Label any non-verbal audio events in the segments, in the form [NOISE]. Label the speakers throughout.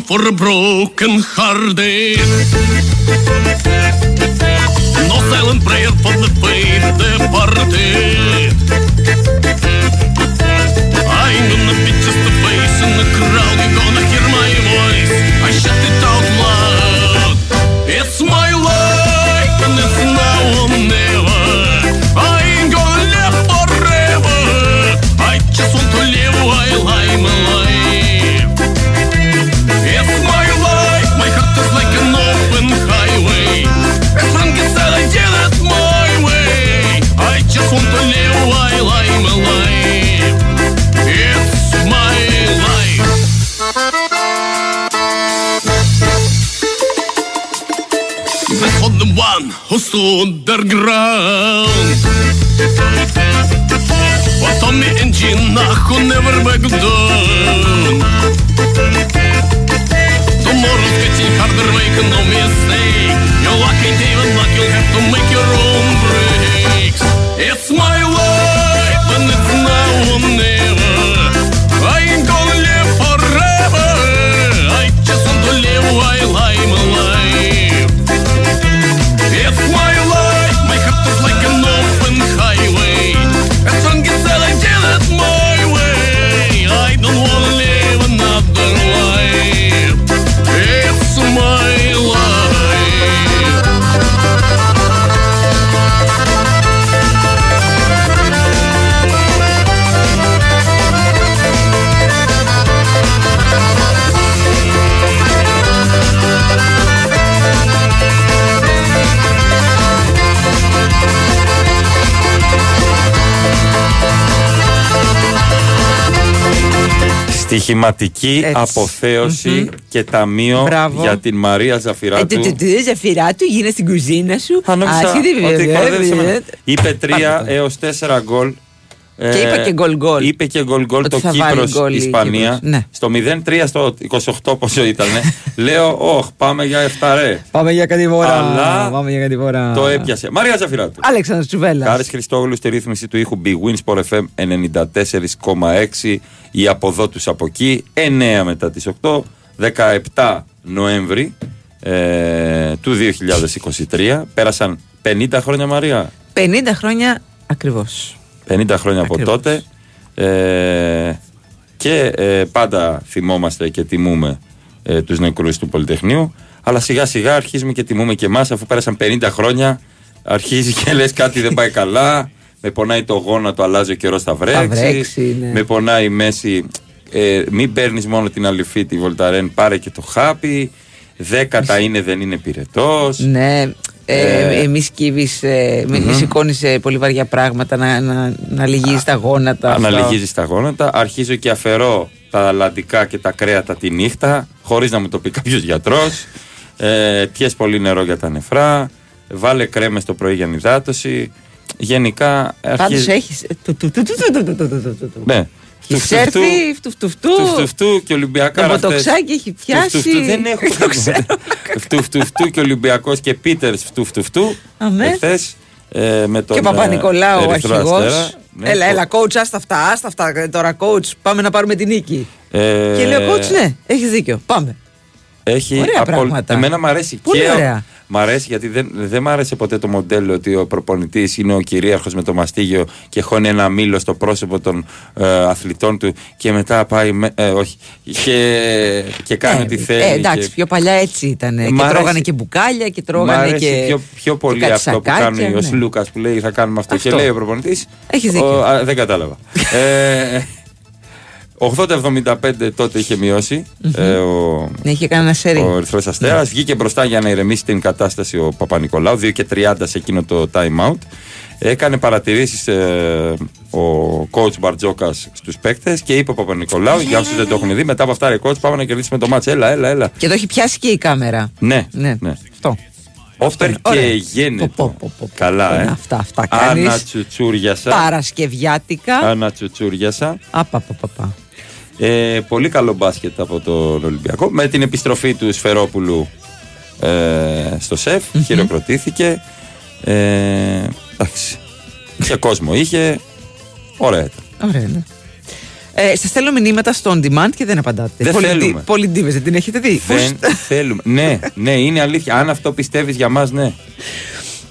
Speaker 1: balm for a broken hearted. No silent prayer for the faith departed. I'm gonna be just a face in the crowd. You're gonna hear my voice. I shout it out underground Och Tommy Engina, hon never back down Tomorrow's getting harder, make no mistake You're lucky, David, luck, you'll have to make your own breaks It's
Speaker 2: Στοιχηματική αποθέωση και ταμείο για την Μαρία Ζαφυράτου.
Speaker 3: Ε, το Ζαφυράτου γίνε στην κουζίνα σου. Αν
Speaker 2: Είπε 3 έως 4 γκολ
Speaker 3: και είπε και γκολ γκολ.
Speaker 2: Είπε και γκολ γκολ
Speaker 3: Ότι
Speaker 2: το
Speaker 3: θα βάλει
Speaker 2: Κύπρος
Speaker 3: γκολ η
Speaker 2: Ισπανία.
Speaker 3: Κύπρος. Ναι.
Speaker 2: Στο 0-3 στο 28 πόσο ήταν. [LAUGHS] Λέω, όχ, πάμε για 7 ρε.
Speaker 3: Πάμε για κάτι φορά.
Speaker 2: Αλλά
Speaker 3: Πάμε για κάτι φορά.
Speaker 2: Το έπιασε. Μαρία Ζαφυράτου.
Speaker 3: Αλέξανδρος Τσουβέλλας.
Speaker 2: Χάρης Χριστόγλου στη ρύθμιση του ήχου Big Wins Sport FM 94,6. Η από εδώ τους από εκεί. 9 μετά τις 8. 17 Νοέμβρη ε, του 2023. Πέρασαν 50 χρόνια Μαρία.
Speaker 3: 50 χρόνια ακριβώς.
Speaker 2: 50 χρόνια από
Speaker 3: Ακριβώς.
Speaker 2: τότε. Ε, και ε, πάντα θυμόμαστε και τιμούμε ε, τους νεκρούς του Πολυτεχνείου. Αλλά σιγά σιγά αρχίζουμε και τιμούμε και εμάς αφού πέρασαν 50 χρόνια. Αρχίζει και λες κάτι δεν πάει καλά. Με πονάει το γόνατο, αλλάζει ο καιρός θα βρέξεις.
Speaker 3: βρέξει, ναι.
Speaker 2: Με πονάει η μέση. Ε, μην παίρνεις μόνο την αληφή τη Βολταρέν, πάρε και το χάπι. Δέκατα είναι, δεν είναι πυρετός.
Speaker 3: Ναι, ε, μη ε, μη πολύ βαριά πράγματα, να, να, να τα γόνατα. Να
Speaker 2: λυγίζει τα γόνατα. Αρχίζω και αφαιρώ τα λαντικά και τα κρέατα τη νύχτα, χωρί να μου το πει κάποιο γιατρό. Ε, πολύ νερό για τα νεφρά, βάλε κρέμες το πρωί για νυδάτωση. Γενικά αρχίζει...
Speaker 3: Πάντως έχει.
Speaker 2: Ναι,
Speaker 3: Έχεις έρθει, φτου- φτου- φτου.
Speaker 2: Φτου φτου φτου και Ολυμπιακά.
Speaker 3: Το ποτοξάκι έχει πιάσει.
Speaker 2: Δεν έχω [LAUGHS]
Speaker 3: Το ξέρω.
Speaker 2: Φτου φτου φτου και Ολυμπιακός και Πίτερς φτου φτου φτου.
Speaker 3: Αμέ.
Speaker 2: Εχθές, ε, με τον
Speaker 3: Και Παπα-Νικολάου ο
Speaker 2: Ερυθρό
Speaker 3: αρχηγός.
Speaker 2: Αστέρα. Ναι,
Speaker 3: έλα,
Speaker 2: το-
Speaker 3: έλα, coach, άστα αυτά, άστα αυτά. ε, Τώρα, coach, πάμε να πάρουμε την νίκη.
Speaker 2: Ε,
Speaker 3: Και λέει ο coach, ναι, έχεις δίκιο. Πάμε.
Speaker 2: Έχει
Speaker 3: Ωραία
Speaker 2: απολ-
Speaker 3: πράγματα.
Speaker 2: Εμένα μου αρέσει
Speaker 3: Πολύ
Speaker 2: και.
Speaker 3: ωραία.
Speaker 2: Μ' αρέσει γιατί δεν, δεν μ' άρεσε ποτέ το μοντέλο ότι ο προπονητής είναι ο κυρίαρχος με το μαστίγιο και χώνει ένα μήλο στο πρόσωπο των ε, αθλητών του και μετά πάει. Με, ε, όχι. Και, και κάνει
Speaker 3: Ε,
Speaker 2: ό,τι θέλει.
Speaker 3: Ε, εντάξει,
Speaker 2: και-
Speaker 3: πιο παλιά έτσι ήταν.
Speaker 2: Μ'
Speaker 3: Και
Speaker 2: αρέσει.
Speaker 3: τρώγανε και μπουκάλια και
Speaker 2: Μ'
Speaker 3: τρώγανε
Speaker 2: αρέσει
Speaker 3: και.
Speaker 2: πιο, πιο
Speaker 3: και
Speaker 2: πολύ
Speaker 3: κάτι
Speaker 2: αυτό που
Speaker 3: σακάκια,
Speaker 2: κάνει ο
Speaker 3: ναι.
Speaker 2: Λούκα που λέει θα κάνουμε αυτό.
Speaker 3: Αυτό.
Speaker 2: Και λέει ο προπονητής.
Speaker 3: Έχεις δίκιο.
Speaker 2: δεν κατάλαβα. [LAUGHS] ε, 80-75 τότε είχε μειώσει ε, ο,
Speaker 3: Ναι, είχε κάνει ένα σερί.
Speaker 2: ο Ερυθρός Αστέρας. Βγήκε μπροστά για να ηρεμήσει την κατάσταση ο Παπα-Νικολάου, 2 και 30 σε εκείνο το time out. Έκανε παρατηρήσεις ο coach Μπαρτζόκας στους παίκτες και είπε ο Παπα-Νικολάου, για όσους δεν το έχουν δει, μετά από αυτά ρε coach, πάμε να κερδίσουμε το μάτς. Έλα, έλα, έλα.
Speaker 3: Και το έχει πιάσει και η κάμερα.
Speaker 2: Ναι,
Speaker 3: Ναι,
Speaker 2: ναι.
Speaker 3: αυτό.
Speaker 2: Όφερ
Speaker 3: Ωραία.
Speaker 2: και γένετο.
Speaker 3: Πω, πω, πω, πω.
Speaker 2: Καλά, ε.
Speaker 3: Αυτά, αυτά κάνεις.
Speaker 2: Άννα τσουτσούριασα.
Speaker 3: Παρασκευιάτικα.
Speaker 2: Άννα τσουτσούριασα.
Speaker 3: Απαπαπαπα.
Speaker 2: Ε, πολύ καλό μπάσκετ από τον Ολυμπιακό. Με την επιστροφή του Σφερόπουλου ε, στο σεφ, χειροκροτήθηκε. Ε, εντάξει. Και κόσμο είχε. Ωραία ήταν.
Speaker 3: Ωραία, ναι. Ε, Σας στέλνω μηνύματα στο on demand και δεν απαντάτε.
Speaker 2: Δεν
Speaker 3: Πολυντί-
Speaker 2: θέλουμε.
Speaker 3: Πολυντίβες, δεν την έχετε δει.
Speaker 2: Δεν θέλουμε. ναι, ναι, είναι αλήθεια. Αν αυτό πιστεύεις για μας, ναι.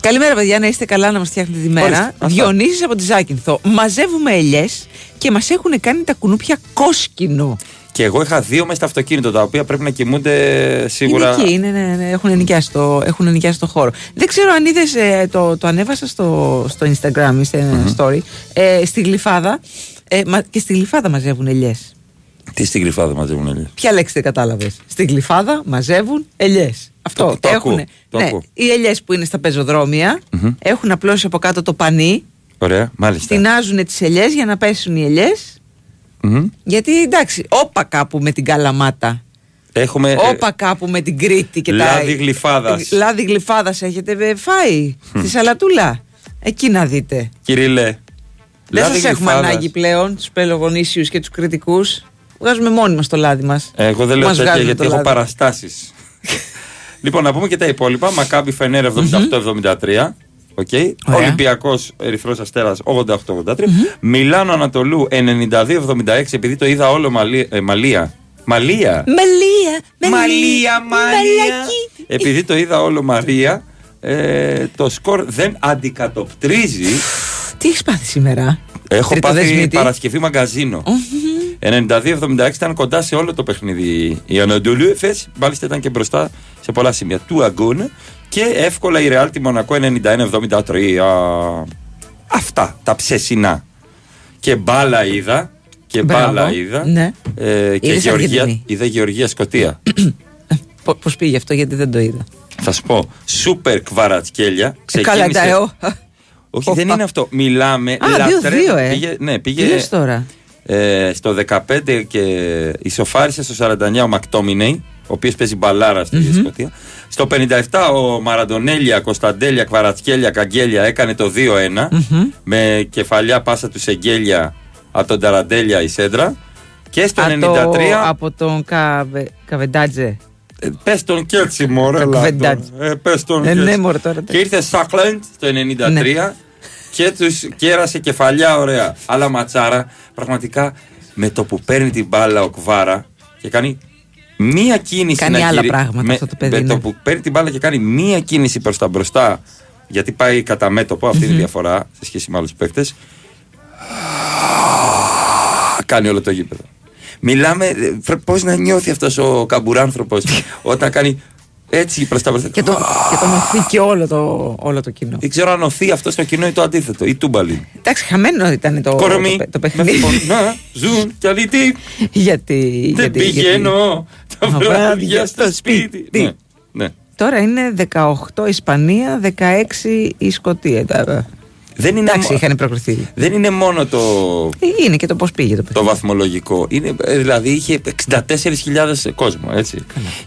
Speaker 3: Καλημέρα, παιδιά, να είστε καλά, να μας φτιάχνετε τη μέρα.
Speaker 2: Ορίστε, αυτά.
Speaker 3: Διονύσης από τη Ζάκυνθο. Μαζεύουμε ελιές και μας έχουν κάνει τα κουνούπια κόσκινο.
Speaker 2: Και εγώ είχα δύο μέσα στο αυτοκίνητο τα οποία πρέπει να κοιμούνται σίγουρα.
Speaker 3: Είναι εκεί, είναι, ναι, ναι, έχουν, νοικιάσει το, έχουν νοικιάσει το χώρο. Δεν ξέρω αν είδες, το, το ανέβασα στο, στο Instagram ή σε story. Ε, στη Γλυφάδα. Ε, μα, και στη Γλυφάδα μαζεύουν ελιές.
Speaker 2: Τι στην κρυφάδα μαζεύουν ελιές;
Speaker 3: Ποια λέξη δεν κατάλαβες; Στη Γλυφάδα μαζεύουν ελιές. Αυτό.
Speaker 2: Το- το
Speaker 3: έχουν,
Speaker 2: ακούω, το
Speaker 3: ναι,
Speaker 2: ακούω.
Speaker 3: οι ελιές που είναι στα πεζοδρόμια
Speaker 2: Μμμ.
Speaker 3: έχουν απλώσει από κάτω το πανί.
Speaker 2: Ωραία, μάλιστα.
Speaker 3: Τεινάζουν τις ελιές για να πέσουν οι ελιές.
Speaker 2: Μμμ.
Speaker 3: Γιατί εντάξει, όπα κάπου με την καλαμάτα.
Speaker 2: Έχουμε. ε,
Speaker 3: Όπα κάπου με την Κρήτη και τα.
Speaker 2: λάδι γλυφάδας.
Speaker 3: Ε, Λάδι γλυφάδας έχετε ε, φάει. Στη Σαλατούλα. Εκεί να δείτε.
Speaker 2: Κυριλέ.
Speaker 3: Δεν
Speaker 2: λάδι
Speaker 3: σας έχουμε
Speaker 2: γλυφάδας.
Speaker 3: ανάγκη πλέον τους πελογονήσιους και τους κριτικούς. Βγάζουμε μόνοι μας το λάδι μας.
Speaker 2: Εγώ δεν λέω τέτοια γιατί έχω παραστάσεις. [LAUGHS] λοιπόν, να πούμε και τα υπόλοιπα. Μακάμπι Φενέρ 78-73. Οκ.
Speaker 3: Ωραία.
Speaker 2: Ολυμπιακός Ερυθρός Αστέρας 88-83. Μιλάνο Αναντολού 92-76. Επειδή το είδα όλο Μαλία. Ε, Μαλία. Μαλία.
Speaker 3: Μαλία,
Speaker 2: Μαλία, Μαλία.
Speaker 3: Μαλακή.
Speaker 2: Επειδή το είδα όλο Μαρία, ε, το σκορ δεν αντικατοπτρίζει.
Speaker 3: Τι έχεις πάθει σήμερα;
Speaker 2: Έχω πάθει
Speaker 3: Τριτοδεσμίτη.
Speaker 2: Παρασκευή μαγκαζίνο. 92-76 ήταν κοντά σε όλο το παιχνίδι η Ανατολού Εφές, μάλιστα ήταν και μπροστά σε πολλά σημεία του αγώνα και εύκολα η Ρεάλ τη Μονακό 91-73. Αυτά τα ψεσινά. Και μπάλα είδα. Και
Speaker 3: Μπράβο.
Speaker 2: μπάλα είδα.
Speaker 3: Ναι.
Speaker 2: Ε, και
Speaker 3: Είδες
Speaker 2: Γεωργία,
Speaker 3: Αργεντινή.
Speaker 2: είδα Γεωργία Σκοτία. [COUGHS]
Speaker 3: Πώς πήγε αυτό, γιατί δεν το είδα.
Speaker 2: Θα σου πω, σούπερ κβαρατσκέλια.
Speaker 3: Ε, καλά, τα ΕΟ.
Speaker 2: Όχι, δεν
Speaker 3: Οπα.
Speaker 2: είναι αυτό. Μιλάμε.
Speaker 3: Α,
Speaker 2: λατρεύω.
Speaker 3: 2-2, ε.
Speaker 2: Πήγε, ναι,
Speaker 3: Τι
Speaker 2: πήγες
Speaker 3: λες τώρα.
Speaker 2: Ε, στο 15 και ισοφάρισε στο 49 ο Μακτόμινεϊ, ο οποίος παίζει μπαλάρα στη Σκωτία. Στο 57 ο Μαραντονέλια, Κωνσταντέλια, Κβαρατσχέλια, Καγγέλια έκανε το 2-1 με κεφαλιά πάσα του Σεγγέλια από τον Ταραντέλια η Σέντρα. Και στο
Speaker 3: Α,
Speaker 2: 93.
Speaker 3: το- από τον Καβε, Καβεντάτζε.
Speaker 2: Ε, Πες τον και έτσι, μωρέ.
Speaker 3: Το
Speaker 2: Λάντο.
Speaker 3: Κβεντάτζ.
Speaker 2: Ε, πες τον
Speaker 3: Ε,
Speaker 2: και
Speaker 3: ναι,
Speaker 2: έτσι.
Speaker 3: μωρέ, τώρα.
Speaker 2: Και ήρθε Σάκλεντ το 93 και τους κέρασε κεφαλιά ωραία. Αλλά ματσάρα, πραγματικά με το που παίρνει την μπάλα ο Κβάρα και κάνει μία κίνηση.
Speaker 3: Κάνει
Speaker 2: να
Speaker 3: άλλα
Speaker 2: γυρί-
Speaker 3: πράγματα
Speaker 2: με,
Speaker 3: αυτό το παιδί,
Speaker 2: Με
Speaker 3: ναι.
Speaker 2: το που παίρνει την μπάλα και κάνει μία κίνηση προς τα μπροστά, γιατί πάει κατά μέτωπο, αυτή είναι η διαφορά σε σχέση με άλλους παίκτες. Κάνει όλο το γήπεδο. Μιλάμε, πώς να νιώθει αυτός ο καμπουράνθρωπος [LAUGHS] όταν κάνει έτσι προς τα μπροστά.
Speaker 3: Και το, και το νοθεί και όλο το, όλο το κοινό.
Speaker 2: Δεν ξέρω αν οθεί αυτός στο κοινό ή το αντίθετο. Ή τούμπαλι.
Speaker 3: Εντάξει, χαμένο ήταν το,
Speaker 2: Κορμί.
Speaker 3: το, παι- το
Speaker 2: με
Speaker 3: παιχνίδι.
Speaker 2: φωνά, ζουν κι άλλοι τι.
Speaker 3: γιατί,
Speaker 2: Δεν
Speaker 3: γιατί,
Speaker 2: πηγαίνω τα
Speaker 3: Τα
Speaker 2: βράδια
Speaker 3: βράδια
Speaker 2: στο
Speaker 3: στο
Speaker 2: σπίτι.
Speaker 3: σπίτι.
Speaker 2: Ναι, ναι.
Speaker 3: Τώρα είναι 18 Ισπανία, 16 η Σκωτία. Τα-
Speaker 2: Δεν είναι,
Speaker 3: Εντάξει,
Speaker 2: μο-
Speaker 3: είχαν προκριθεί.
Speaker 2: δεν είναι μόνο το,
Speaker 3: Ε, Είναι και το πώς πήγε το
Speaker 2: το
Speaker 3: παιχνίδι.
Speaker 2: βαθμολογικό. Είναι, ε, δηλαδή είχε 64.000 κόσμο. Έτσι.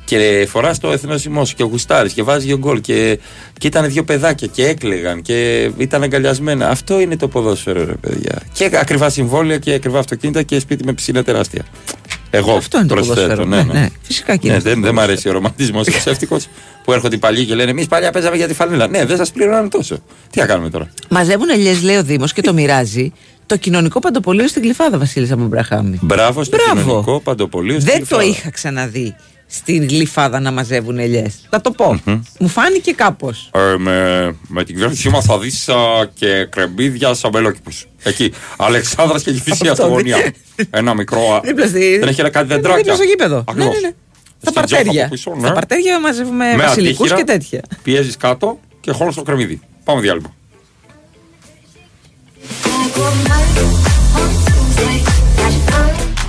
Speaker 2: Και φορά το εθνοσημό σου και γουστάρει και βάζει δύο γκολ. Και, και ήταν δύο παιδάκια και έκλεγαν και ήταν αγκαλιασμένα. Αυτό είναι το ποδόσφαιρο, ρε παιδιά. Και ακριβά συμβόλαια και ακριβά αυτοκίνητα και σπίτι με πισίνα τεράστια. Εγώ
Speaker 3: Αυτό είναι το
Speaker 2: προσθέτω,
Speaker 3: ποδόσφαιρο.
Speaker 2: Ναι, ναι.
Speaker 3: Φυσικά και
Speaker 2: Ναι,
Speaker 3: είναι
Speaker 2: δεν,
Speaker 3: το
Speaker 2: δεν μ'
Speaker 3: ποδόσφαιρο.
Speaker 2: αρέσει ο ρομαντισμός [LAUGHS] ο ψεύτικο που έρχονται οι παλιοί και λένε Εμείς παλιά παίζαμε για τη φανέλα. Ναι, δεν σας πληρώναμε τόσο. Τι θα κάνουμε τώρα;
Speaker 3: Μαζεύουν ελιές, λέει ο Δήμος, και το μοιράζει το κοινωνικό παντοπολείο στην Κλειφάδα, Βασίλισσα Μπραχάμι.
Speaker 2: Μπράβο στο
Speaker 3: Μπράβο.
Speaker 2: κοινωνικό παντοπολείο. στην
Speaker 3: Δεν το
Speaker 2: Γλυφάδα.
Speaker 3: είχα ξαναδεί στην Γλυφάδα να μαζεύουν ελιές. Θα το πω. Μου φάνηκε κάπως.
Speaker 2: Ε, με, με την κυβέρνησή μας θα δεις και κρεμπίδια σαν μελόκηπου. Εκεί. Αλεξάνδρας και Κυφυσία
Speaker 3: Αυτό,
Speaker 2: στο
Speaker 3: δι-
Speaker 2: γωνιά. Ένα μικρό. α-
Speaker 3: Δίπλα στη-
Speaker 2: Δεν έχει κάτι δεντράκια.
Speaker 3: Δίπλα στο γήπεδο. Ναι,
Speaker 2: Ακριβώς.
Speaker 3: ναι, ναι. Στα
Speaker 2: Στην τζόχα
Speaker 3: παρτέρια.
Speaker 2: από πίσω, ναι.
Speaker 3: Στα παρτέρια μαζεύουμε
Speaker 2: Με
Speaker 3: βασιλικούς
Speaker 2: αντίχειρα,
Speaker 3: και τέτοια.
Speaker 2: Πιέζεις κάτω και χώρο στο κρεμμύδι. Πάμε διάλειμμα.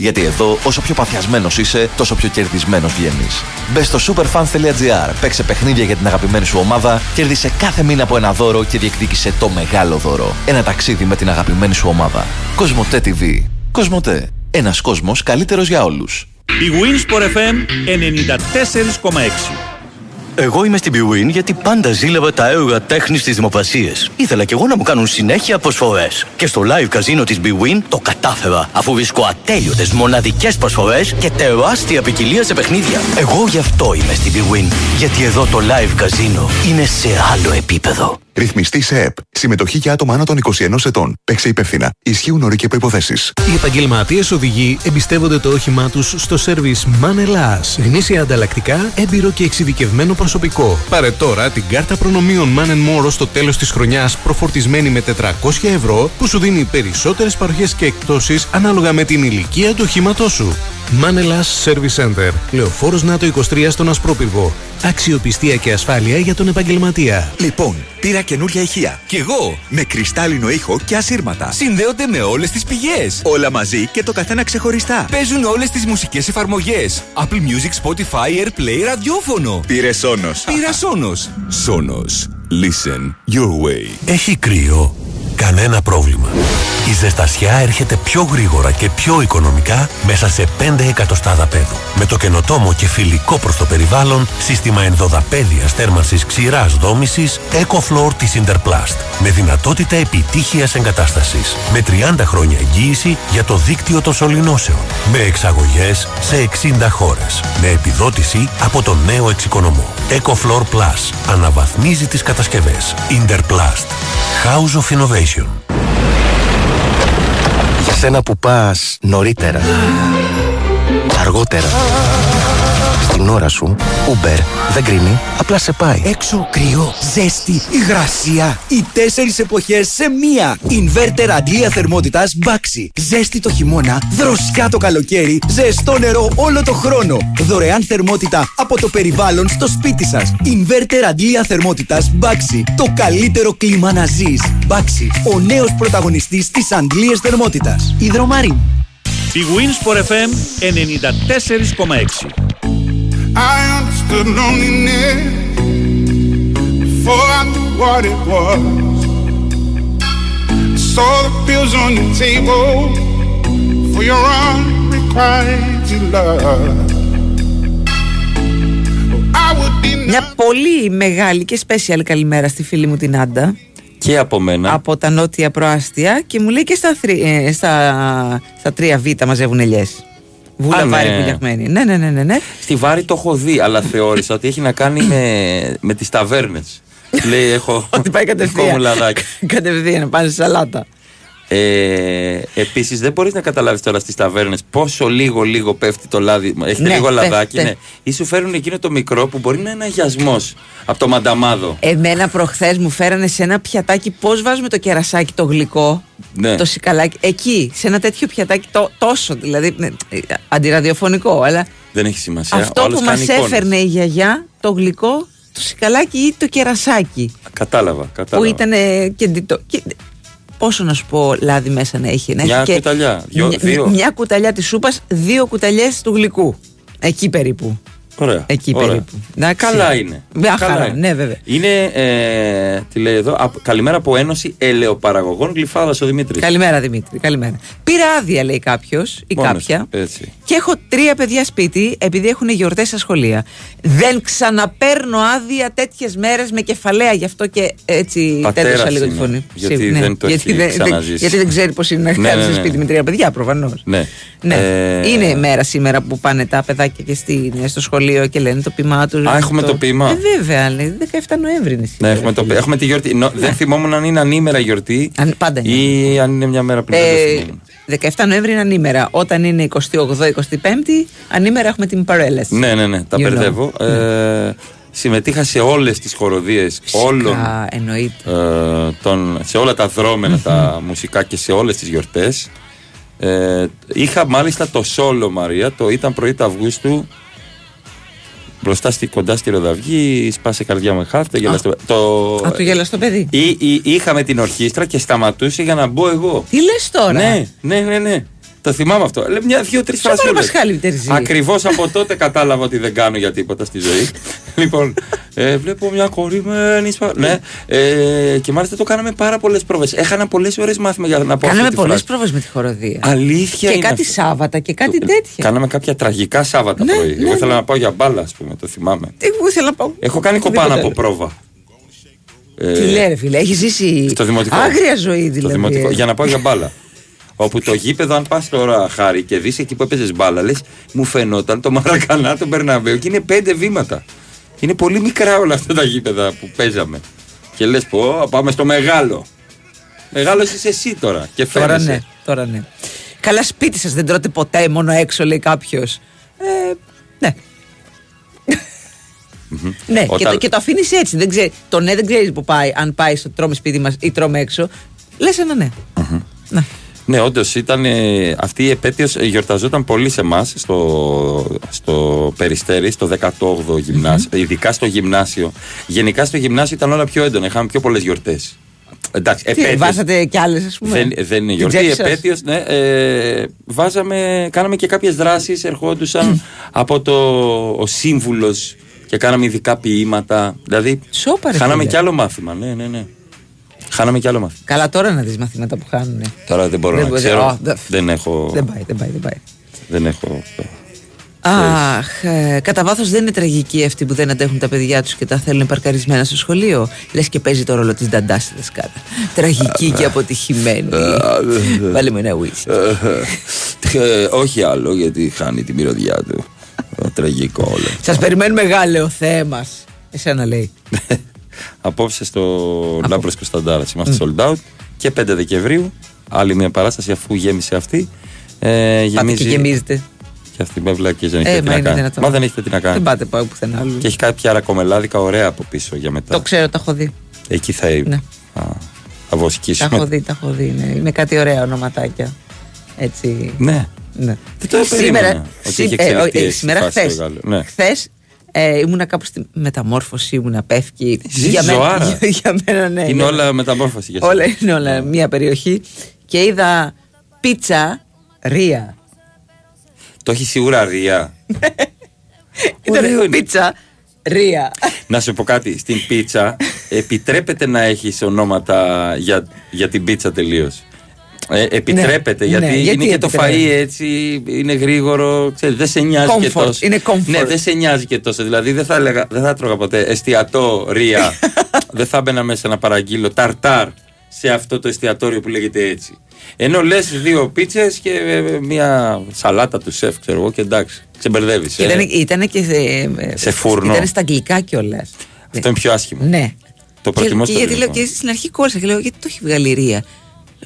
Speaker 4: Γιατί εδώ, όσο πιο παθιασμένος είσαι, τόσο πιο κερδισμένος βγαίνεις. Μπες στο superfans.gr, παίξε παιχνίδια για την αγαπημένη σου ομάδα, κέρδισε κάθε μήνα από ένα δώρο και διεκδίκησε το μεγάλο δώρο. Ένα ταξίδι με την αγαπημένη σου ομάδα. Κοσμοτέ TV. Κοσμοτέ. Ένας κόσμος καλύτερος για όλους.
Speaker 5: Η Winsport FM 94,6
Speaker 6: Εγώ είμαι στην Bwin γιατί πάντα ζήλευα τα έργα τέχνης στι δημοπρασίε. Ήθελα κι εγώ να μου κάνουν συνέχεια προσφορές. Και στο live καζίνο της Bwin το κατάφερα, αφού βρίσκω ατέλειωτες μοναδικές προσφορές και τεράστια ποικιλία σε παιχνίδια. Εγώ γι' αυτό είμαι στην Bwin. Γιατί εδώ το live καζίνο είναι σε άλλο επίπεδο.
Speaker 7: Ρυθμιστή σε ΕΠ. Συμμετοχή για άτομα άνω των 21 ετών. Παίξε υπεύθυνα. Ισχύουν όροι και προποθέσει.
Speaker 8: Οι επαγγελματίες οδηγοί εμπιστεύονται το όχημά τους στο σερβις Manel Γνήσια ανταλλακτικά, έμπειρο και εξειδικευμένο προσωπικό. Πάρε τώρα την κάρτα προνομίων Man More στο τέλος της χρονιάς προφορτισμένη με 400 ευρώ που σου δίνει περισσότερες παροχές και εκτόσει ανάλογα με την ηλικία του οχήματός σου. Manelas Service Center. Λεωφόρος ΝΑΤΟ 23 στον Ασπρόπυργο. Αξιοπιστία και ασφάλεια για τον επαγγελματία.
Speaker 9: Λοιπόν, πήρα καινούρια ηχεία.
Speaker 8: Κι εγώ.
Speaker 9: Με κρυστάλλινο ήχο και ασύρματα.
Speaker 8: Συνδέονται με όλες τις πηγές.
Speaker 9: Όλα μαζί και το καθένα ξεχωριστά.
Speaker 8: Παίζουν όλες τις μουσικές εφαρμογές. Apple Music, Spotify, AirPlay, ραδιόφωνο.
Speaker 9: Πήρε Σόνος.
Speaker 8: Πήρα Σόνος.
Speaker 10: Σόνος. Listen your way.
Speaker 11: Έχει κρύο. Κανένα πρόβλημα. Η ζεστασιά έρχεται πιο γρήγορα και πιο οικονομικά μέσα σε 5 εκατοστάδα πέδου. Με το καινοτόμο και φιλικό προς το περιβάλλον σύστημα ενδοδαπέδιας θέρμανσης ξηράς δόμησης EcoFloor της Interplast. Με δυνατότητα επιτύχειας εγκατάστασης. Με 30 χρόνια εγγύηση για το δίκτυο των σωληνώσεων. Με εξαγωγές σε 60 χώρες. Με επιδότηση από το νέο εξοικονομό. EcoFloor Plus. Αναβαθμίζει τις κατασκευές. Interplast. House of Innovation.
Speaker 6: Για σένα που πας νωρίτερα, αργότερα, στην ώρα σου, Uber δεν κρίνει, απλά σε πάει.
Speaker 12: Έξω κρύο, ζέστη, υγρασία. Οι τέσσερις εποχές σε μία. Ινβέρτερ αντλία θερμότητας Baxi. Ζέστη το χειμώνα, δροσιά το καλοκαίρι, ζεστό νερό όλο το χρόνο. Δωρεάν θερμότητα από το περιβάλλον στο σπίτι σας. Ινβέρτερ αντλία θερμότητας Baxi. Το καλύτερο κλίμα να ζεις. Baxi, ο νέος πρωταγωνιστής της αντλίας θερμότητας. Ιδρομάριν.
Speaker 5: Η Winsport FM 94,6
Speaker 13: I understood loneliness before I knew what it was. I saw the pills on your table for your unrequited love. I would be
Speaker 3: Μια πολύ μεγάλη και special καλημέρα στη φίλη μου την Άντα.
Speaker 2: Και από μένα.
Speaker 3: Από τα νότια προάστια και μου λέει και στα, θρι- ε, στα, στα τρία β μαζεύουν ελιές. Βούλα
Speaker 2: Α, ναι.
Speaker 3: βάρη βουλιαγμένη. Ναι, ναι, ναι, ναι, ναι.
Speaker 2: Στη Βάρη το έχω δει, αλλά θεώρησα ότι έχει να κάνει με, με τις ταβέρνες. Λέει, έχω.
Speaker 3: Ότι πάει
Speaker 2: δικό μου
Speaker 3: κατευθείαν.
Speaker 2: λαδάκι.
Speaker 3: κατευθείαν, πάνε σε σαλάτα.
Speaker 2: Ε, Επίσης, δεν μπορείς να καταλάβεις τώρα στις ταβέρνες πόσο λίγο λίγο πέφτει το λάδι. Έχει
Speaker 3: Ναι,
Speaker 2: λίγο
Speaker 3: πέφτει.
Speaker 2: λαδάκι, ναι. Ή σου φέρουν εκείνο το μικρό που μπορεί να είναι αγιασμό από το μανταμάδο.
Speaker 3: Εμένα προχθές μου φέρανε σε ένα πιατάκι πώς βάζουμε το κερασάκι το γλυκό.
Speaker 2: Ναι.
Speaker 3: Το σικαλάκι. Εκεί, σε ένα τέτοιο πιατάκι το, τόσο δηλαδή. ναι, ε, αντιραδιοφωνικό, αλλά
Speaker 2: Δεν έχει σημασία.
Speaker 3: αυτό
Speaker 2: Ο άλλος
Speaker 3: που μας
Speaker 2: κάνει εικόνες.
Speaker 3: έφερνε η γιαγιά, το γλυκό, το σικαλάκι ή το κερασάκι.
Speaker 2: Κατάλαβα, κατάλαβα.
Speaker 3: Που ήταν ε, και ντυτό. Και- Πόσο να σου πω λάδι μέσα να έχει. Να
Speaker 2: Μια
Speaker 3: έχει και
Speaker 2: κουταλιά, δυο-
Speaker 3: μια,
Speaker 2: δύο.
Speaker 3: μια κουταλιά της σούπας, δύο κουταλιές του γλυκού. Εκεί περίπου.
Speaker 2: Ωραία.
Speaker 3: Εκεί
Speaker 2: ωραία.
Speaker 3: περίπου. Εντάξει.
Speaker 2: Καλά είναι.
Speaker 3: Μια
Speaker 2: Καλά
Speaker 3: χαρά,
Speaker 2: είναι.
Speaker 3: ναι, βέβαια.
Speaker 2: Είναι, ε, τι λέει εδώ, απ- καλημέρα από Ένωση Ελαιοπαραγωγών Γλυφάδας ο Δημήτρης.
Speaker 3: Καλημέρα Δημήτρη, καλημέρα. Πήρα άδεια, λέει κάποιος ή κάποια.
Speaker 2: Έτσι.
Speaker 3: Και έχω τρία παιδιά σπίτι επειδή έχουν γιορτές στα σχολεία. Δεν ξαναπαίρνω άδεια τέτοιες μέρες με κεφαλαία. Γι' αυτό και έτσι
Speaker 2: Πατέρας
Speaker 3: τέτοσα λίγο τη
Speaker 2: είναι,
Speaker 3: φωνή.
Speaker 2: γιατί
Speaker 3: Σίγουρα,
Speaker 2: δεν το έχει
Speaker 3: γιατί, δεν-
Speaker 2: ξαναζήσει.
Speaker 3: γιατί δεν ξέρει πώς είναι να
Speaker 2: Ναι,
Speaker 3: κάνεις
Speaker 2: ναι, ναι.
Speaker 3: σπίτι με τρία παιδιά, προφανώς.
Speaker 2: Ναι.
Speaker 3: Ναι.
Speaker 2: Ε,
Speaker 3: Είναι η μέρα σήμερα που πάνε τα παιδάκια και στη, στο σχολείο και λένε το ποιμά του.
Speaker 2: Α, έχουμε το ποίημα.
Speaker 3: Ε, βέβαια, λέει. 17 Νοέμβρη είναι
Speaker 2: Ναι,
Speaker 3: σήμερα.
Speaker 2: έχουμε, το, έχουμε τη γιορτή. Νο- Δεν θυμόμουν αν είναι ανήμερα γιορτή
Speaker 3: Αν- πάντα είναι.
Speaker 2: ή αν είναι μια μέρα πριν. δεν το
Speaker 3: Ε,
Speaker 2: θυμόμουν.
Speaker 3: 17 Νοέμβρη είναι ανήμερα. Όταν είναι 28-25, ανήμερα έχουμε την παρέλαση.
Speaker 2: Ναι, ναι, ναι, τα
Speaker 3: You know.
Speaker 2: μπερδεύω. Ε, συμμετείχα σε όλες τις χοροδίες όλων.
Speaker 3: Α, εννοείται.
Speaker 2: ε, των, σε όλα τα δρόμενα τα μουσικά και σε όλες τις γιορτές ε, είχα μάλιστα το σόλο Μαρία το ήταν πρωί του Αυγούστου μπροστά στη, κοντά στη Ροδαυγή σπάσε καρδιά μου χάθηκε γελαστό, το,
Speaker 3: Α, το γελαστό παιδί.
Speaker 2: ή, ή, είχαμε την ορχήστρα και σταματούσε για να μπω εγώ
Speaker 3: Τι λες τώρα;
Speaker 2: ναι, ναι, ναι, ναι. Το θυμάμαι αυτό. Λέει μια, δύο-τρει
Speaker 3: Σοβαρά
Speaker 2: φρασούλες.
Speaker 3: Πασχάλη Τερζή.
Speaker 2: Ακριβώς από τότε κατάλαβα ότι δεν κάνω για τίποτα στη ζωή. [LAUGHS] λοιπόν, ε, βλέπω μια κορυμένη. σπα- Ναι, ε, και μάλιστα το κάναμε πάρα πολλές πρόβες. Έχανα πολλές ώρε μάθημα για να πω
Speaker 3: Κάναμε
Speaker 2: αυτή τη
Speaker 3: πολλές
Speaker 2: φράση.
Speaker 3: πρόβες με τη χοροδία.
Speaker 2: Αλήθεια
Speaker 3: Και
Speaker 2: είναι
Speaker 3: κάτι
Speaker 2: αυτό.
Speaker 3: Σάββατα και κάτι τέτοια.
Speaker 2: Κάναμε κάποια τραγικά Σάββατα
Speaker 3: Ναι,
Speaker 2: πρωί.
Speaker 3: ναι,
Speaker 2: Εγώ ήθελα
Speaker 3: ναι.
Speaker 2: να πάω για μπάλα, ας πούμε, το θυμάμαι.
Speaker 3: Τι εγώ ήθελα να πάω.
Speaker 2: Έχω κάνει κοπάνα
Speaker 3: Οτιδήποτε
Speaker 2: από
Speaker 3: άλλο.
Speaker 2: πρόβα. Ε,
Speaker 3: Τι λέει, ρε φίλε, έχεις ζήσει
Speaker 2: στο δημοτικό.
Speaker 3: άγρια ζωή
Speaker 2: Στο
Speaker 3: δηλαδή.
Speaker 2: δημοτικό,
Speaker 3: ε.
Speaker 2: για να πάω για μπάλα. Όπου το γήπεδο, αν πας τώρα χάρη και δεις εκεί που έπαιζες μπάλα, λες, μου φαινόταν το Μαρακανά, τον Περναμπέο και είναι πέντε βήματα. Είναι πολύ μικρά όλα αυτά τα γήπεδα που παίζαμε. Και λες, πω, πάμε στο μεγάλο. Μεγάλος είσαι εσύ τώρα. Και
Speaker 3: Τώρα
Speaker 2: φαίνεσαι.
Speaker 3: ναι, τώρα ναι. Καλά σπίτι σας δεν τρώτε ποτέ μόνο έξω λέει κάποιος. Ε, ναι. Ναι, και,
Speaker 2: Όταν-
Speaker 3: το, και το αφήνεις έτσι. Δεν ξέρει, το ναι δεν ξέρεις που πάει. Αν πάει στο τρώμε σπίτι μας ή τρώμε έξω. Λες ένα ναι.
Speaker 2: Ναι, όντως ήταν. ε, αυτή η επέτειο γιορταζόταν πολύ σε εμάς στο, στο Περιστέρι, στο 18ο γυμνάσιο, ειδικά στο γυμνάσιο. Γενικά στο γυμνάσιο ήταν όλα πιο έντονα, είχαμε πιο πολλές γιορτές. Εντάξει,
Speaker 3: Τι,
Speaker 2: επέτειος.
Speaker 3: βάζατε κι άλλες, ας πούμε;
Speaker 2: Δεν, δεν είναι
Speaker 3: Την
Speaker 2: γιορτή,
Speaker 3: τσέπη σας;
Speaker 2: επέτειος. Ναι, ε, βάζαμε, κάναμε και κάποιες δράσεις. Ερχόντουσαν από το ο σύμβουλος και κάναμε ειδικά ποίηματα. Δηλαδή,
Speaker 3: Σόπα, ρε
Speaker 2: χάναμε
Speaker 3: φίλε.
Speaker 2: κι άλλο μάθημα. Ναι, ναι, ναι. Χάναμε κι άλλο μάθημα.
Speaker 3: Καλά τώρα να δεις μαθήματα που χάνουν.
Speaker 2: Τώρα δεν μπορώ
Speaker 3: Δεν
Speaker 2: να
Speaker 3: μπορεί-
Speaker 2: ξέρω.
Speaker 3: Ω, δεν-
Speaker 2: δεν έχω.
Speaker 3: Δεν πάει, δεν πάει, δεν πάει.
Speaker 2: Δεν έχω.
Speaker 3: Αχ, ε, κατά βάθος δεν είναι τραγικοί αυτοί που δεν αντέχουν τα παιδιά τους και τα θέλουν παρκαρισμένα στο σχολείο. Λες και παίζει το ρόλο της Νταντάς στη δασκάλα. Τραγική και αποτυχημένη. Βάλε με ένα whisky.
Speaker 2: Ε, όχι άλλο γιατί χάνει τη μυρωδιά του. Ε, Τραγικό όλο.
Speaker 3: Σας περιμένουμε μεγάλο ο Θέμα. Εσένα λέει. [LAUGHS]
Speaker 2: Απόψε στο Λάμπρος Κωνσταντάρας είμαστε sold out και 5 Δεκεμβρίου άλλη μια παράσταση αφού γέμισε αυτή ε,
Speaker 3: Πάτε
Speaker 2: γεμίζει
Speaker 3: και γεμίζετε.
Speaker 2: και αυτή με βλακίες δεν
Speaker 3: Ε,
Speaker 2: έχετε τι
Speaker 3: μα
Speaker 2: να
Speaker 3: είναι
Speaker 2: κάνει
Speaker 3: δυνατόν.
Speaker 2: μα δεν έχετε τι να
Speaker 3: Δεν
Speaker 2: κάνει
Speaker 3: πάτε πάω πουθενά άλλο.
Speaker 2: και έχει κάποια ρακομελάδικα ωραία από πίσω για μετά
Speaker 3: Το ξέρω, τα έχω δει.
Speaker 2: εκεί θα,
Speaker 3: Ναι.
Speaker 2: α, θα
Speaker 3: Τα
Speaker 2: βοσκήσουμε
Speaker 3: έχω δει, τα έχω δει. Ναι. Είναι κάτι ωραία ονοματάκια. Έτσι.
Speaker 2: ναι
Speaker 3: Ναι.
Speaker 2: Δεν το περίμενα ότι είχε εξελιχθεί έτσι
Speaker 3: σήμερα,
Speaker 2: η φάση
Speaker 3: χθες.
Speaker 2: στο Γάλλο. Ναι.
Speaker 3: Χθες, ε, ήμουνα κάπου στη μεταμόρφωση, ήμουνα πεύκη.
Speaker 2: Ζεις ζωάρα.
Speaker 3: μένα, [LAUGHS] για μένα, ναι.
Speaker 2: είναι
Speaker 3: ναι.
Speaker 2: όλα μεταμόρφωση για σένα.
Speaker 3: Όλα είναι όλα μια περιοχή. Και είδα πίτσα ρία.
Speaker 2: το έχει σίγουρα ρία [LAUGHS]
Speaker 3: Ήταν
Speaker 2: Ωραίο είναι.
Speaker 3: πίτσα ρία.
Speaker 2: Να σου πω κάτι. Στην πίτσα επιτρέπεται να έχεις ονόματα για, για την πίτσα τελείως; Ε, επιτρέπεται
Speaker 3: Ναι,
Speaker 2: γιατί,
Speaker 3: ναι, γιατί
Speaker 2: είναι και το
Speaker 3: επιτρέπεται.
Speaker 2: φαΐ έτσι, είναι γρήγορο, ξέρεις, δεν σε νοιάζει και
Speaker 3: Comfort,
Speaker 2: τόσο.
Speaker 3: είναι comfort.
Speaker 2: Ναι, δεν σε νοιάζει και τόσο. Δηλαδή δεν θα, έλεγα, δεν θα τρώγα ποτέ εστιατόρια. [LAUGHS] δεν θα μπαίνα μέσα να παραγγείλω ταρτάρ σε αυτό το εστιατόριο που λέγεται έτσι. Ενώ λες δύο πίτσες και ε, μια σαλάτα του σεφ, ξέρω εγώ, και εντάξει, ξεμπερδεύεις.
Speaker 3: Ήταν, ήτανε και σε,
Speaker 2: Ε. Σε φούρνο.
Speaker 3: Ήταν στα αγγλικά κιόλας.
Speaker 2: Αυτό είναι πιο άσχημο.
Speaker 3: Ναι.
Speaker 2: Το προτιμώ
Speaker 3: και,
Speaker 2: στο
Speaker 3: και γιατί λέω,
Speaker 2: ελληνικό.
Speaker 3: και στην αρχή κόλλησα και λέω γιατί το έχει βγάλει Ρία;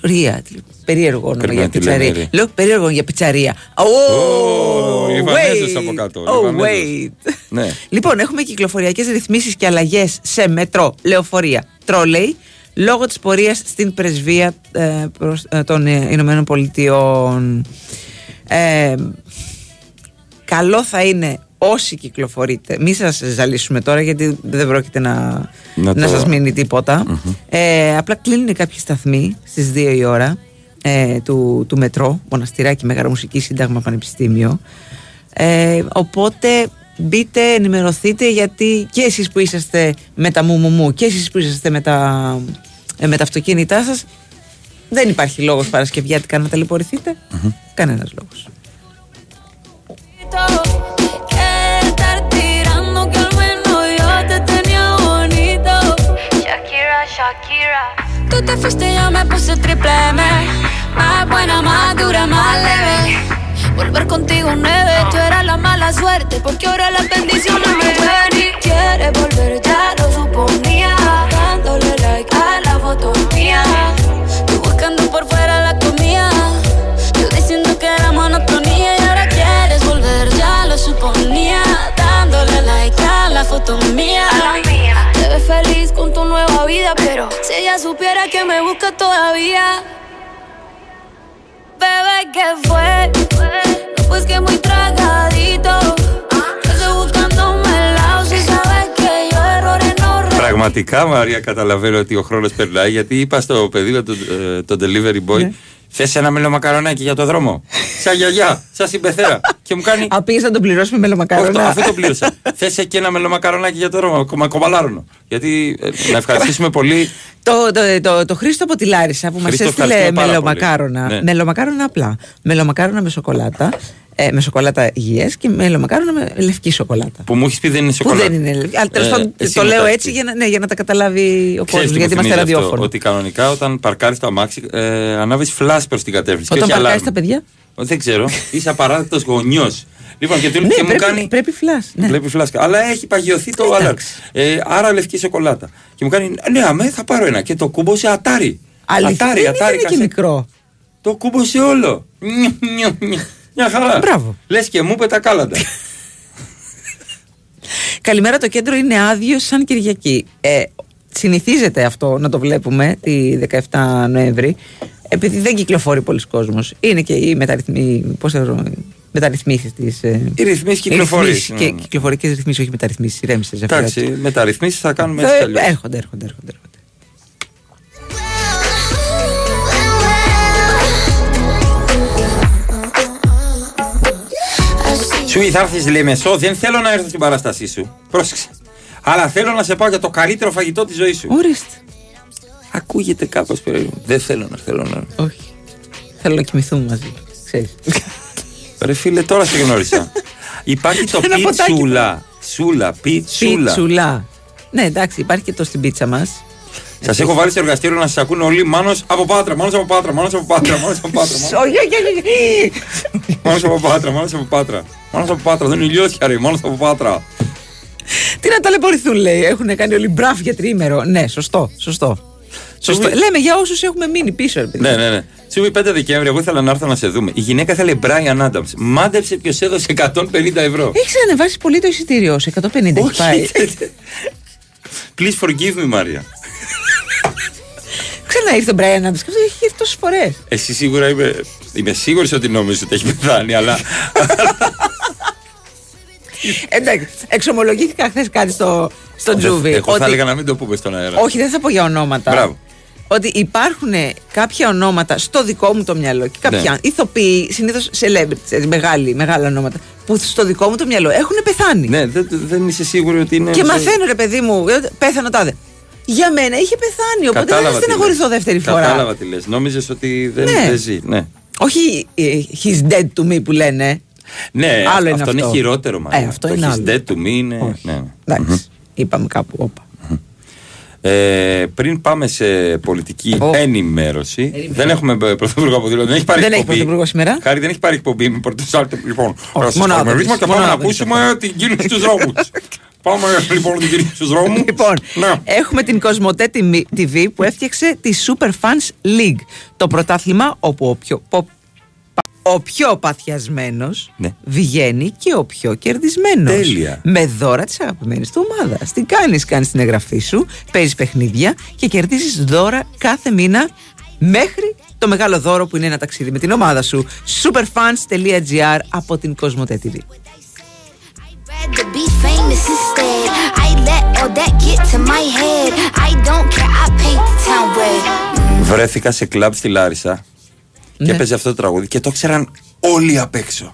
Speaker 3: Ρία, τι λέω, περίεργο όνομα
Speaker 2: Περίμενε,
Speaker 3: για
Speaker 2: τι λένε,
Speaker 3: πιτσαρία.
Speaker 2: Ρία.
Speaker 3: Λέω περίεργο για πιτσαρία. Oh,
Speaker 2: Ω, Λιβανέζος
Speaker 3: wait.
Speaker 2: από κάτω,
Speaker 3: Oh,
Speaker 2: Λιβανέζος.
Speaker 3: wait.
Speaker 2: Ναι.
Speaker 3: Λοιπόν, έχουμε κυκλοφοριακές ρυθμίσεις και αλλαγές σε μετρό, λεωφορεία, τρόλεϊ, λόγω της πορείας στην πρεσβεία ε, προς, ε, των ε, Ηνωμένων Πολιτειών. Ε, καλό θα είναι όσοι κυκλοφορείτε, μην σας ζαλίσουμε τώρα γιατί δεν πρόκειται να,
Speaker 2: Να
Speaker 3: να,
Speaker 2: το-
Speaker 3: σας μείνει τίποτα. Ε, απλά κλείνουν κάποιοι σταθμοί στις 2 η ώρα ε, του, του μετρό, Μοναστηράκι, Μέγαρα Μουσική, Σύνταγμα, Πανεπιστήμιο. Ε, οπότε μπείτε, ενημερωθείτε γιατί και εσείς που είσαστε με τα μου μου μου και εσείς που είσαστε με τα, ε, με τα αυτοκίνητά σας δεν υπάρχει λόγος Παρασκευιάτικα να ταλαιπωρηθείτε. Κανένας λόγος.
Speaker 14: Shakira. Tú te fuiste yo me puse triple M. Más buena, más dura, más leve. Volver contigo nueve. Tú eras la mala suerte porque ahora las bendiciones me ven y volver, ya lo suponía. Dándole like a la foto mía. Tú buscando por fuera la comida. Yo diciendo que era monotonía y ahora quieres volver, ya lo suponía. Dándole like a la foto mía Te ves feliz con tu nueva vida, pero si ella supiera que me busca todavía. Bebé, ¿qué fue? No, pues que muy tragadito. Yo estoy buscándome el lado, si sabes que yo errores no
Speaker 2: Πραγματικά, Μαρία, καταλαβαίνω ότι ο χρόνο περνάει γιατί είπα στο παιδί με τον, ε, τον delivery boy. Θες ένα μελομακαρονάκι για το δρόμο; Σαν γιαγιά, σαν συμπεθέρα. και μου κάνει.
Speaker 3: Α, πήγες να τον πληρώσουμε με
Speaker 2: Όχι, το-
Speaker 3: λομακάρονα.
Speaker 2: αφού το πλήρωσα. Θες και ένα μελομακαρονάκι για το δρόμο; Κομμα, κομπαλάρωνο. Γιατί ε, να ευχαριστήσουμε πολύ.
Speaker 3: Το, το, το, το Χρήστο από τη Λάρισα που μας
Speaker 2: Χρήστο,
Speaker 3: έστειλε
Speaker 2: ευχαριστούμε πάρα
Speaker 3: μελομακάρονα.
Speaker 2: πολύ. Ναι.
Speaker 3: Μελομακάρονα απλά. Μελομακάρονα με σοκολάτα. Ε, με σοκολάτα υγιές και μελομακάρονα με λευκή σοκολάτα.
Speaker 2: Που μου έχεις πει δεν είναι
Speaker 3: Που
Speaker 2: σοκολάτα.
Speaker 3: δεν είναι λευκή. Αλλά τέλος
Speaker 2: Ε,
Speaker 3: πάντων
Speaker 2: εσύ
Speaker 3: το
Speaker 2: μου
Speaker 3: λέω
Speaker 2: τα
Speaker 3: έτσι για να, ναι, για να τα καταλάβει ο
Speaker 2: Ξέρεις
Speaker 3: κόσμος.
Speaker 2: τι μου
Speaker 3: Γιατί είμαστε
Speaker 2: θυμίζει αυτό,
Speaker 3: ραδιόφωνο.
Speaker 2: Ότι κανονικά όταν παρκάρεις το αμάξι, ε, ανάβεις φλάσ προ την κατεύθυνση.
Speaker 3: Όταν
Speaker 2: και όχι
Speaker 3: παρκάρεις
Speaker 2: alarm.
Speaker 3: τα παιδιά;
Speaker 2: Ο, Δεν ξέρω. Είσαι απαράδεκτος γονιός. Λοιπόν, και, του,
Speaker 3: Ναι,
Speaker 2: και μου
Speaker 3: πρέπει,
Speaker 2: κάνει.
Speaker 3: πρέπει φλάς, ναι.
Speaker 2: Βλέπει φλάσκα. Αλλά έχει παγιωθεί το άλλα. Ε, άρα λευκή σοκολάτα. Και μου κάνει, ναι, αμέ, θα πάρω ένα. Και το κούμπωσε ατάρι.
Speaker 3: Αλήθεια,
Speaker 2: ατάρι,
Speaker 3: δεν
Speaker 2: ατάρι.
Speaker 3: ήταν και
Speaker 2: κασέ-
Speaker 3: μικρό.
Speaker 2: Το κούμπωσε όλο. Νιου, νιου, νιου. Μια χαρά.
Speaker 3: Μπράβο.
Speaker 2: Λες και μου είπε τα κάλαντα. [LAUGHS]
Speaker 3: Καλημέρα, το κέντρο είναι άδειο σαν Κυριακή. Ε, συνηθίζεται αυτό να το βλέπουμε τη 17 Νοέμβρη, επειδή δεν κυκλοφορεί πολλοί κόσμος. Είναι και οι μεταρρυθμί, πώς θα το- μεταρρυθμίσεις της... ε,
Speaker 2: Οι ρυθμίσεις κυκλοφορίας,
Speaker 3: ρυθμίσεις
Speaker 2: ναι,
Speaker 3: Και
Speaker 2: ναι.
Speaker 3: κυκλοφορικές ρυθμίσεις, όχι μεταρρυθμίσεις, ηρέμησε.
Speaker 2: Εντάξει, μεταρρυθμίσεις θα κάνουμε
Speaker 3: Θα-
Speaker 2: έτσι κι αλλιώς.
Speaker 3: έρχονται, έρχονται, έρχονται. Έρχονται.
Speaker 2: Σου θα έρθεις Λεμεσό, δεν θέλω να έρθω στην παράστασή σου. Πρόσεξε. Αλλά θέλω να σε πάω για το καλύτερο φαγητό της ζωής σου.
Speaker 3: Ορίστε.
Speaker 2: Ακούγεται κάπως περίεργο. Δεν θέλω να θέλω να.
Speaker 3: Όχι. Θέλω να κοιμηθούμε μαζί. Ξέρεις.
Speaker 2: Ρε φίλε, τώρα σε γνώρισα. Υπάρχει το [LAUGHS]
Speaker 3: Ένα ποτάκι.
Speaker 2: πιτσούλα. Σούλα, πιτσούλα.
Speaker 3: Πιτσουλά. Ναι, εντάξει, υπάρχει και το στην πίτσα μας.
Speaker 2: Σας έχω βάλει στο εργαστήριο να σας ακούνε όλοι μάνος από πάτρα, μάνος από πάτρα, μάνος από πάτρα, μάνος από πάτρα.
Speaker 3: Όχι, όχι, όχι, όχι.
Speaker 2: Μάνος από πάτρα, μάνος από πάτρα. Μάνος από πάτρα, δεν είναι ηλιώσια, ρε, μάνος από πάτρα.
Speaker 3: Τι να ταλαιπωρηθούν, λέει. Έχουν κάνει όλοι μπραφ για τριήμερο. Ναι, σωστό, σωστό. σωστό.
Speaker 2: Σουβι-
Speaker 3: Λέμε για όσους έχουμε μείνει πίσω, ρε παιδί.
Speaker 2: Ναι, ναι, ναι. Τσούβι 5 Δεκέμβρη, εγώ ήθελα να έρθω να σε δούμε. Η γυναίκα θέλει Brian Adams. Μάντεψε ποιος έδωσε 150 ευρώ.
Speaker 3: Έχεις ανεβάσει πολύ το εισιτήριο. Σε 150 έχει πάει.
Speaker 2: Please forgive me, Μάρια.
Speaker 3: Ξανά ήρθε ο Μπράιν Άντρε και αυτό έχει έρθει τόσες φορές.
Speaker 2: Εσύ σίγουρα είμαι, είμαι σίγουρη ότι νόμιζε ότι έχει πεθάνει, αλλά.
Speaker 3: Εντάξει, εξομολογήθηκα χθες κάτι στο, στο Τζούβι.
Speaker 2: Εγώ θα
Speaker 3: ότι-
Speaker 2: έλεγα να μην το πούμε στον αέρα.
Speaker 3: Όχι, δεν θα πω για ονόματα.
Speaker 2: Μπράβο.
Speaker 3: Ότι υπάρχουν κάποια ονόματα στο δικό μου το μυαλό και κάποια
Speaker 2: Ναι.
Speaker 3: ηθοποιοί, συνήθως celebrities, μεγάλη, μεγάλα ονόματα, που στο δικό μου το μυαλό έχουν πεθάνει.
Speaker 2: Ναι, δεν, δεν είσαι σίγουρη ότι είναι.
Speaker 3: Και μαθαίνω, ρε παιδί μου, ε, πέθανε ο τάδε. Για μένα είχε πεθάνει, οπότε δεν θα
Speaker 2: τι
Speaker 3: στεναχωρηθώ
Speaker 2: λες.
Speaker 3: δεύτερη φορά.
Speaker 2: Κατάλαβα τι λες. Νόμιζες ότι δεν,
Speaker 3: Ναι.
Speaker 2: δεν ζει. Ναι.
Speaker 3: Όχι ε, he's dead to me που λένε.
Speaker 2: Ναι,
Speaker 3: Άλλο είναι
Speaker 2: αυτό,
Speaker 3: αυτό.
Speaker 2: είναι χειρότερο μάλλον.
Speaker 3: Ε, αυτό
Speaker 2: το
Speaker 3: είναι
Speaker 2: he's
Speaker 3: άλλο.
Speaker 2: dead to me είναι. Ναι, ναι.
Speaker 3: Εντάξει, είπαμε κάπου. Όπα.
Speaker 2: Ε, πριν πάμε σε πολιτική ενημέρωση, δεν έχουμε ε, πρωθυπουργό από δηλώτη. Δεν έχει πάρει
Speaker 3: Δεν έχει
Speaker 2: εκπομπή.
Speaker 3: πρωθυπουργό σήμερα.
Speaker 2: Χάρη δεν έχει πάρει εκπομπή με πρωτοσάλτε. Λοιπόν,
Speaker 3: Όχι,
Speaker 2: θα σας
Speaker 3: μόνο
Speaker 2: καλημερίσουμε
Speaker 3: άδωνης.
Speaker 2: και πάμε
Speaker 3: Μόνο
Speaker 2: να
Speaker 3: άδωνης
Speaker 2: ακούσουμε την κίνηση στους δρόμου. [LAUGHS] πάμε λοιπόν την κίνηση στους δρόμους.
Speaker 3: Λοιπόν,
Speaker 2: Ναι.
Speaker 3: έχουμε την Κοσμοτέ TV που έφτιαξε τη Super Fans League. Το πρωτάθλημα όπου ο πιο, πο- πα- ο πιο παθιασμένος
Speaker 2: Ναι.
Speaker 3: βγαίνει και ο πιο κερδισμένος.
Speaker 2: Τέλεια.
Speaker 3: Με δώρα της αγαπημένης του ομάδας. Τι κάνεις, κάνεις την εγγραφή σου, παίζεις παιχνίδια και κερδίζεις δώρα κάθε μήνα μέχρι το μεγάλο δώρο που είναι ένα ταξίδι με την ομάδα σου. superfans.gr από την Κοσμοτέ TV.
Speaker 14: to be famous instead. I let all that get to my head. I don't care, I paint the town red.
Speaker 2: Βρέθηκα σε κλαμπ στη Λάρισα και
Speaker 3: Ναι.
Speaker 2: έπαιζε αυτό το τραγούδι και το ξέραν όλοι απ' έξω.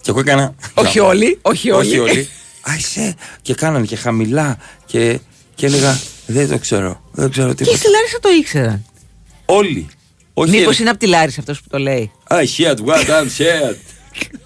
Speaker 2: Και εγώ έκανα.
Speaker 3: Όχι όλοι, όχι όλοι.
Speaker 2: Όχι όλοι. [LAUGHS] Άισε. Και κάνανε και χαμηλά και, και έλεγα Δεν το ξέρω. Δεν ξέρω
Speaker 3: Και
Speaker 2: τίποτα.
Speaker 3: στη Λάρισα το ήξεραν.
Speaker 2: Όλοι. Όχι
Speaker 3: Μήπως
Speaker 2: ελ-
Speaker 3: είναι από τη Λάρισα αυτός που το λέει.
Speaker 2: I shit, what I'm shit. [LAUGHS]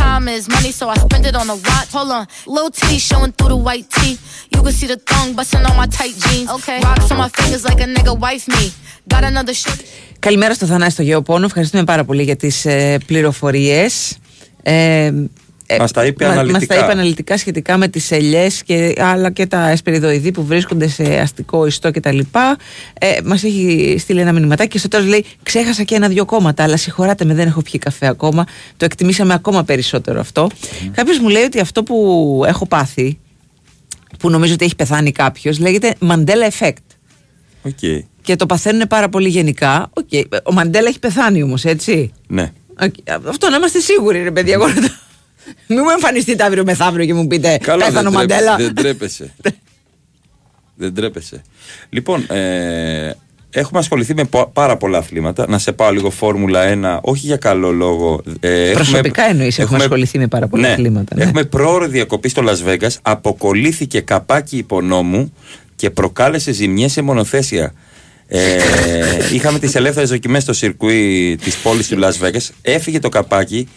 Speaker 14: Time is money, so I spend it on a watch. Hold on, little titty showing through the white tee. You can see the thong busting on my tight jeans. Okay, rocks on my fingers like a nigga wife me. Got another shit.
Speaker 3: Καλημέρα στο Θανάση στο Γεωπόνο. Ευχαριστούμε πάρα πολύ για τις ε, πληροφορίες. Ε, Ε,
Speaker 2: Μας τα είπε
Speaker 3: μα- Μας
Speaker 2: αναλυτικά.
Speaker 3: τα είπε αναλυτικά σχετικά με τις ελιές και άλλα και τα εσπεριδοειδή που βρίσκονται σε αστικό ιστό κτλ. Ε, μας έχει στείλει ένα μηνυματάκι και στο τέλος λέει ξέχασα και ένα-δυο κόμματα αλλά συγχωράτε με δεν έχω πιει καφέ ακόμα. Το εκτιμήσαμε ακόμα περισσότερο αυτό. Κάποιος μου λέει ότι αυτό που έχω πάθει που νομίζω ότι έχει πεθάνει κάποιος λέγεται Mandela Effect.
Speaker 2: OK.
Speaker 3: Και το παθαίνουν πάρα πολύ γενικά. Οκ. Ο Μαντέλα έχει πεθάνει όμως έτσι;
Speaker 2: Ναι.
Speaker 3: Οκ. Αυτό να είμαστε σίγουροι, ρε παιδιά. Εγώ να το- Μην μου εμφανιστείτε αύριο μεθαύριο και μου πείτε
Speaker 2: Καλά,
Speaker 3: Πέθανε ο
Speaker 2: δεν, τρέπε-
Speaker 3: Μαντέλα.
Speaker 2: δεν τρέπεσαι. δεν τρέπεσαι. Λοιπόν, ε, έχουμε ασχοληθεί με πο- πάρα πολλά αθλήματα. Να σε πάω λίγο Φόρμουλα 1, όχι για καλό λόγο. Ε,
Speaker 3: Προσωπικά εννοείς, έχουμε ασχοληθεί με πάρα πολλά
Speaker 2: ναι,
Speaker 3: αθλήματα, ναι.
Speaker 2: Έχουμε πρόωρη διακοπή στο Las Vegas. Αποκολλήθηκε καπάκι υπονόμου και προκάλεσε ζημιές σε μονοθέσια. Ε, είχαμε τις ελεύθερες δοκιμές στο σιρκουί της πόλης του Las Vegas. Έφυγε το καπάκι.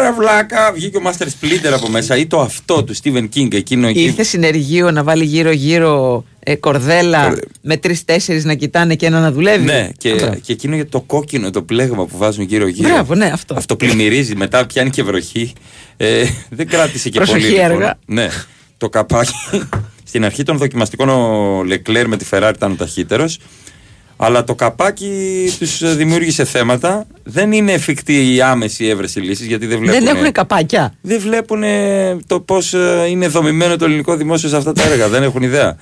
Speaker 2: Ρε βλάκα, βγήκε ο Master Splinter από μέσα ή το αυτό του Stephen King εκείνο εκεί.
Speaker 3: Ήρθε συνεργείο να βάλει γύρω-γύρω ε, κορδέλα με τρει-τέσσερι να κοιτάνε και ένα να δουλεύει.
Speaker 2: Ναι, και,
Speaker 3: Μπράβο.
Speaker 2: και εκείνο για το κόκκινο, το πλέγμα που βάζουν γύρω-γύρω.
Speaker 3: Μπράβο, ναι, αυτό.
Speaker 2: Αυτό πλημμυρίζει, μετά πιάνει και βροχή. Ε, δεν κράτησε και
Speaker 3: Προσοχή
Speaker 2: πολύ. λοιπόν.
Speaker 3: έργα.
Speaker 2: Ναι, το καπάκι. Στην αρχή των δοκιμαστικών ο Λεκλέρ με τη Ferrari ήταν ο ταχύτερος. Αλλά το καπάκι τους δημιούργησε θέματα. Δεν είναι εφικτή η άμεση έβρεση λύσης γιατί δεν βλέπουν.
Speaker 3: Δεν έχουν καπάκια.
Speaker 2: Δεν βλέπουν το πώς είναι δομημένο το ελληνικό δημόσιο σε αυτά τα έργα. δεν έχουν ιδέα.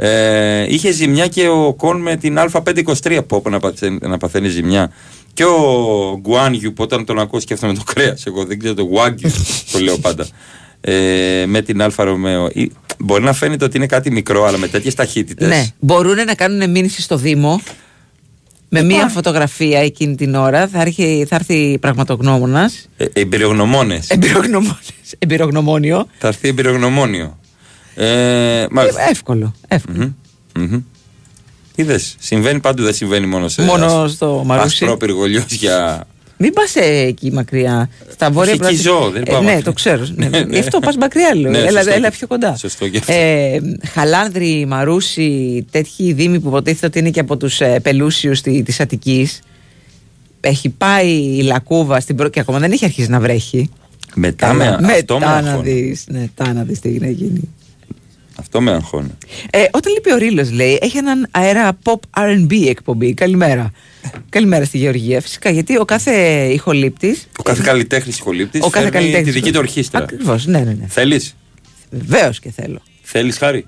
Speaker 2: Ε, είχε ζημιά και ο Οκόν με την Α523 που όπου να, παθαίνει, να παθαίνει ζημιά. Και ο Γκουάνιου που όταν τον ακούω σκέφτομαι το κρέας. Εγώ δεν ξέρω το Γουάνιου, το λέω πάντα. Ε, με την Alfa Romeo. Ή- Μπορεί να φαίνεται ότι είναι κάτι μικρό, αλλά με τέτοιες ταχύτητες.
Speaker 3: Ναι, μπορούν να κάνουν μήνυση στο Δήμο με μία φωτογραφία εκείνη την ώρα. Θα έρθει, θα έρθει πραγματογνώμονας.
Speaker 2: Ε, Εμπειρογνωμόνες.
Speaker 3: Εμπειρογνωμόνιο.
Speaker 2: Θα έρθει εμπειρογνωμόνιο. Ε, μάλιστα.
Speaker 3: Ε, εύκολο. εύκολο.
Speaker 2: Μμμ. Είδες, συμβαίνει παντού, δεν συμβαίνει μόνο σε
Speaker 3: Μόνο
Speaker 2: ασ-
Speaker 3: στο Μαρούσι.
Speaker 2: Άσπρο πυργολιός
Speaker 3: Μην πας εκεί μακριά. Στα βόρεια
Speaker 2: Όχι, εκεί
Speaker 3: Πράσινα-
Speaker 2: ζω, δεν
Speaker 3: Ε,
Speaker 2: πάω
Speaker 3: ναι,
Speaker 2: μακριά.
Speaker 3: το ξέρω. Ναι.
Speaker 2: Ναι, ναι.
Speaker 3: Γι' αυτό πας μακριά, λέω.
Speaker 2: Ναι,
Speaker 3: έλα,
Speaker 2: σωστό
Speaker 3: έλα
Speaker 2: και-
Speaker 3: πιο κοντά.
Speaker 2: σωστό και αυτό.
Speaker 3: Ε, Χαλάνδρη, Μαρούσι, τέτοιοι δήμοι που υποτίθεται ότι είναι και από τους ε, πελούσιους τη Αττικής. Έχει πάει η Λακούβα στην πρώτη και ακόμα δεν έχει αρχίσει να βρέχει.
Speaker 2: Μετά με, αυτό με
Speaker 3: Μετά να
Speaker 2: αγχώνει.
Speaker 3: δεις. Ναι, τα να δεις τι έχει να γίνει.
Speaker 2: Αυτό με αγχώνει.
Speaker 3: Ε, όταν λείπει ο Ρήλο, λέει, έχει έναν αέρα pop RB εκπομπή. Καλημέρα. Καλημέρα στη Γεωργία. Φυσικά, γιατί ο κάθε ηχολήπτη.
Speaker 2: Ο κάθε καλλιτέχνης ηχολήπτης
Speaker 3: Ο κάθε καλλιτέχνης.
Speaker 2: τη δική του ορχήστρα.
Speaker 3: Ακριβώς, ναι, ναι. ναι.
Speaker 2: Θέλεις;
Speaker 3: Βεβαίως και θέλω.
Speaker 2: Θέλεις χάρη;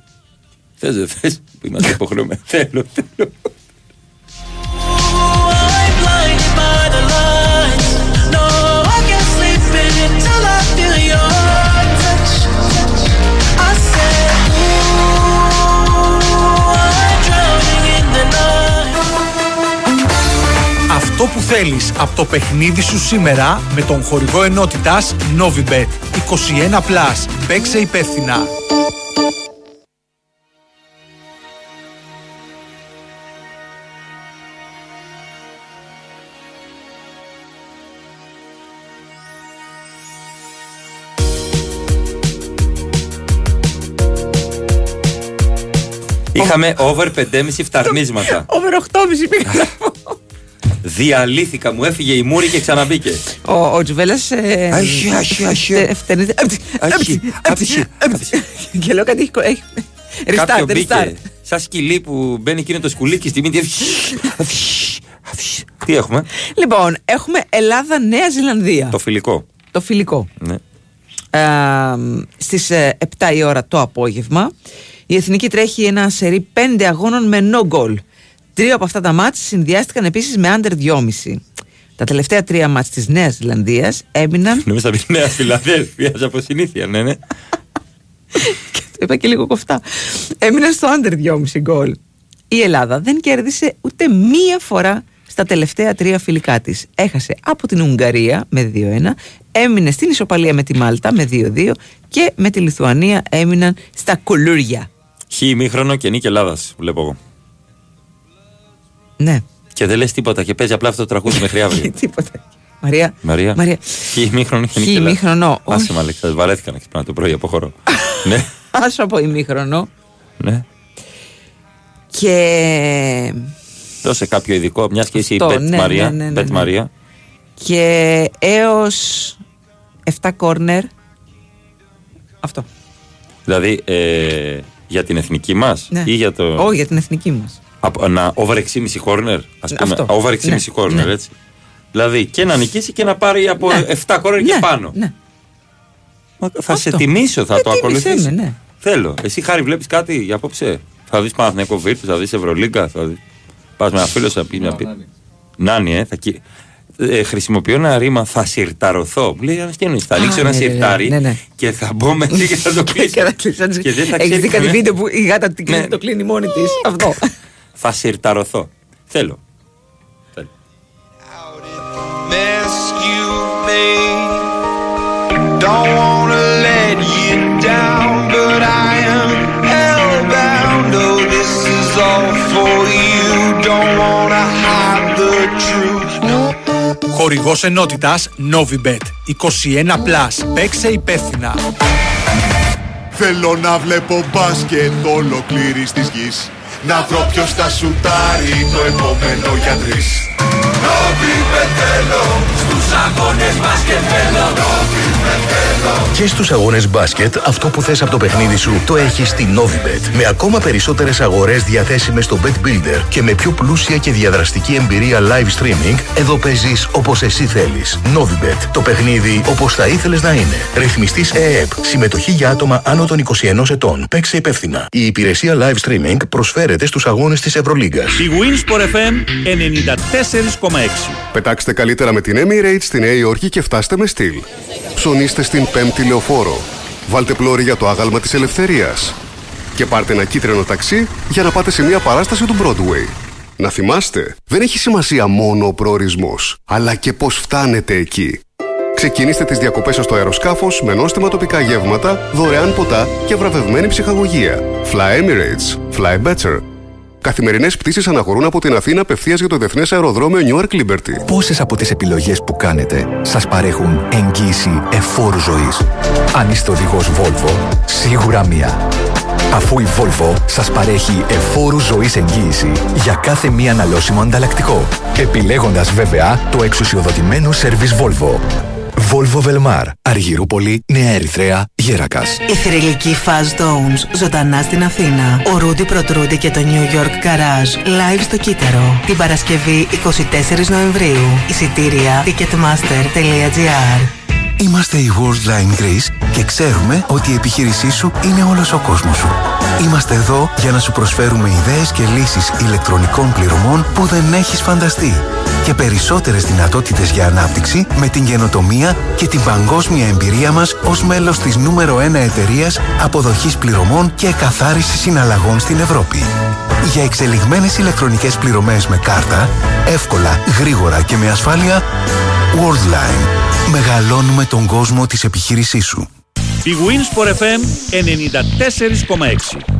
Speaker 2: Θες, δεν θες; Που είμαστε υποχρεωμένοι. [LAUGHS] Θέλω, θέλω.
Speaker 15: Αυτό που θέλεις από το παιχνίδι σου σήμερα με τον χορηγό ενότητας Novibet 21+. Παίξε υπεύθυνα.
Speaker 2: Είχαμε over 5,5 [LAUGHS] φταρνίσματα.
Speaker 3: Over 8,5 πήγα να πω.
Speaker 2: Διαλύθηκα, μου έφυγε η μούρη και ξαναμπήκε.
Speaker 3: Ο, ο Τζουβέλλα. Ε,
Speaker 2: Αχι, αχι, αχι.
Speaker 3: τε- φταίνεται.
Speaker 2: Αχι, αχι,
Speaker 3: Και λέω κάτι έχει. κο- έχει-
Speaker 2: Κάποιο
Speaker 3: Restart,
Speaker 2: μπήκε.
Speaker 3: restart.
Speaker 2: Σαν σκυλί που μπαίνει εκείνο το σκουλίκι στη μύτη. Τι έχουμε,
Speaker 3: Λοιπόν, έχουμε Ελλάδα-Νέα Ζηλανδία.
Speaker 2: το φιλικό.
Speaker 3: Το φιλικό.
Speaker 2: Ναι.
Speaker 3: Ε, στις ε, 7 η ώρα το απόγευμα. Η Εθνική τρέχει ένα σερί 5 αγώνων με no goal. Τρία από αυτά τα μάτς συνδυάστηκαν επίσης με under 2,5. Τα τελευταία τρία μάτς της Νέας Ζηλανδίας έμειναν, [LAUGHS]
Speaker 2: Νομίζω θα πει Νέα Φιλαδέλφια από συνήθεια, ναι, ναι. [LAUGHS]
Speaker 3: το είπα και λίγο κοφτά, έμειναν στο under 2,5 γκολ. Η Ελλάδα δεν κέρδισε ούτε μία φορά στα τελευταία τρία φιλικά της. Έχασε από την Ουγγαρία με 2-1, έμεινε στην ισοπαλία με τη Μάλτα με 2-2 και με τη Λιθουανία έμειναν στα κουλούρια.
Speaker 2: Χ ημίχρονο και νίκη Ελλάδας, βλέπω εγώ.
Speaker 3: Ναι.
Speaker 2: Και δεν λες τίποτα και παίζει απλά αυτό το τραγούδι μέχρι [LAUGHS] αύριο.
Speaker 3: Τίποτα. Μαρία.
Speaker 2: Μαρία.
Speaker 3: Μαρία.
Speaker 2: Χ ημίχρονο και
Speaker 3: Χ
Speaker 2: νίκη Ελλάδα.
Speaker 3: ημίχρονο,
Speaker 2: Άσε
Speaker 3: όχι.
Speaker 2: με Αλέξα, βαρέθηκα να ξυπνάω το πρωί από χώρο. [LAUGHS] ναι,
Speaker 3: Άσο από ημίχρονο.
Speaker 2: ναι.
Speaker 3: Και,
Speaker 2: Δώσε κάποιο ειδικό, μιας και είσαι η
Speaker 3: Αυτό,
Speaker 2: Μπετ
Speaker 3: ναι,
Speaker 2: Μαρία.
Speaker 3: ναι, ναι, ναι,
Speaker 2: Μπετ
Speaker 3: ναι.
Speaker 2: Μαρία.
Speaker 3: και έως 7 κόρνερ Αυτό.
Speaker 2: Δηλαδή ε, για την εθνική μας
Speaker 3: Ναι.
Speaker 2: ή για το.
Speaker 3: Όχι, για την εθνική μας.
Speaker 2: Από, να over 6,5 corner, ας πούμε.
Speaker 3: Αυτό.
Speaker 2: Over 6,5
Speaker 3: Ναι,
Speaker 2: corner,
Speaker 3: ναι.
Speaker 2: έτσι. Δηλαδή και να νικήσει και να πάρει από
Speaker 3: Ναι.
Speaker 2: 7 corner και
Speaker 3: Ναι,
Speaker 2: πάνω.
Speaker 3: ναι.
Speaker 2: Μα θα σε
Speaker 3: Αυτό.
Speaker 2: τιμήσω, θα
Speaker 3: Ε,
Speaker 2: το
Speaker 3: τίμησέ
Speaker 2: ακολουθήσεις.
Speaker 3: με, ναι.
Speaker 2: Θέλω. Εσύ χάρη βλέπεις κάτι για απόψε. Θα δεις Παναθηναϊκό Βίρτου, θα δεις Ευρωλίγκα. Θα δεις... Πας με ένα φίλο, θα πει μια πει. Νάνι, ε, θα κι... ε, χρησιμοποιώ ένα ρήμα θα συρταρωθώ. Μου λέει, «Α, τι εννοείς, θα
Speaker 3: Α,
Speaker 2: ρίξω ένα
Speaker 3: ναι, ναι, ναι,
Speaker 2: συρτάρι
Speaker 3: ναι, ναι.
Speaker 2: και θα μπω μέσα [LAUGHS] και θα το κλείσω. και δεν θα
Speaker 3: Έχεις
Speaker 2: ξέρει
Speaker 3: δει κάτι
Speaker 2: κανένα-
Speaker 3: βίντεο που η γάτα την κλείνει-
Speaker 2: Ναι.
Speaker 3: το κλείνει μόνη της; Αυτό.
Speaker 2: Θα σιρταρωθώ. Θέλω.
Speaker 15: Χορηγός ενότητας Νόβιμπετ. 21 πλασπέξε υπεύθυνα.
Speaker 16: Θέλω να βλέπω μπάσκετ ολοκλήρι της γης. Να βρω ποιος θα σουτάρει το επόμενο για τρεις. Νόβι θέλω, στους αγώνες μπάσκετ θέλω.
Speaker 6: Και στους αγώνες μπάσκετ, αυτό που θες από το παιχνίδι σου το έχεις στη Novibet. Με ακόμα περισσότερες αγορές διαθέσιμες στο Bet Builder και με πιο πλούσια και διαδραστική εμπειρία live streaming, εδώ παίζεις όπως εσύ θέλεις. Novibet. Το παιχνίδι όπως θα ήθελες να είναι. Ρυθμιστής ΕΕΠ. Συμμετοχή για άτομα άνω των 21 ετών. Παίξε υπεύθυνα. Η υπηρεσία live streaming προσφέρεται στους αγώνες της Ευρωλίγκας.
Speaker 5: Η Wins for FM 94,6.
Speaker 17: Πετάξτε καλύτερα με την Emirates στη Νέα Υόρκη και φτάστε με στυλ. Ψωνίστε στην πέμπτη λεωφόρο. Βάλτε πλώρη για το άγαλμα της ελευθερίας. Και πάρτε ένα κίτρινο ταξί για να πάτε σε μια παράσταση του Broadway. Να θυμάστε, δεν έχει σημασία μόνο ο προορισμός, αλλά και πώς φτάνετε εκεί. Ξεκινήστε τις διακοπές σας στο αεροσκάφος με νόστιμα τοπικά γεύματα, δωρεάν ποτά και βραβευμένη ψυχαγωγία. Fly Emirates. Fly better. Καθημερινές πτήσεις αναχωρούν από την Αθήνα απευθείας για το Διεθνές Αεροδρόμιο Newark Liberty.
Speaker 18: Πόσες από τις επιλογές που κάνετε σας παρέχουν εγγύηση εφόρου ζωής; Αν είστε οδηγός Volvo, σίγουρα μία. Αφού η Volvo σας παρέχει εφόρου ζωής εγγύηση για κάθε μία αναλώσιμο ανταλλακτικό. Επιλέγοντας βέβαια το εξουσιοδοτημένο σερβις Volvo. Volvo Velmar, Αργυρούπολη, Νέα Ερυθρέα, Γέρακας.
Speaker 19: Η θρηλυκή Fast Zones ζωντανά στην Αθήνα. Ο Ρούντι Προτρούντι και το New York Garage live στο Κύτταρο. Την Παρασκευή 24 Νοεμβρίου. Εισιτήρια ticketmaster.gr
Speaker 18: Είμαστε η Worldline Greece και ξέρουμε ότι η επιχείρησή σου είναι όλος ο κόσμος σου. Είμαστε εδώ για να σου προσφέρουμε ιδέες και λύσεις ηλεκτρονικών πληρωμών που δεν έχεις φανταστεί και περισσότερες δυνατότητες για ανάπτυξη με την καινοτομία και την παγκόσμια εμπειρία μας ως μέλος της νούμερο 1 εταιρείας αποδοχής πληρωμών και καθάριση συναλλαγών στην Ευρώπη. Για εξελιγμένες ηλεκτρονικές πληρωμές με κάρτα, εύκολα, γρήγορα και με ασφάλεια, Worldline. Μεγαλώνουμε τον κόσμο της επιχείρησής σου.
Speaker 5: Η Wins for FM 94,6.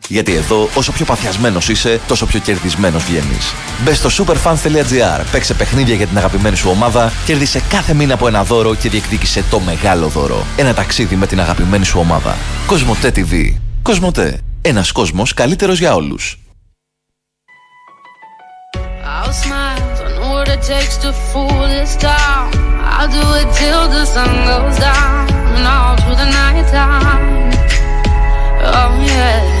Speaker 4: Γιατί εδώ, όσο πιο παθιασμένος είσαι, τόσο πιο κερδισμένος βγαίνεις. Μπες στο superfans.gr, παίξε παιχνίδια για την αγαπημένη σου ομάδα, κέρδισε κάθε μήνα από ένα δώρο και διεκδίκησε το μεγάλο δώρο. Ένα ταξίδι με την αγαπημένη σου ομάδα. Κοσμοτέ TV. Κοσμοτέ. Ένας κόσμος καλύτερος για όλους.
Speaker 14: I'll smile, I know what it takes to fool this town. I'll do it till the sun goes down and all through the night time. Oh yeah,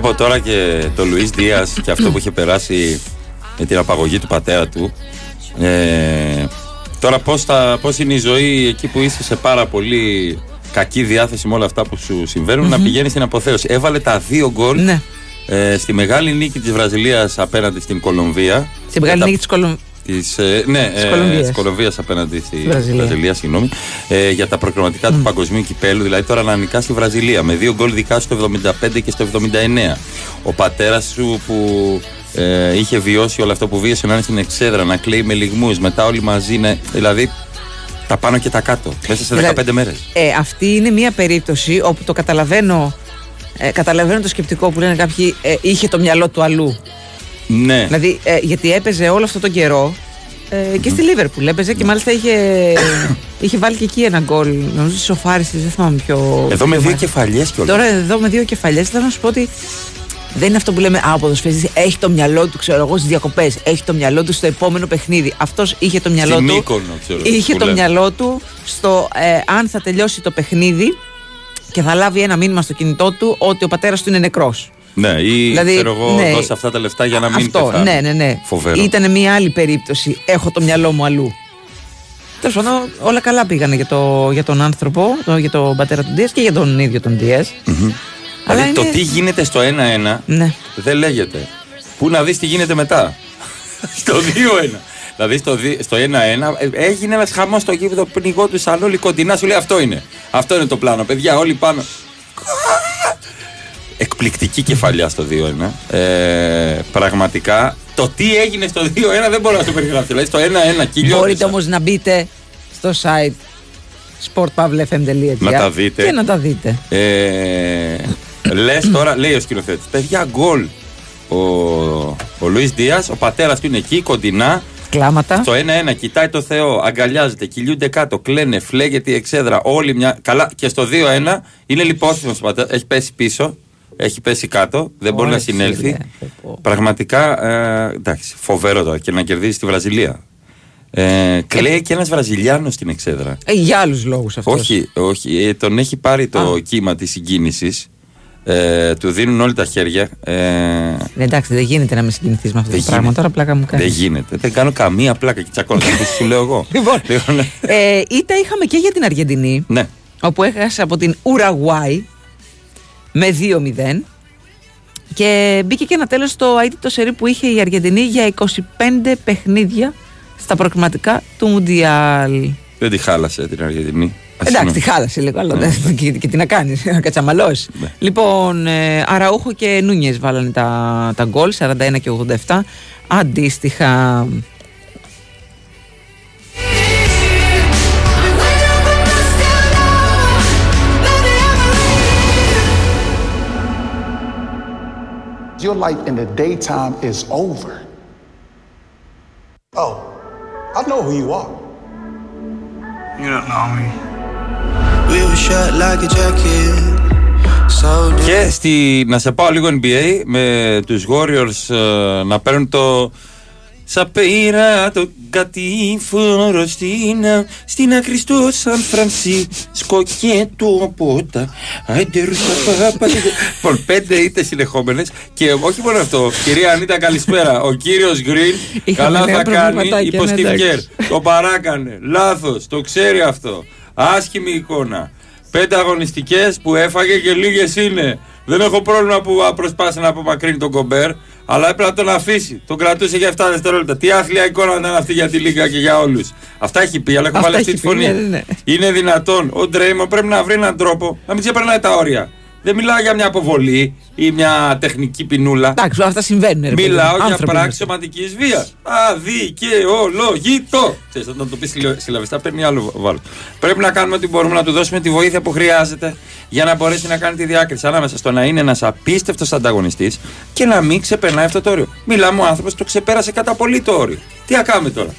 Speaker 2: Βλέπω τώρα και το Λουίς Δίας και αυτό που είχε περάσει με την απαγωγή του πατέρα του. Ε, τώρα πώς, θα, πώς είναι η ζωή εκεί που είσαι σε πάρα πολύ κακή διάθεση με όλα αυτά που σου συμβαινουν να πηγαίνεις στην αποθέωση. Έβαλε τα δύο γκολ
Speaker 3: Ναι.
Speaker 2: ε, στη μεγάλη νίκη της Βραζιλίας απέναντι στην Κολομβία.
Speaker 3: Στην μεγάλη νίκη της Κολομ...
Speaker 2: Της, ε, ναι,
Speaker 3: Της
Speaker 2: ε,
Speaker 3: Κολομβίας.
Speaker 2: της Κολομβίας απέναντι στη
Speaker 3: Βραζιλία.
Speaker 2: Βραζιλία, συγγνώμη, ε, για τα προκριματικά του παγκοσμίου κυπέλου, δηλαδή τώρα να νικά στη Βραζιλία με δύο γκολ δικά στο 75 και στο 79. Ο πατέρας σου που ε, είχε βιώσει όλο αυτό που βίωσε να είναι στην εξέδρα, να κλαίει με λιγμούς, μετά όλοι μαζί, να, δηλαδή τα πάνω και τα κάτω, μέσα σε 15
Speaker 3: Δηλαδή,
Speaker 2: μέρες.
Speaker 3: Ε, αυτή είναι μια περίπτωση όπου το καταλαβαίνω, ε, καταλαβαίνω το σκεπτικό που λένε κάποιοι ε, είχε το μυαλό του αλλού.
Speaker 2: Ναι.
Speaker 3: Δηλαδή, ε, γιατί έπαιζε όλο αυτό τον καιρό ε, και στη Λίβερπουλ έπαιζε και μάλιστα είχε, [LAUGHS] είχε βάλει και εκεί ένα γκολ. Νομίζω ότι σοφάρισε, δεν θυμάμαι ποιο.
Speaker 2: Εδώ με
Speaker 3: ποιο
Speaker 2: δύο
Speaker 3: μάτι.
Speaker 2: κεφαλιές κιόλας.
Speaker 3: Τώρα εδώ με δύο κεφαλιές θέλω να σου πω ότι δεν είναι αυτό που λέμε Α, ο ποδοσφαιριστής έχει το μυαλό του, ξέρω εγώ, στις διακοπές. Έχει το μυαλό του στο επόμενο παιχνίδι. Αυτός είχε το μυαλό
Speaker 2: Στην
Speaker 3: του.
Speaker 2: Μύκονο, ξέρω,
Speaker 3: είχε
Speaker 2: που
Speaker 3: το
Speaker 2: λένε.
Speaker 3: μυαλό του στο ε, αν θα τελειώσει το παιχνίδι και θα λάβει ένα μήνυμα στο κινητό του ότι ο πατέρας του είναι νεκρός.
Speaker 2: Ναι, ή
Speaker 3: Δηλαδή,
Speaker 2: ξέρω εγώ,
Speaker 3: ναι.
Speaker 2: δώσε αυτά τα λεφτά για να μην
Speaker 3: Αυτό,
Speaker 2: πεθάνει.
Speaker 3: ναι, ναι, ναι.
Speaker 2: Φοβερό.
Speaker 3: Ήταν μια άλλη περίπτωση. Έχω το μυαλό μου αλλού. Τέλος πάντων, όλα καλά πήγανε για, το, για τον άνθρωπο, το, για τον πατέρα του Ντία και για τον ίδιο τον Ντία. Αλλά
Speaker 2: Δηλαδή το
Speaker 3: είναι-
Speaker 2: τι γίνεται στο 1-1
Speaker 3: Ναι.
Speaker 2: δεν λέγεται. Πού να δεις τι γίνεται μετά; [LAUGHS] στο 2-1. Δηλαδή στο, δι- στο 1-1 ε, έγινε ένας χαμός στο γήπεδο πνιγό του σαν όλοι κοντινά. Σου λέει αυτό είναι. Αυτό είναι το πλάνο. Παιδιά, όλοι πάνω. Εκπληκτική κεφαλιά στο 2-1. Ε, πραγματικά το τι έγινε στο 2-1 δεν μπορώ να το περιγράψω. Δηλαδή στο 1-1 κυλιώτησα.
Speaker 3: Μπορείτε όμως να μπείτε στο site sportpavlefm.gr
Speaker 2: Να τα δείτε.
Speaker 3: Και να τα δείτε.
Speaker 2: Ε, Λες τώρα, λέει ο σκηνοθέτης, παιδιά γκολ. Ο, ο Λουίς Δίας, ο πατέρας του είναι εκεί, κοντινά.
Speaker 3: Κλάματα.
Speaker 2: Στο 1-1 κοιτάει το Θεό, αγκαλιάζεται, κυλιούνται κάτω, κλαίνε, φλέγεται η εξέδρα. Όλοι μια. Καλά, και στο 2-1 είναι λιπόθυμος ο πατέρας, έχει πέσει πίσω, έχει πέσει κάτω, δεν μπορεί να
Speaker 3: Όχι,
Speaker 2: συνέλθει.
Speaker 3: ρε,
Speaker 2: Πραγματικά, ε, εντάξει, φοβερό τώρα και να κερδίσει τη Βραζιλία. Ε, κλαίει και ένας Βραζιλιάνος στην εξέδρα.
Speaker 3: Ε, για άλλους λόγους αυτός.
Speaker 2: Όχι, όχι. Ε, τον έχει πάρει το κύμα της συγκίνησης. Ε, του δίνουν όλοι τα χέρια. Ε,
Speaker 3: Ναι, εντάξει, δεν γίνεται να με συγκινηθείς με αυτό
Speaker 2: Δεν
Speaker 3: το πράγμα.
Speaker 2: γίνεται.
Speaker 3: Τώρα πλάκα μου κάνεις.
Speaker 2: δεν γίνεται. Δεν κάνω καμία πλάκα και τσακώνω. [LAUGHS] Αυτό σου λέω εγώ.
Speaker 3: Λοιπόν,
Speaker 2: Λοιπόν, ναι.
Speaker 3: ε, ήττα είχαμε και για την Αργεντινή,
Speaker 2: ναι.
Speaker 3: όπου έχασε από την Ουραγουάη με 2-0 και μπήκε και ένα τέλος στο αίτητο σερί που είχε η Αργεντινή για 25 παιχνίδια στα προκριματικά του Μουντιάλ.
Speaker 2: Δεν τη χάλασε την Αργεντινή. Ας
Speaker 3: Εντάξει,
Speaker 2: είναι.
Speaker 3: τη χάλασε λίγο, αλλά
Speaker 2: Ναι.
Speaker 3: δεν- και, και τι να κάνεις, [LAUGHS] να κατσαμαλώσει. Λοιπόν, ε, Αραούχο και Νούνιες βάλανε τα, τα γκολ, 41 και 87. Αντίστοιχα.
Speaker 20: Your life in the daytime is over. Oh, I know who you are.
Speaker 21: You don't know me. We were shot like a jacket. So
Speaker 2: Και στη, να σε πάω λίγο NBA με τους Warriors ε, να παίρνουν το Σα πήρα το κατήφορο στην, στην άκρη στο Σαν Φρανσίσκο και το πότα. Άιντερουσα πάπα. Λοιπόν, πέντε είτε συνεχόμενες και όχι μόνο αυτό. Κυρία Ανίτα, καλησπέρα. Ο κύριος Γκριν
Speaker 3: Είχαμε
Speaker 2: καλά
Speaker 3: νέα
Speaker 2: θα κάνει
Speaker 3: προβληματάκια,
Speaker 2: υπό
Speaker 3: ναι,
Speaker 2: Στιβ
Speaker 3: εντάξει.
Speaker 2: Κέρ. Το παράκανε. Λάθος. Το ξέρει αυτό. Άσχημη εικόνα. Πέντε αγωνιστικές που έφαγε και λίγες είναι. Δεν έχω πρόβλημα που α, προσπάθησε να απομακρύνει τον κομπέρ, αλλά έπρεπε να τον αφήσει. Τον κρατούσε για 7 δευτερόλεπτα. Τι άθλια εικόνα ήταν αυτή για τη Λίγα και για όλους. Αυτά έχει πει, αλλά έχω
Speaker 3: Αυτά
Speaker 2: βάλει αυτή
Speaker 3: έχει
Speaker 2: τη
Speaker 3: πει,
Speaker 2: φωνή.
Speaker 3: ναι, ναι, ναι.
Speaker 2: Είναι δυνατόν. Ο Ντρέιμον πρέπει να βρει έναν τρόπο να μην ξεπερνάει τα όρια. Δεν μιλάω για μια αποβολή ή μια τεχνική πινούλα.
Speaker 3: Εντάξει, αυτά συμβαίνουν. ρε παιδί μου.
Speaker 2: Μιλάω για
Speaker 3: Άνθρωποι
Speaker 2: πράξη
Speaker 3: είμαστε.
Speaker 2: σωματική βίας. Αδικαιολόγητο. Ξέρεις, όταν το πεις συλλαβιστά, παίρνει άλλο βάλο. Πρέπει να κάνουμε ό,τι μπορούμε να του δώσουμε τη βοήθεια που χρειάζεται για να μπορέσει να κάνει τη διάκριση ανάμεσα στο να είναι ένας απίστευτος ανταγωνιστής και να μην ξεπερνάει αυτό το όριο. Μιλάμε ο άνθρωπος το ξεπέρασε κατά πολύ το όριο. Τι να κάνουμε τώρα;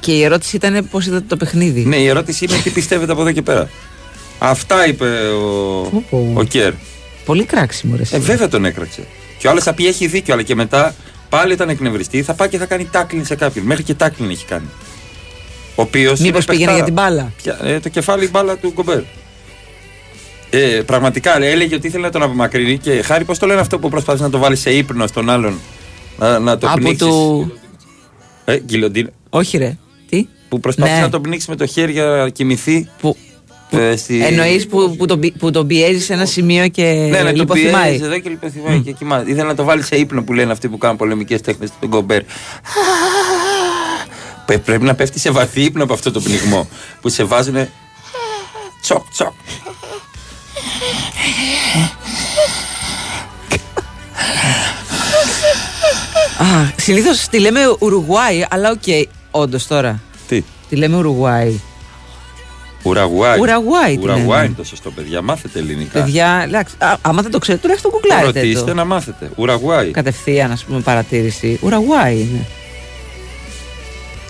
Speaker 3: Και η ερώτηση ήταν πώς είδατε το παιχνίδι.
Speaker 2: Ναι, η ερώτηση είναι τι πιστεύετε από εδώ και πέρα. Αυτά είπε ο,
Speaker 3: πω.
Speaker 2: ο Κέρ.
Speaker 3: Πολύ κράξιμο, ρε.
Speaker 2: Ε, βέβαια τον έκραξε. Και ο άλλος θα πει έχει δίκιο, αλλά και μετά πάλι όταν εκνευριστεί θα πάει και θα κάνει τάκλιν σε κάποιον. Μέχρι και τάκλιν έχει κάνει. Ο οποίος.
Speaker 3: Μήπως πήγαινε για την μπάλα;
Speaker 2: Ε, το κεφάλι μπάλα του Γκομπέρ. Ε, πραγματικά έλεγε ότι ήθελε να τον απομακρύνει και χάρη πώς το λένε αυτό που προσπάθησε να το βάλεις σε ύπνο στον άλλον. Να, να το
Speaker 3: Από
Speaker 2: πνίξεις;
Speaker 3: του.
Speaker 2: Ε, γκυλοντίνα.
Speaker 3: Όχι, ρε. Τι;
Speaker 2: Που προσπάθησε
Speaker 3: Ναι.
Speaker 2: να τον πνίξεις με το χέρι για να κοιμηθεί.
Speaker 3: Που,
Speaker 2: ε, στη...
Speaker 3: Εννοείς που, που, τον, πι- που τον πιέζει σε ένα σημείο και
Speaker 2: Ναι, ναι, το
Speaker 3: λιποθυμάει.
Speaker 2: πιέζεις εδώ και λιποθυμάει και κοιμάται. Ήθελε να το βάλεις σε ύπνο που λένε αυτοί που κάνουν πολεμικές τέχνες στον Γκομπέρ. Πε- Πρέπει να πέφτει σε βαθύ ύπνο από αυτό το πνιγμό που σε βάζουν. Τσοκ, τσοκ.
Speaker 3: Α, συνήθως τη λέμε Ουρουγουάη, αλλά οκ, όντως τώρα.
Speaker 2: Τι;
Speaker 3: Τη λέμε Ουρουγουάη.
Speaker 2: Ουραγουάη.
Speaker 3: Ουραγκουάη τη
Speaker 2: Ουραγουάη
Speaker 3: λέμε.
Speaker 2: είναι το σωστό, παιδιά. Μάθετε ελληνικά.
Speaker 3: Παιδιά, εντάξει, α, άμα δεν το ξέρετε, τουλάχιστον
Speaker 2: Το
Speaker 3: γκουγκλάρετε.
Speaker 2: ρωτήστε
Speaker 3: το.
Speaker 2: να μάθετε. Ουραγουάη.
Speaker 3: Κατευθείαν, ας πούμε, παρατήρηση. Ουραγκουάη είναι.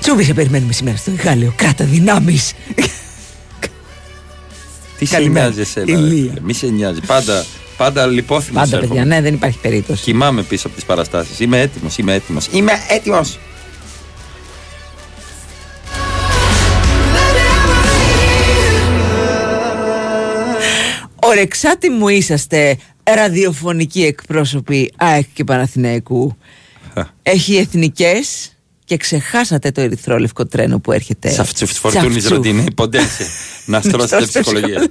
Speaker 3: Τσούβι, σε περιμένουμε σήμερα στο Γάλλιο. Κράτα δυνάμεις.
Speaker 2: Τι σε
Speaker 3: Καλημέρα.
Speaker 2: νοιάζει εσένα.
Speaker 3: Ηλία.
Speaker 2: ρε. Μη σε νοιάζει. Πάντα, πάντα λιπόθυμος.
Speaker 3: Πάντα, παιδιά, ναι, δεν υπάρχει περίπτωση.
Speaker 2: Κοιμάμαι πίσω από τις παραστάσεις. Είμαι έτοιμος, είμαι έτοιμος. Είμαι έτοιμος.
Speaker 3: Ορεξάτη μου είσαστε ραδιοφωνικοί εκπρόσωποι ΑΕΚ και Παναθηναϊκού. Έχει εθνικές και ξεχάσατε το ερυθρόλευκο τρένο που έρχεται.
Speaker 2: Σαφτσουφ φορτούνη
Speaker 3: Τσαφτσουφ.
Speaker 2: ροτίνη. Ποντένσε. Να [LAUGHS] στρώσετε
Speaker 3: στρώσετε
Speaker 2: ψυχολογία.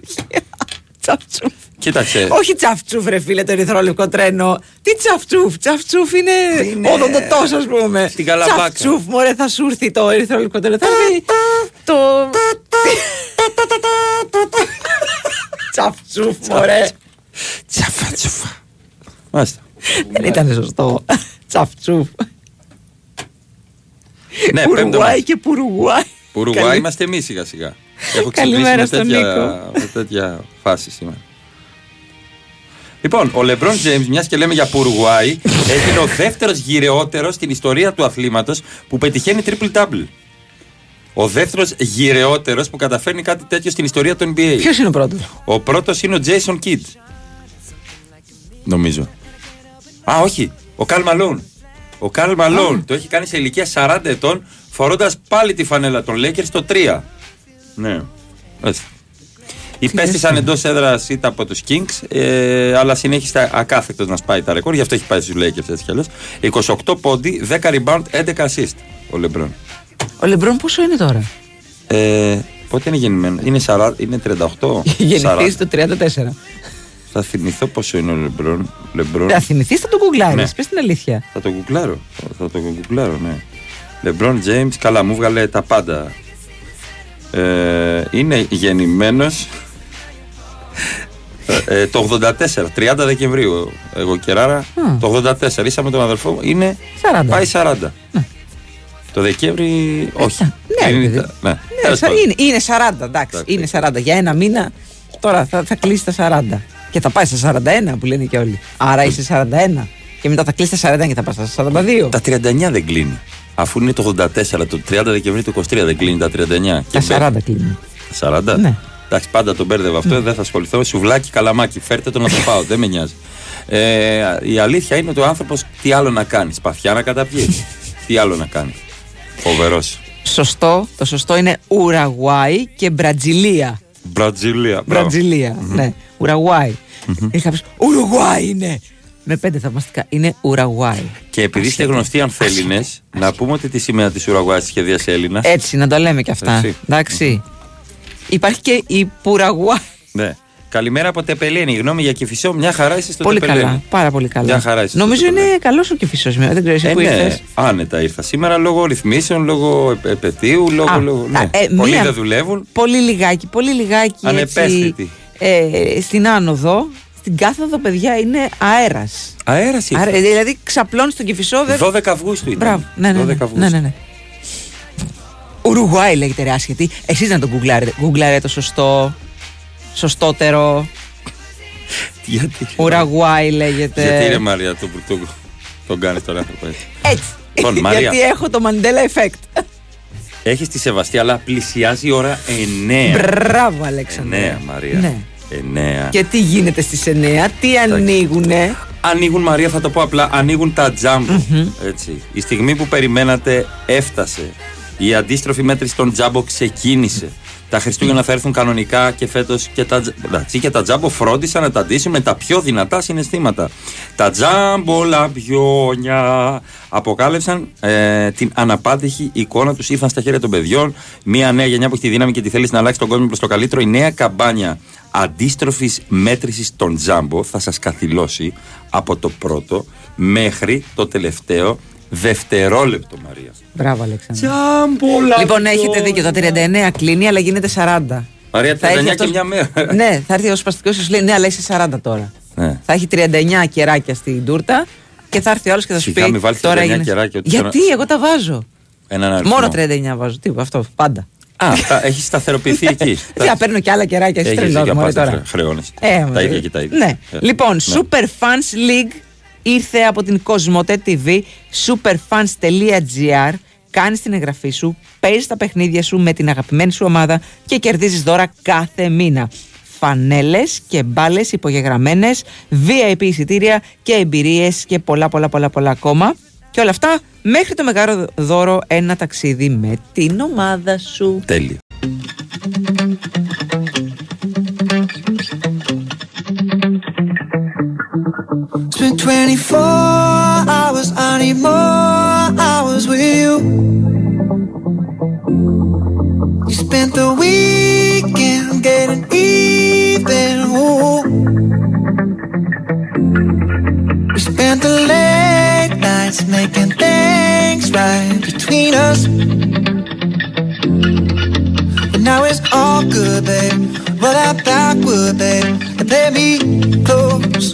Speaker 3: Τσαφτσουφ.
Speaker 2: Κοίταξε.
Speaker 3: Όχι τσαφτσούφ, ρε φίλε, το ερυθρόλευκο τρένο. Τι τσαφτσούφ, τσαφτσούφ είναι,
Speaker 2: Είναι-
Speaker 3: οδοντοτός, ας πούμε.
Speaker 2: Στην Καλαμπάκα.
Speaker 3: Τσαφτσούφ, μωρέ, θα σου έρθει το ερυθρόλευκο τρένο. Θα έρθει το. Τσαφτσούφ, μωρέ.
Speaker 2: Τσαφατσουφα. Μάλιστα.
Speaker 3: Δεν ήταν σωστό. Τσαφτσούφ.
Speaker 2: Ναι, πέμπτο
Speaker 3: Ουρουγουάη
Speaker 2: μάτς.
Speaker 3: και Πουρουγουάη.
Speaker 2: Ουρουγουάη
Speaker 3: Καλή-
Speaker 2: είμαστε εμείς σιγά σιγά. Έχω
Speaker 3: Καλημέρα
Speaker 2: ξυπνήσει με
Speaker 3: στον
Speaker 2: τέτοια,
Speaker 3: Νίκο.
Speaker 2: με τέτοια φάση σήμερα. Λοιπόν, ο Λεμπρόν Τζέιμς, μιας και λέμε για Πουρουγουάη, [LAUGHS] έγινε ο δεύτερος γυρεότερος στην ιστορία του αθλήματος που πετυχαίνει triple double. Ο δεύτερος γυρεότερος που καταφέρνει κάτι τέτοιο στην ιστορία του NBA.
Speaker 3: Ποιος είναι ο πρώτος;
Speaker 2: Ο πρώτος είναι ο Jason Kidd. Νομίζω. Α, όχι. Ο Καλ Μαλόν. Ο Καλ Μαλόν το έχει κάνει σε ηλικία 40 ετών φορώντας πάλι τη φανέλα των Lakers το 3. Ναι. Έτσι. Υπέστησαν εντός έδρας ήττα από τους Kings, ε, αλλά συνέχισε ακάθεκτος να σπάει τα ρεκόρ, γι' αυτό έχει πάει στους Lakers έτσι κι αλλιώς. 28 πόντι, 10 rebound, 11 assist ο Λεμπρόν.
Speaker 3: Ο Λεμπρόν πόσο είναι τώρα;
Speaker 2: Ε, πότε είναι γεννημένος, είναι, 40, είναι 38. [LAUGHS]
Speaker 3: Γεννηθείς
Speaker 2: 40.
Speaker 3: το 34.
Speaker 2: Θα θυμηθώ πόσο είναι ο Λεμπρόν. Λεμπρόν.
Speaker 3: Θα θυμηθείς, θα τον κουγκλάρει.
Speaker 2: Ναι.
Speaker 3: Πες την αλήθεια.
Speaker 2: Θα το κουκλάρω. Θα, θα το κουκλάρω, ναι. Λεμπρόν James, καλά, μου βγάλε τα πάντα. Ε, είναι γεννημένος ε, ε, το 84, 30 Δεκεμβρίου. Εγώ και Ράρα, το 84. Ίσα με τον αδελφό μου, είναι.
Speaker 3: 40.
Speaker 2: Πάει 40. Το Δεκέμβρη, όχι.
Speaker 3: ναι,
Speaker 2: Είναι-
Speaker 3: παιδί.
Speaker 2: ναι.
Speaker 3: Ναι,
Speaker 2: Τέλος
Speaker 3: θα-
Speaker 2: πάντων.
Speaker 3: είναι, είναι 40, εντάξει. Είναι 40. Για ένα μήνα τώρα θα, θα κλείσει τα 40. Και θα πάει στα 41 που λένε και όλοι. Άρα είσαι 41. Και μετά θα κλείσει τα 41 και θα πάει στα 42.
Speaker 2: Τα 39 δεν κλείνει. Αφού είναι το 84, το 30 Δεκεμβρίου του 23 δεν κλείνει τα 39.
Speaker 3: Τα
Speaker 2: Και
Speaker 3: 40 κλείνει.
Speaker 2: 40.
Speaker 3: Ναι.
Speaker 2: Εντάξει, πάντα τον μπέρδευα αυτό, δεν θα ασχοληθώ. Σουβλάκι, καλαμάκι, φέρτε το να το πάω, δεν με νοιάζει. Ε, η αλήθεια είναι ότι ο άνθρωπος τι άλλο να κάνει. Σπαθιά να καταπιεί. [LAUGHS] τι άλλο να κάνει. Φοβερός.
Speaker 3: Σωστό. Το σωστό είναι Ουραγουάη και Μπρατζιλία.
Speaker 2: Μπρατζιλία. μπράβο.
Speaker 3: Μπρατζιλία. Ναι. Ουραγουάη. Είναι κάποιο. Ουρουγουάη είναι. Με πέντε θαυμαστικά. Είναι Ουραγουάη.
Speaker 2: Και επειδή είστε γνωστοί ανθέληνε, να πούμε ότι τη σημαία της Ουραγκουάη σχεδίασε Έλληνας.
Speaker 3: Έτσι, να το λέμε και αυτά.
Speaker 2: Έτσι.
Speaker 3: Εντάξει. Υπάρχει και η Πουραγουάη.
Speaker 2: Ναι. Καλημέρα από Τεπελένη. Γνώμη για Κυφισό, μια χαρά είσαι στο
Speaker 3: Πολύ
Speaker 2: Τεπελένη.
Speaker 3: καλά. Πάρα πολύ καλά.
Speaker 2: Μια χαρά είσαι
Speaker 3: Νομίζω
Speaker 2: στο
Speaker 3: είναι καλός ο κυφισό σήμερα. Δεν ξέρω εσύ
Speaker 2: Ε,
Speaker 3: που
Speaker 2: ναι,
Speaker 3: ήρθες.
Speaker 2: άνετα ήρθα σήμερα λόγω ρυθμίσεων, λόγω επ- επαιτίου, λόγω.
Speaker 3: Α,
Speaker 2: λόγω ναι.
Speaker 3: α, ε,
Speaker 2: Πολλοί
Speaker 3: μία-
Speaker 2: δεν δουλεύουν.
Speaker 3: Πολύ λιγάκι, πολύ λιγάκι. Έτσι,
Speaker 2: Ανεπαίσθητη.
Speaker 3: ε, στην άνοδο, στην κάθοδο, παιδιά, είναι αέρας.
Speaker 2: Αέρας ήρθε.
Speaker 3: Δηλαδή ξαπλώνεις στον κυφισό. Δεν...
Speaker 2: 12 Αυγούστου ήταν.
Speaker 3: Μπράβο. Ναι, ναι,
Speaker 2: 12
Speaker 3: ναι,
Speaker 2: Αυγούστου.
Speaker 3: ναι, ναι, ναι. Ουρουγουάη λέγεται ρε άσχετη. Εσείς να τον γκουγκλάρετε. Γκουγκλάρετε το σωστό. Σωστότερο.
Speaker 2: Γιατί;
Speaker 3: Ουραγουάη λέγεται.
Speaker 2: Γιατί ρε Μαρία τον τον, τον κάνεις τον άνθρωπο έτσι.
Speaker 3: Έτσι.
Speaker 2: Λοιπόν, Μαρία.
Speaker 3: Γιατί έχω το Mandela Effect.
Speaker 2: Έχεις τη σεβαστή, αλλά πλησιάζει η ώρα 9.
Speaker 3: Μπράβο, Αλέξανδρε.
Speaker 2: 9, Μαρία.
Speaker 3: Ναι.
Speaker 2: 9.
Speaker 3: Και τι γίνεται στις 9, τι ανοίγουνε;
Speaker 2: Ανοίγουν, Μαρία, θα το πω απλά, ανοίγουν τα τζάμπο. Έτσι. Η στιγμή που περιμένατε έφτασε. Η αντίστροφη μέτρηση των τζάμπο ξεκίνησε. Τα Χριστούγεννα θα έρθουν κανονικά και φέτος και τα, τζ- εντάξει, και τα τζάμπο φρόντισαν να τα αντίσουν με τα πιο δυνατά συναισθήματα. Τα τζάμπο λαμπιόνια αποκάλυψαν ε, την αναπάντηχη εικόνα τους ήρθαν στα χέρια των παιδιών. Μια νέα γενιά που έχει τη δύναμη και τη θέληση να αλλάξει τον κόσμο προς το καλύτερο. Η νέα καμπάνια αντίστροφης μέτρησης των τζάμπο θα σας καθυλώσει από το πρώτο μέχρι το τελευταίο δευτερόλεπτο, Μαρία.
Speaker 3: Μπράβο, Αλέξανδρε.
Speaker 2: Τζάμπο
Speaker 3: Λοιπόν, έχετε δίκιο. Τα 39 κλείνει, αλλά γίνεται 40.
Speaker 2: Μαρία, 39
Speaker 3: Θα έρθει
Speaker 2: και
Speaker 3: αυτός-
Speaker 2: μια μέρα. [LAUGHS]
Speaker 3: ναι, θα έρθει ο σπαστικός και σου λέει ναι, αλλά είσαι 40 τώρα.
Speaker 2: Ναι.
Speaker 3: Θα έχει 39 κεράκια στην τούρτα και θα έρθει ο άλλος και θα σου
Speaker 2: Σιγά
Speaker 3: πει.
Speaker 2: μη βάλεις
Speaker 3: τώρα
Speaker 2: 39
Speaker 3: έγινες-
Speaker 2: κεράκια, ότι
Speaker 3: Γιατί,
Speaker 2: τώρα-
Speaker 3: εγώ τα βάζω.
Speaker 2: Έναν αριθμό.
Speaker 3: Μόνο 39 βάζω. Τι, αυτό, πάντα.
Speaker 2: Α, τα- έχεις σταθεροποιηθεί εκεί. [LAUGHS]
Speaker 3: Τι, να παίρνω και άλλα κεράκια, εσύ
Speaker 2: Έχεις
Speaker 3: τρελό
Speaker 2: δίκιο,
Speaker 3: μωρέ
Speaker 2: πάντα
Speaker 3: τώρα.
Speaker 2: χρεώνεσαι.
Speaker 3: Ε,
Speaker 2: τα
Speaker 3: μωρέ.
Speaker 2: ίδια και τα ίδια.
Speaker 3: Ναι.
Speaker 2: Ε,
Speaker 3: Λοιπόν,
Speaker 2: ναι.
Speaker 3: Super Fans League ήρθε από την Cosmote TV, superfans.gr. Κάνεις την εγγραφή σου, παίζεις τα παιχνίδια σου με την αγαπημένη σου ομάδα και κερδίζεις δώρα κάθε μήνα. Φανέλες και μπάλες υπογεγραμμένες, VIP εισιτήρια και εμπειρίες και πολλά πολλά πολλά πολλά ακόμα. Και όλα αυτά μέχρι το μεγάλο δώρο ένα ταξίδι με την ομάδα σου.
Speaker 2: Τέλειο.
Speaker 21: Spent 24 hours, I need more hours with you. You spent the weekend getting even. Ooh. We spent the late nights making things right between us. But now it's all good, babe. Roll that backward, babe, and play me close.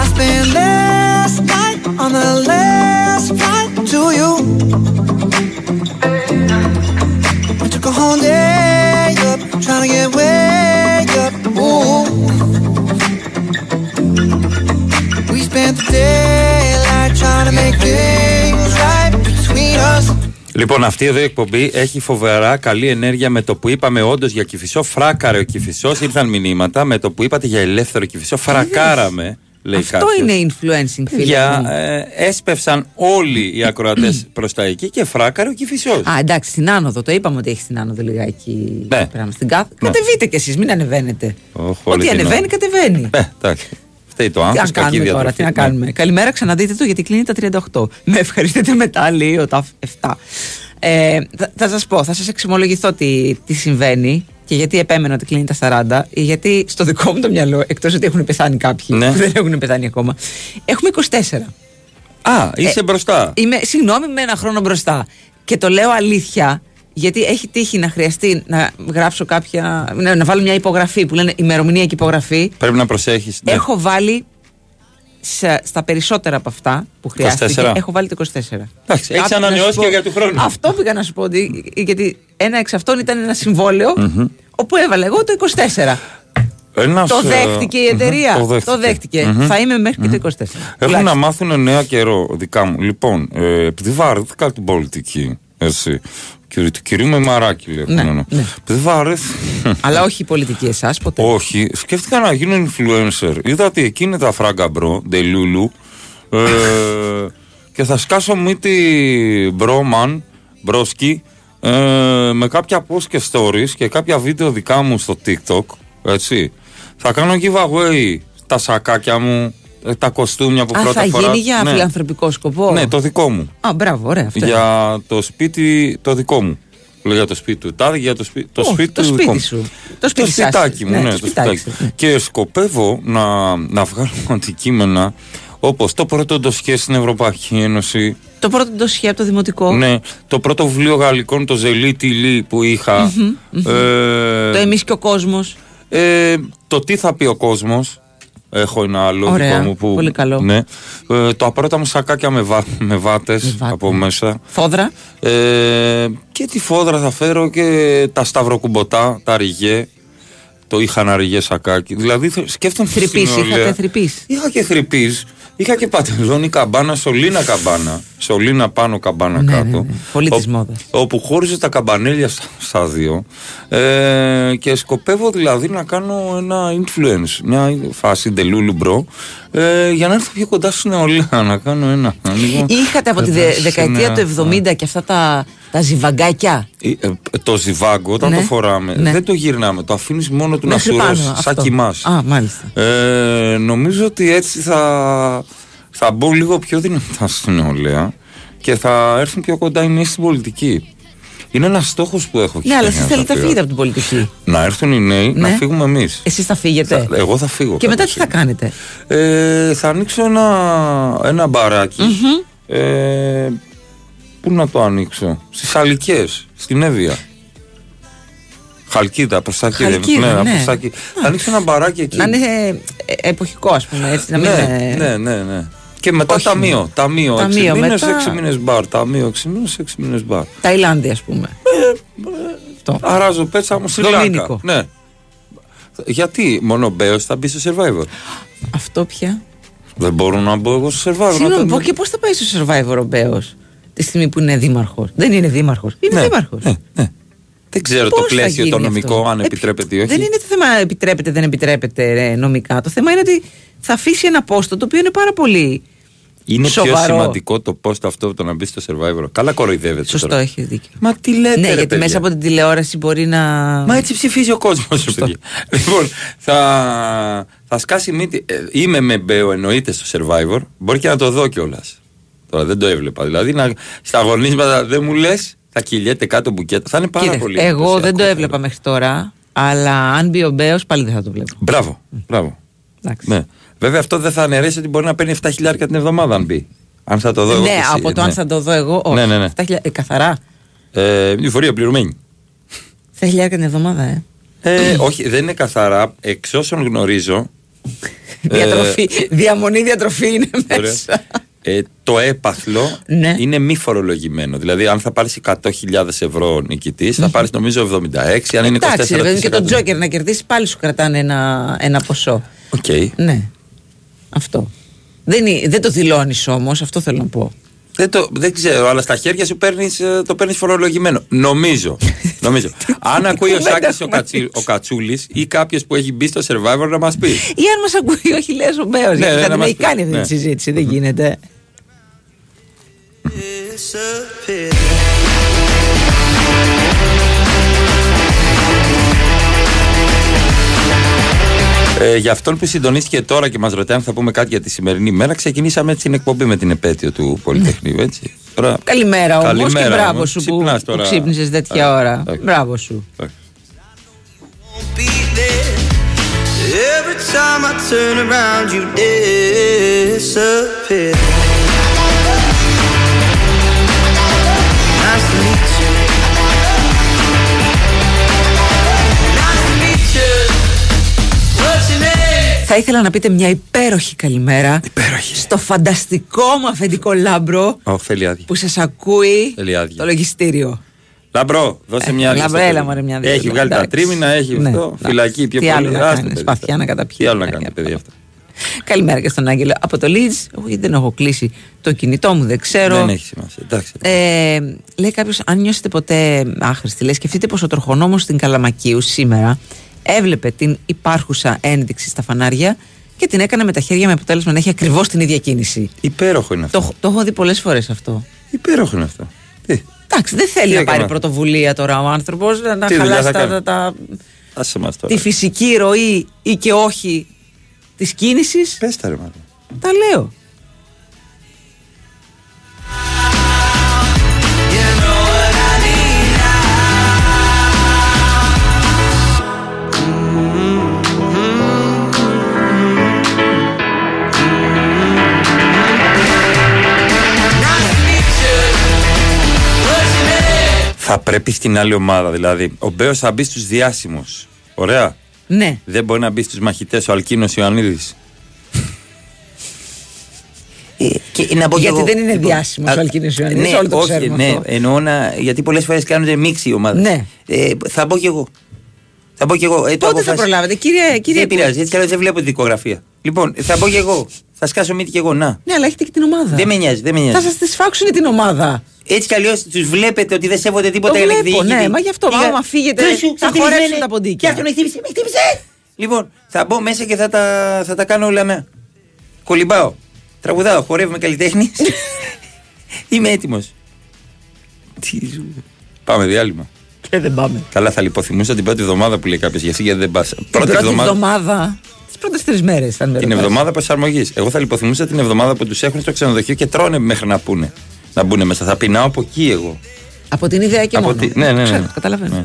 Speaker 21: I spent last night on the last flight to you. I took a whole day up, trying to get way up. Ooh. We spent the daylight trying to make things right between us.
Speaker 2: Λοιπόν, αυτή εδώ η εκπομπή έχει φοβερά καλή ενέργεια με το που είπαμε όντως για κυφισό. Φράκαρε ο κυφισός. Ήρθαν μηνύματα με το που είπατε για ελεύθερο κυφισό. Φρακάραμε, λέει
Speaker 3: Αυτό
Speaker 2: κάποιος.
Speaker 3: είναι influencing, φίλε.
Speaker 2: Για,
Speaker 3: μου.
Speaker 2: ε, έσπευσαν όλοι οι ακροατές [CLEARS THROAT] προς τα εκεί και φράκαρε ο κυφισό.
Speaker 3: Α, εντάξει, στην άνοδο. Το είπαμε ότι έχεις στην άνοδο λιγάκι.
Speaker 2: Ναι.
Speaker 3: Πράγμα. Στην κάθε.
Speaker 2: Ναι.
Speaker 3: Κατεβείτε κι εσείς, μην ανεβαίνετε. Ό,τι ανεβαίνει, κατεβαίνει.
Speaker 2: Ε, εντάξει. Φταίει το
Speaker 3: Τι
Speaker 2: άγχο.
Speaker 3: να κάνουμε τώρα, τι να κάνουμε. Καλημέρα, ξαναδείτε το γιατί κλείνει τα 38. Με ευχαριστείτε μετά, λέει ο ΤΑΦ 7. Ε, θα, θα σας πω, θα σας εξομολογηθώ τι, τι συμβαίνει και γιατί επέμενα ότι κλείνει τα 40. Γιατί στο δικό μου το μυαλό, εκτός ότι έχουν πεθάνει κάποιοι
Speaker 2: Ναι.
Speaker 3: που [LAUGHS] δεν έχουν πεθάνει ακόμα, έχουμε 24.
Speaker 2: Α, είσαι
Speaker 3: Ε,
Speaker 2: μπροστά.
Speaker 3: Είμαι, συγγνώμη, με ένα χρόνο μπροστά. Και το λέω αλήθεια, γιατί έχει τύχει να χρειαστεί να γράψω κάποια. να, να βάλω μια υπογραφή που λένε ημερομηνία και υπογραφή.
Speaker 2: Πρέπει να προσέχεις.
Speaker 3: Έχω βάλει σε- στα περισσότερα από αυτά που χρειάστηκε.
Speaker 2: 24.
Speaker 3: Έχω βάλει το 24.
Speaker 2: Εντάξει,
Speaker 3: Κάποιοι
Speaker 2: έχει
Speaker 3: να
Speaker 2: ανανεώσει
Speaker 3: σου
Speaker 2: και
Speaker 3: πω-
Speaker 2: για του χρόνου.
Speaker 3: Αυτό πήγα να σου πω. ότι- Γιατί ένα εξ αυτών ήταν ένα συμβόλαιο όπου έβαλα εγώ το 24.
Speaker 2: Ένας,
Speaker 3: το
Speaker 2: ε,
Speaker 3: δέχτηκε η
Speaker 2: μμμ,
Speaker 3: εταιρεία.
Speaker 2: το δέχτηκε.
Speaker 3: Το δέχτηκε.
Speaker 2: Μμμ.
Speaker 3: Θα είμαι μέχρι και το 24.
Speaker 2: Έχουν
Speaker 3: Τουλάχιστον.
Speaker 2: να μάθουν νέα καιρό δικά μου. Λοιπόν, ε, επειδή βαρέθηκα την πολιτική, έτσι. Και του κυρίου Μεϊμαράκη λέγανε.
Speaker 3: Ναι,
Speaker 2: ναι.
Speaker 3: ναι.
Speaker 2: Επειδή βαρέθηκα.
Speaker 3: Αλλά όχι η πολιτική εσάς ποτέ.
Speaker 2: Όχι, σκέφτηκα να γίνω influencer. Είδα ότι εκεί είναι τα φράγκα bro, delulu. Ε, και θα σκάσω μύτη bro man, broski, ε, με κάποια post και stories και κάποια βίντεο δικά μου στο TikTok. Έτσι. Θα κάνω giveaway τα σακάκια μου, ε, τα κοστούμια που
Speaker 3: Α,
Speaker 2: πρώτα
Speaker 3: θα
Speaker 2: φορά.
Speaker 3: γίνει για
Speaker 2: Ναι.
Speaker 3: φιλανθρωπικό σκοπό;
Speaker 2: Ναι, το δικό μου.
Speaker 3: Α, μπράβο, ωραία. Αυτό.
Speaker 2: Για το σπίτι το δικό μου. Λέω για το σπίτι του Τάδε, για το, σπί... το
Speaker 3: Όχι,
Speaker 2: σπίτι
Speaker 3: το
Speaker 2: του
Speaker 3: σπίτι
Speaker 2: δικό μου.
Speaker 3: σου. Το σπίτι σας.
Speaker 2: σπιτάκι μου,
Speaker 3: Ναι,
Speaker 2: ναι,
Speaker 3: το
Speaker 2: το
Speaker 3: σπιτάκι
Speaker 2: σπιτάκι.
Speaker 3: σου, ναι.
Speaker 2: Και σκοπεύω να, να βγάλω [LAUGHS] αντικείμενα Όπως το πρώτο ντοσιέ στην Ευρωπαϊκή Ένωση.
Speaker 3: Το πρώτο ντοσιέ από το δημοτικό.
Speaker 2: Ναι, το πρώτο βιβλίο γαλλικών, το Ζελί Τιλί που είχα.
Speaker 3: Μμμ, μμμ.
Speaker 2: Ε,
Speaker 3: Το εμείς και ο κόσμος.
Speaker 2: ε, το τι θα πει ο κόσμος. Έχω ένα άλλο
Speaker 3: Ωραία,
Speaker 2: δικό μου που.
Speaker 3: πολύ καλό.
Speaker 2: Ναι. Ε, το απαραίτητα μου σακάκια με, βά, με βάτες από μέσα.
Speaker 3: Φόδρα.
Speaker 2: Ε, και τη φόδρα θα φέρω και τα σταυροκουμποτά, τα ριγέ. Το είχα ένα ριγέ σακάκι. Δηλαδή θε- σκέφτομαι τη
Speaker 3: Θρυπής,
Speaker 2: συνολία.
Speaker 3: είχατε θρυπής.
Speaker 2: Είχα και θρυπής. Είχα και πατελόνι καμπάνα, σωλήνα καμπάνα. Σωλήνα πάνω, καμπάνα
Speaker 3: Ναι,
Speaker 2: κάτω.
Speaker 3: ναι, ναι. Πολύ
Speaker 2: Ο-
Speaker 3: της μόδας.
Speaker 2: Όπου χώριζε τα καμπανέλια στα, στα δύο. Ε, και σκοπεύω δηλαδή να κάνω ένα influence, μια φάση ντελούλου μπρο, ε, για να έρθω πιο κοντά στην νεολαία. Να κάνω ένα. ανοίγω-
Speaker 3: Είχατε από τη δε-
Speaker 2: Περάσει
Speaker 3: δεκαετία
Speaker 2: ένα-
Speaker 3: του 70 και αυτά τα, τα ζιβαγκάκια;
Speaker 2: ε, ε, το ζιβάγκο όταν
Speaker 3: Ναι.
Speaker 2: το φοράμε
Speaker 3: Ναι.
Speaker 2: δεν το γυρνάμε, το αφήνεις μόνο του να
Speaker 3: Μέχρι
Speaker 2: σου
Speaker 3: πάνω,
Speaker 2: ρώσει, σαν
Speaker 3: αυτό.
Speaker 2: κοιμάς.
Speaker 3: Α, μάλιστα.
Speaker 2: Ε, νομίζω ότι έτσι θα, θα μπω λίγο πιο δυνατά στην νεολαία και θα έρθουν πιο κοντά οι νέοι στην πολιτική. Είναι ένας στόχος που έχω.
Speaker 3: Ναι, αλλά
Speaker 2: εκεί
Speaker 3: εσείς
Speaker 2: πέρα,
Speaker 3: θέλετε να
Speaker 2: θα
Speaker 3: φύγετε
Speaker 2: φύγω.
Speaker 3: από την πολιτική.
Speaker 2: Να έρθουν οι νέοι, να
Speaker 3: Ναι.
Speaker 2: φύγουμε εμείς.
Speaker 3: Εσείς θα φύγετε;
Speaker 2: Εγώ θα φύγω.
Speaker 3: Και μετά
Speaker 2: κάπως
Speaker 3: τι θα κάνετε;
Speaker 2: ε, θα ανοίξω ένα, ένα μπαράκι. Ε, πού να το ανοίξω, Στις Αλικέ, στην Εύβοια. Χαλκίδα, προς τα εκεί. δεν-
Speaker 3: Χαλκίδα, ναι.
Speaker 2: προς τα εκεί. Θα ανοίξω ένα μπαράκι εκεί.
Speaker 3: Να είναι ε, εποχικό, ας πούμε. Έτσι, να μην
Speaker 2: ναι,
Speaker 3: είναι-
Speaker 2: ναι, ναι, ναι. Και μετά
Speaker 3: Όχι,
Speaker 2: ταμείο. Ταμείο.
Speaker 3: Ταμείο,
Speaker 2: 6 μήνες,
Speaker 3: μετά-
Speaker 2: 6 μήνες μπαρ. Ταμείο, 6 μήνες, 6 μήνες μπαρ.
Speaker 3: Ταϊλάνδη, ας πούμε.
Speaker 2: Αράζω πέτσα μου στη
Speaker 3: Δομήνικο.
Speaker 2: Ναι. Γιατί μόνο ο Μπέος θα μπει στο survivor;
Speaker 3: Αυτό πια.
Speaker 2: Δεν μπορώ να μπω εγώ στο survivor. να
Speaker 3: Συγγνώμη,
Speaker 2: το-
Speaker 3: πω και πώς θα πάει στο survivor ο Μπέος τη στιγμή που είναι δήμαρχος; Δεν είναι δήμαρχος. Είναι
Speaker 2: Ναι,
Speaker 3: δήμαρχος.
Speaker 2: Δεν ξέρω
Speaker 3: Πώς
Speaker 2: το
Speaker 3: θα
Speaker 2: πλαίσιο το
Speaker 3: γίνει
Speaker 2: νομικό,
Speaker 3: αυτό;
Speaker 2: αν
Speaker 3: Ε,
Speaker 2: επιτρέπεται ή όχι.
Speaker 3: Δεν είναι το θέμα επιτρέπεται, δεν επιτρέπεται ρε, νομικά. Το θέμα είναι ότι θα αφήσει ένα πόστο το οποίο είναι πάρα πολύ.
Speaker 2: Είναι πιο
Speaker 3: σοβαρό.
Speaker 2: σημαντικό το πώ αυτό το να μπει στο survivor. Καλά κοροϊδεύεται.
Speaker 3: Σωστό,
Speaker 2: τώρα.
Speaker 3: έχεις δίκιο.
Speaker 2: Μα τι λέτε,
Speaker 3: Ναι,
Speaker 2: ρε,
Speaker 3: γιατί
Speaker 2: παιδιά.
Speaker 3: μέσα από την τηλεόραση μπορεί να.
Speaker 2: Μα έτσι ψηφίζει ο κόσμος. [LAUGHS] λοιπόν, θα, θα σκάσει μύτη. ε, είμαι με Μπέο, εννοείται στο survivor. Μπορεί και να το δω κιόλας. Τώρα δεν το έβλεπα. Δηλαδή να, στα αγωνίσματα δεν μου λες, θα κυλιέται κάτω μπουκέτα. Θα είναι πάρα
Speaker 3: Κοίταξε,
Speaker 2: πολύ.
Speaker 3: εγώ
Speaker 2: εντυπωσιακό.
Speaker 3: δεν το έβλεπα μέχρι τώρα, αλλά αν μπει ο Μπέος πάλι δεν θα το βλέπω.
Speaker 2: Μπράβο. μπράβο. Ναι. Βέβαια αυτό δεν θα αναιρέσει ότι μπορεί να παίρνει 7 χιλιάρια την εβδομάδα αν μπει. Αν θα το δω εγώ.
Speaker 3: ναι,
Speaker 2: και εσύ,
Speaker 3: από το
Speaker 2: ναι.
Speaker 3: αν θα το δω εγώ, όχι.
Speaker 2: Ναι, ναι, ναι.
Speaker 3: Αυτά χιλιά- ε, καθαρά.
Speaker 2: Ε, η φορεία πληρωμένη.
Speaker 3: Θα χιλιάρικα την εβδομάδα, ε.
Speaker 2: Ε, όχι, δεν είναι καθαρά. Εξ όσων γνωρίζω.
Speaker 3: Διατροφή, διαμονή διατροφή είναι
Speaker 2: Ε, ωραία.
Speaker 3: μέσα.
Speaker 2: Ε, το έπαθλο
Speaker 3: Ναι.
Speaker 2: είναι μη φορολογημένο. Δηλαδή, αν θα πάρεις 100.000 ευρώ νικητής, θα πάρεις νομίζω 76. Αν είναι 24.
Speaker 3: Εντάξει, ρε παιδί, και τον Τζόκερ να κερδίσει πάλι σου κρατάνε ένα, ένα ποσό.
Speaker 2: Οκ.
Speaker 3: Ναι. Αυτό. Δεν, είναι- δεν το δηλώνεις όμως, αυτό θέλω να πω.
Speaker 2: Δεν, το, δεν ξέρω, αλλά στα χέρια σου παίρνεις, ε, το παίρνεις φορολογημένο. Νομίζω. [LAUGHS] νομίζω. Αν ακούει ο Σάκης ο, Κατσί, ο Κατσούλης ή κάποιος που έχει μπει στο Survivor να μας πει.
Speaker 3: Ή αν μας ακούει, όχι λες ο Μπέος,
Speaker 2: Ναι,
Speaker 3: γιατί
Speaker 2: ναι,
Speaker 3: θα
Speaker 2: να
Speaker 3: την
Speaker 2: μας
Speaker 3: έχει
Speaker 2: πει.
Speaker 3: κάνει αυτή
Speaker 2: Ναι.
Speaker 3: τη συζήτηση. Δεν γίνεται.
Speaker 2: Ε, για αυτόν που συντονίστηκε τώρα και μας ρωτάει αν θα πούμε κάτι για τη σημερινή μέρα, ξεκινήσαμε έτσι την εκπομπή με την επέτειο του Πολυτεχνείου, έτσι. Τώρα,
Speaker 3: Καλημέρα όμως και
Speaker 2: Καλημέρα,
Speaker 3: μπράβο
Speaker 2: όμως.
Speaker 3: σου που,
Speaker 2: Ξυπνάς
Speaker 3: που
Speaker 2: τώρα.
Speaker 3: ξύπνησες τέτοια
Speaker 2: Ε,
Speaker 3: ώρα.
Speaker 2: εντάξει.
Speaker 3: Μπράβο σου.
Speaker 21: Every time I turn around, you disappear.
Speaker 3: Θα ήθελα να πείτε μια υπέροχη καλημέρα στο φανταστικό μου αφεντικό Λάμπρο
Speaker 2: Ω, θέλει άδεια.
Speaker 3: που σας ακούει
Speaker 2: Θέλει άδεια.
Speaker 3: το λογιστήριο.
Speaker 2: Λαμπρό, δώσε
Speaker 3: Ε,
Speaker 2: μια άδεια.
Speaker 3: λαμπρό,
Speaker 2: στο
Speaker 3: έλα,
Speaker 2: παιδί.
Speaker 3: μωρέ, μια άδεια.
Speaker 2: Έχει βγάλει τα
Speaker 3: Εντάξει.
Speaker 2: τρίμηνα, έχει
Speaker 3: Ναι,
Speaker 2: αυτό.
Speaker 3: εντάξει.
Speaker 2: Φυλακή πιο
Speaker 3: Τι
Speaker 2: πολύ.
Speaker 3: άλλο να
Speaker 2: Άστε,
Speaker 3: κάνει,
Speaker 2: παιδί,
Speaker 3: σπαθιά
Speaker 2: αυτό.
Speaker 3: να καταπιεί.
Speaker 2: Τι άλλο να κάνει, παιδί αυτό.
Speaker 3: Καλημέρα και στον Άγγελο. Από το Leeds, όχι δεν έχω κλείσει το κινητό μου, δεν ξέρω.
Speaker 2: Δεν έχει σημασία. Εντάξει.
Speaker 3: Ε, λέει κάποιος, αν νιώσετε ποτέ άχρηστη, λέει, σκεφτείτε πως ο τροχονόμος στην Καλαμακίου σήμερα έβλεπε την υπάρχουσα ένδειξη στα φανάρια και την έκανε με τα χέρια με αποτέλεσμα να έχει ακριβώς την ίδια κίνηση.
Speaker 2: Υπέροχο είναι αυτό.
Speaker 3: Το, το έχω δει πολλές φορές αυτό.
Speaker 2: Υπέροχο είναι αυτό.
Speaker 3: Εντάξει, δεν θέλει
Speaker 2: Τι
Speaker 3: να
Speaker 2: έκανα;
Speaker 3: πάρει πρωτοβουλία τώρα ο άνθρωπος να
Speaker 2: Τι δουλειά
Speaker 3: χαλάσει
Speaker 2: θα
Speaker 3: τα,
Speaker 2: κάνει;
Speaker 3: τα, τα-
Speaker 2: Άσε μας τώρα.
Speaker 3: τη φυσική ροή ή και όχι της κίνησης.
Speaker 2: Πες τα ρε μάλλον.
Speaker 3: Τα λέω.
Speaker 2: Πρέπει στην άλλη ομάδα. Δηλαδή, ο Μπέος θα μπει στους διάσημους. Ωραία.
Speaker 3: Ναι.
Speaker 2: Δεν μπορεί να μπει στους μαχητές ο Αλκίνος Ιωαννίδης.
Speaker 22: Και να πω κι
Speaker 3: Γιατί
Speaker 22: εγώ,
Speaker 3: δεν είναι
Speaker 22: λοιπόν,
Speaker 3: διάσημος
Speaker 22: α,
Speaker 3: ο Αλκίνος Ιωαννίδης,
Speaker 22: Ναι,
Speaker 3: όλοι το
Speaker 22: όχι,
Speaker 3: ξέρουμε
Speaker 22: ναι,
Speaker 3: αυτό.
Speaker 22: εννοώ να, γιατί πολλές φορές κάνουν μίξη οι ομάδες.
Speaker 3: Ναι.
Speaker 22: Ε, θα μπω κι εγώ. Θα μπω κι εγώ. Ε, το
Speaker 3: Πότε θα
Speaker 22: αποφάσισα.
Speaker 3: προλάβετε, κύριε, κύριε
Speaker 22: Δεν πειράζει, έτσι κι αλλιώς δεν βλέπω τη δικογραφία. Λοιπόν, θα μπω κι εγώ. Θα σκάσω μύτη κι εγώ, να.
Speaker 3: Ναι, αλλά έχετε και την ομάδα.
Speaker 22: Δεν με νοιάζει, δεν με
Speaker 3: Θα
Speaker 22: νοιάζει.
Speaker 3: σας τη σφάξουν την ομάδα.
Speaker 22: Έτσι κι αλλιώς τους βλέπετε ότι δεν σέβονται τίποτα
Speaker 3: Το
Speaker 22: για να
Speaker 3: βλέπω,
Speaker 22: εκδικηθεί.
Speaker 3: ναι, μα γι' αυτό,
Speaker 22: Πήγα-
Speaker 3: άμα φύγετε,
Speaker 22: Κρίσου,
Speaker 3: θα
Speaker 22: σε
Speaker 3: χορέψουν
Speaker 22: χτυπήσανε.
Speaker 3: τα ποντίκια.
Speaker 22: Και αυτό με χτύπησε, με χτύπησε. Λοιπόν, θα μπω μέσα και θα τα, θα τα κάνω όλα με. Κολυμπάω. Τραγουδάω, χορεύουμε καλλιτέχνης. [LAUGHS] Είμαι έτοιμος.
Speaker 2: Πάμε διάλειμμα.
Speaker 3: Και δεν πάμε.
Speaker 2: Καλά, θα λιποθυμούσα την πρώτη εβδομάδα που λέει κάποιος. Γιατί γιατί δεν πας.
Speaker 3: Την πρώτη εβδομάδα. Τις πρώτες τρεις μέρες θα με
Speaker 2: Την
Speaker 3: ρωτάς.
Speaker 2: εβδομάδα προσαρμογής. Εγώ θα λιποθυμούσα την εβδομάδα που τους έχουν στο ξενοδοχείο και τρώνε μέχρι να πούνε. Να μπουν μέσα. Θα πεινάω από εκεί εγώ.
Speaker 3: Από την ιδέα και
Speaker 2: Από
Speaker 3: μόνο.
Speaker 2: τη- ναι, ναι, ναι.
Speaker 3: Ξέρω, καταλαβαίνω.
Speaker 2: Ναι.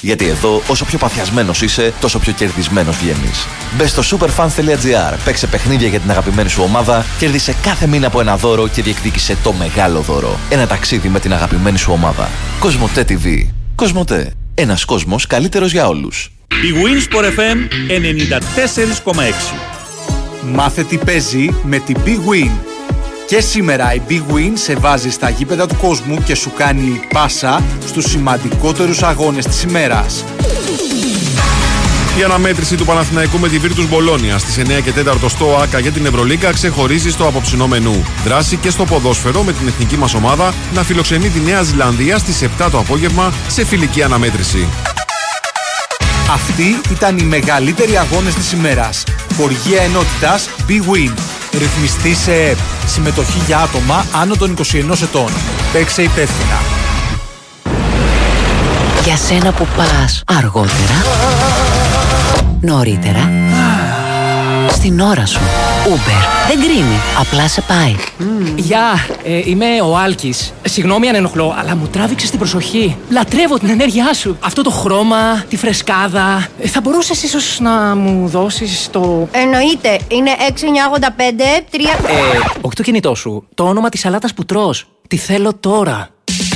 Speaker 4: Γιατί εδώ, όσο πιο παθιασμένος είσαι, τόσο πιο κερδισμένος βγαίνεις. Μπες στο superfans.gr, παίξε παιχνίδια για την αγαπημένη σου ομάδα, κέρδισε κάθε μήνα από ένα δώρο και διεκδίκησε το μεγάλο δώρο. Ένα ταξίδι με την αγαπημένη σου ομάδα. Κοσμοτέ TV. Κοσμοτέ. Ένας κόσμος καλύτερος για όλους.
Speaker 5: Η Winsport FM 94,6.
Speaker 15: Μάθε τι παίζει με την Big Win. Και σήμερα η Big Win σε βάζει στα γήπεδα του κόσμου και σου κάνει πάσα στους σημαντικότερους αγώνες της ημέρας.
Speaker 23: Η αναμέτρηση του Παναθηναϊκού με τη Virtus Μπολόνια στις 9 και 4 στο ΆΚΑ για την Ευρωλίγκα ξεχωρίζει στο απόψινό μενού. Δράση και στο ποδόσφαιρο με την εθνική μας ομάδα να φιλοξενεί τη Νέα Ζηλανδία στις 7 το απόγευμα σε φιλική αναμέτρηση.
Speaker 15: Αυτοί ήταν οι μεγαλύτεροι αγώνες της ημέρας. Χοργία ενότητας Big Win. Ρυθμιστή σε ΕΠ. Συμμετοχή για άτομα άνω των 21 ετών. Παίξε υπεύθυνα.
Speaker 24: Για σένα που πας αργότερα, νωρίτερα, στην ώρα σου. Uber. Δεν κρίνει. Απλά σε πάει.
Speaker 25: Γεια, ε, είμαι ο Άλκης. Συγγνώμη αν ενοχλώ, αλλά μου τράβηξε την προσοχή. Λατρεύω την ενέργειά σου. Αυτό το χρώμα, τη φρεσκάδα. Ε, θα μπορούσες ίσως να μου δώσεις το.
Speaker 26: Εννοείται. Είναι 6985 3.
Speaker 25: Ε, όχι το κινητό σου. Το όνομα της σαλάτας που τρως. Τη θέλω τώρα.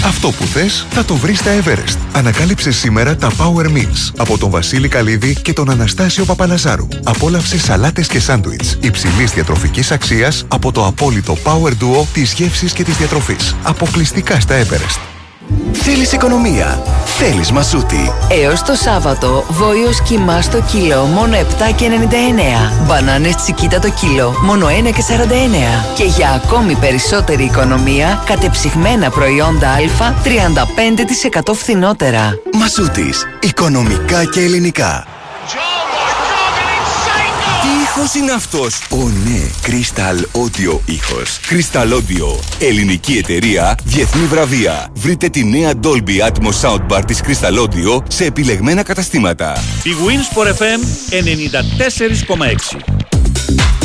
Speaker 10: Αυτό που θες θα το βρεις στα Everest. Ανακάλυψε σήμερα τα Power Meals από τον Βασίλη Καλίδη και τον Αναστάσιο Παπαλαζάρου. Απόλαυσε σαλάτες και σάντουιτς υψηλής διατροφικής αξίας από το απόλυτο Power Duo της γεύσης και της διατροφής. Αποκλειστικά στα Everest.
Speaker 11: Θέλεις οικονομία. Θέλεις μασούτη.
Speaker 24: Έως το Σάββατο, βόλιος κοιμά στο κιλό μόνο 7,99. Μπανάνες τσικίτα το κιλό μόνο 1,49. Και για ακόμη περισσότερη οικονομία, κατεψυγμένα προϊόντα Α 35% φθηνότερα.
Speaker 11: Μασούτης. Οικονομικά και ελληνικά.
Speaker 10: Τι ήχος είναι αυτός; Ω ναι, Crystal Audio ήχος. Crystal Audio, ελληνική εταιρεία, διεθνή βραβεία. Βρείτε τη νέα Dolby Atmos Soundbar της Crystal Audio σε επιλεγμένα καταστήματα.
Speaker 5: Η Winsport FM 94,6.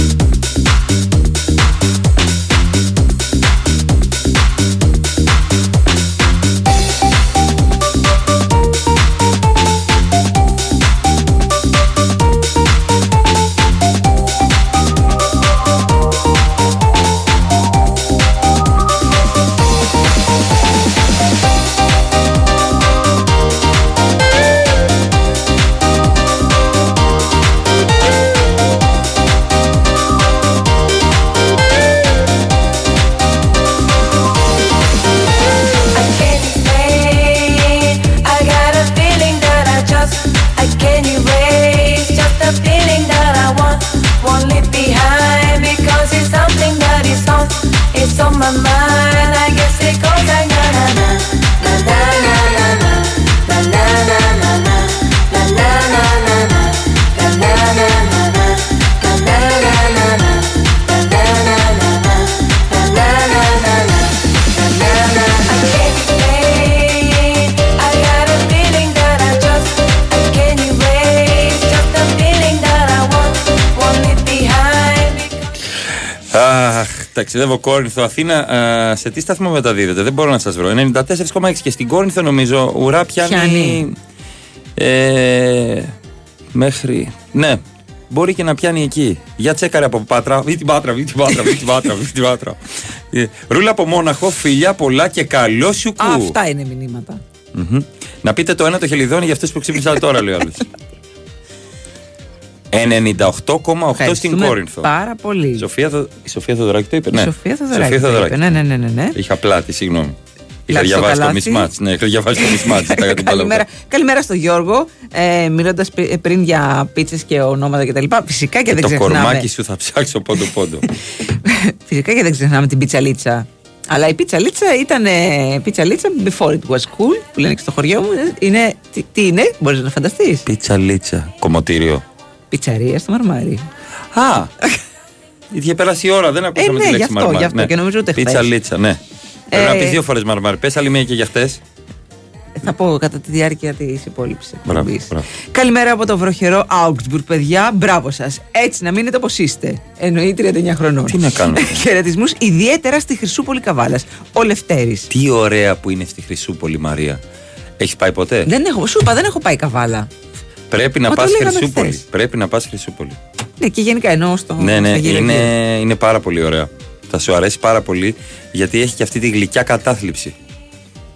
Speaker 2: Ταξιδεύω Κόρινθο, Αθήνα. α, σε τι σταθμό μεταδίδεται, δεν μπορώ να σας βρω. 94,6 και στην Κόρινθο νομίζω ουρά πιάνει.
Speaker 3: Πιάνει.
Speaker 2: Ε, μέχρι. Ναι, μπορεί και να πιάνει εκεί. Για τσέκαρε από Πάτρα. Βί την Πάτρα, βί την Πάτρα, βί την Πάτρα, βί την Πάτρα. Ε, Ρούλα από Μόναχο, φιλιά πολλά και καλό σου κου.
Speaker 3: Αυτά είναι μηνύματα.
Speaker 2: Μμμ. Να πείτε το ένα το χελιδόνι για αυτούς που ξύπνησαν τώρα, λέει ο άλλος. 98,8 στην
Speaker 3: Ευχαριστούμε
Speaker 2: Κόρινθο.
Speaker 3: Πάρα πολύ.
Speaker 2: Η Σοφία, Θο- η Σοφία Θοδωράκη το είπε.
Speaker 3: Η
Speaker 2: Ναι.
Speaker 3: Σοφία Θοδωράκη το είπε. Ναι, ναι, ναι, ναι, ναι.
Speaker 2: Είχα πλάτη, συγγνώμη. Είχα
Speaker 3: Λάθος το
Speaker 2: διαβάσει το
Speaker 3: καλάθι.
Speaker 2: μισμάτ. Ναι, είχα διαβάσει το μισμάτ. [LAUGHS]
Speaker 3: Καλημέρα, καλημέρα στον Γιώργο. Ε, Μιλώντας πριν για πίτσες και ονόματα κτλ. Φυσικά και δεν
Speaker 2: Το
Speaker 3: ξεχνάμε.
Speaker 2: κορμάκι σου θα ψάξω πόντο-πόντο. [LAUGHS]
Speaker 3: Φυσικά και δεν ξεχνάμε την πιτσαλίτσα. Αλλά η πιτσαλίτσα ήταν ε, πιτσαλίτσα before it was cool, που λένε και στο χωριό μου. Είναι, τι, τι είναι, μπορείς να φανταστείς;
Speaker 2: Πίτσα λίτσα. Κομμωτήριο.
Speaker 3: Πιτσαρία στο μαρμάρι.
Speaker 2: Α! Είχε περάσει η ώρα, δεν ακούσαμε
Speaker 3: ναι,
Speaker 2: τη
Speaker 3: γι'
Speaker 2: λέξη
Speaker 3: αυτό,
Speaker 2: μαρμάρι.
Speaker 3: γι' αυτό και νομίζω ούτε
Speaker 2: Πίτσα
Speaker 3: χθες.
Speaker 2: λίτσα, ναι. Πρέπει να
Speaker 3: Ε,
Speaker 2: πεις δύο φορές μαρμάρι. Πες άλλη μία και για χτε.
Speaker 3: Θα πω κατά τη διάρκεια της υπόλοιπη
Speaker 2: Μπράβο,
Speaker 3: εκπομπής.
Speaker 2: μπράβο.
Speaker 3: Καλημέρα από το βροχερό Augsburg, παιδιά. Μπράβο σας. Έτσι να μείνετε όπως είστε. Εννοεί 39 χρονών.
Speaker 2: Τι να κάνουμε. [LAUGHS]
Speaker 3: Χαιρετισμούς ιδιαίτερα στη Χρυσούπολη Καβάλας. Ο Λευτέρης.
Speaker 2: Τι ωραία που είναι στη Χρυσούπολη, Μαρία. Έχεις πάει ποτέ;
Speaker 3: Δεν έχω, σου είπα, δεν έχω πάει καβάλα.
Speaker 2: Πρέπει να
Speaker 3: Μα το
Speaker 2: πας
Speaker 3: λέγαμε
Speaker 2: Χρυσούπολη.
Speaker 3: χθες.
Speaker 2: Πρέπει να πας Χρυσούπολη.
Speaker 3: Ναι, και γενικά εννοώ στο.
Speaker 2: Ναι, ναι,
Speaker 3: στα γύρω-γύρω.
Speaker 2: είναι, είναι πάρα πολύ ωραία. Θα σου αρέσει πάρα πολύ γιατί έχει και αυτή τη γλυκιά κατάθλιψη.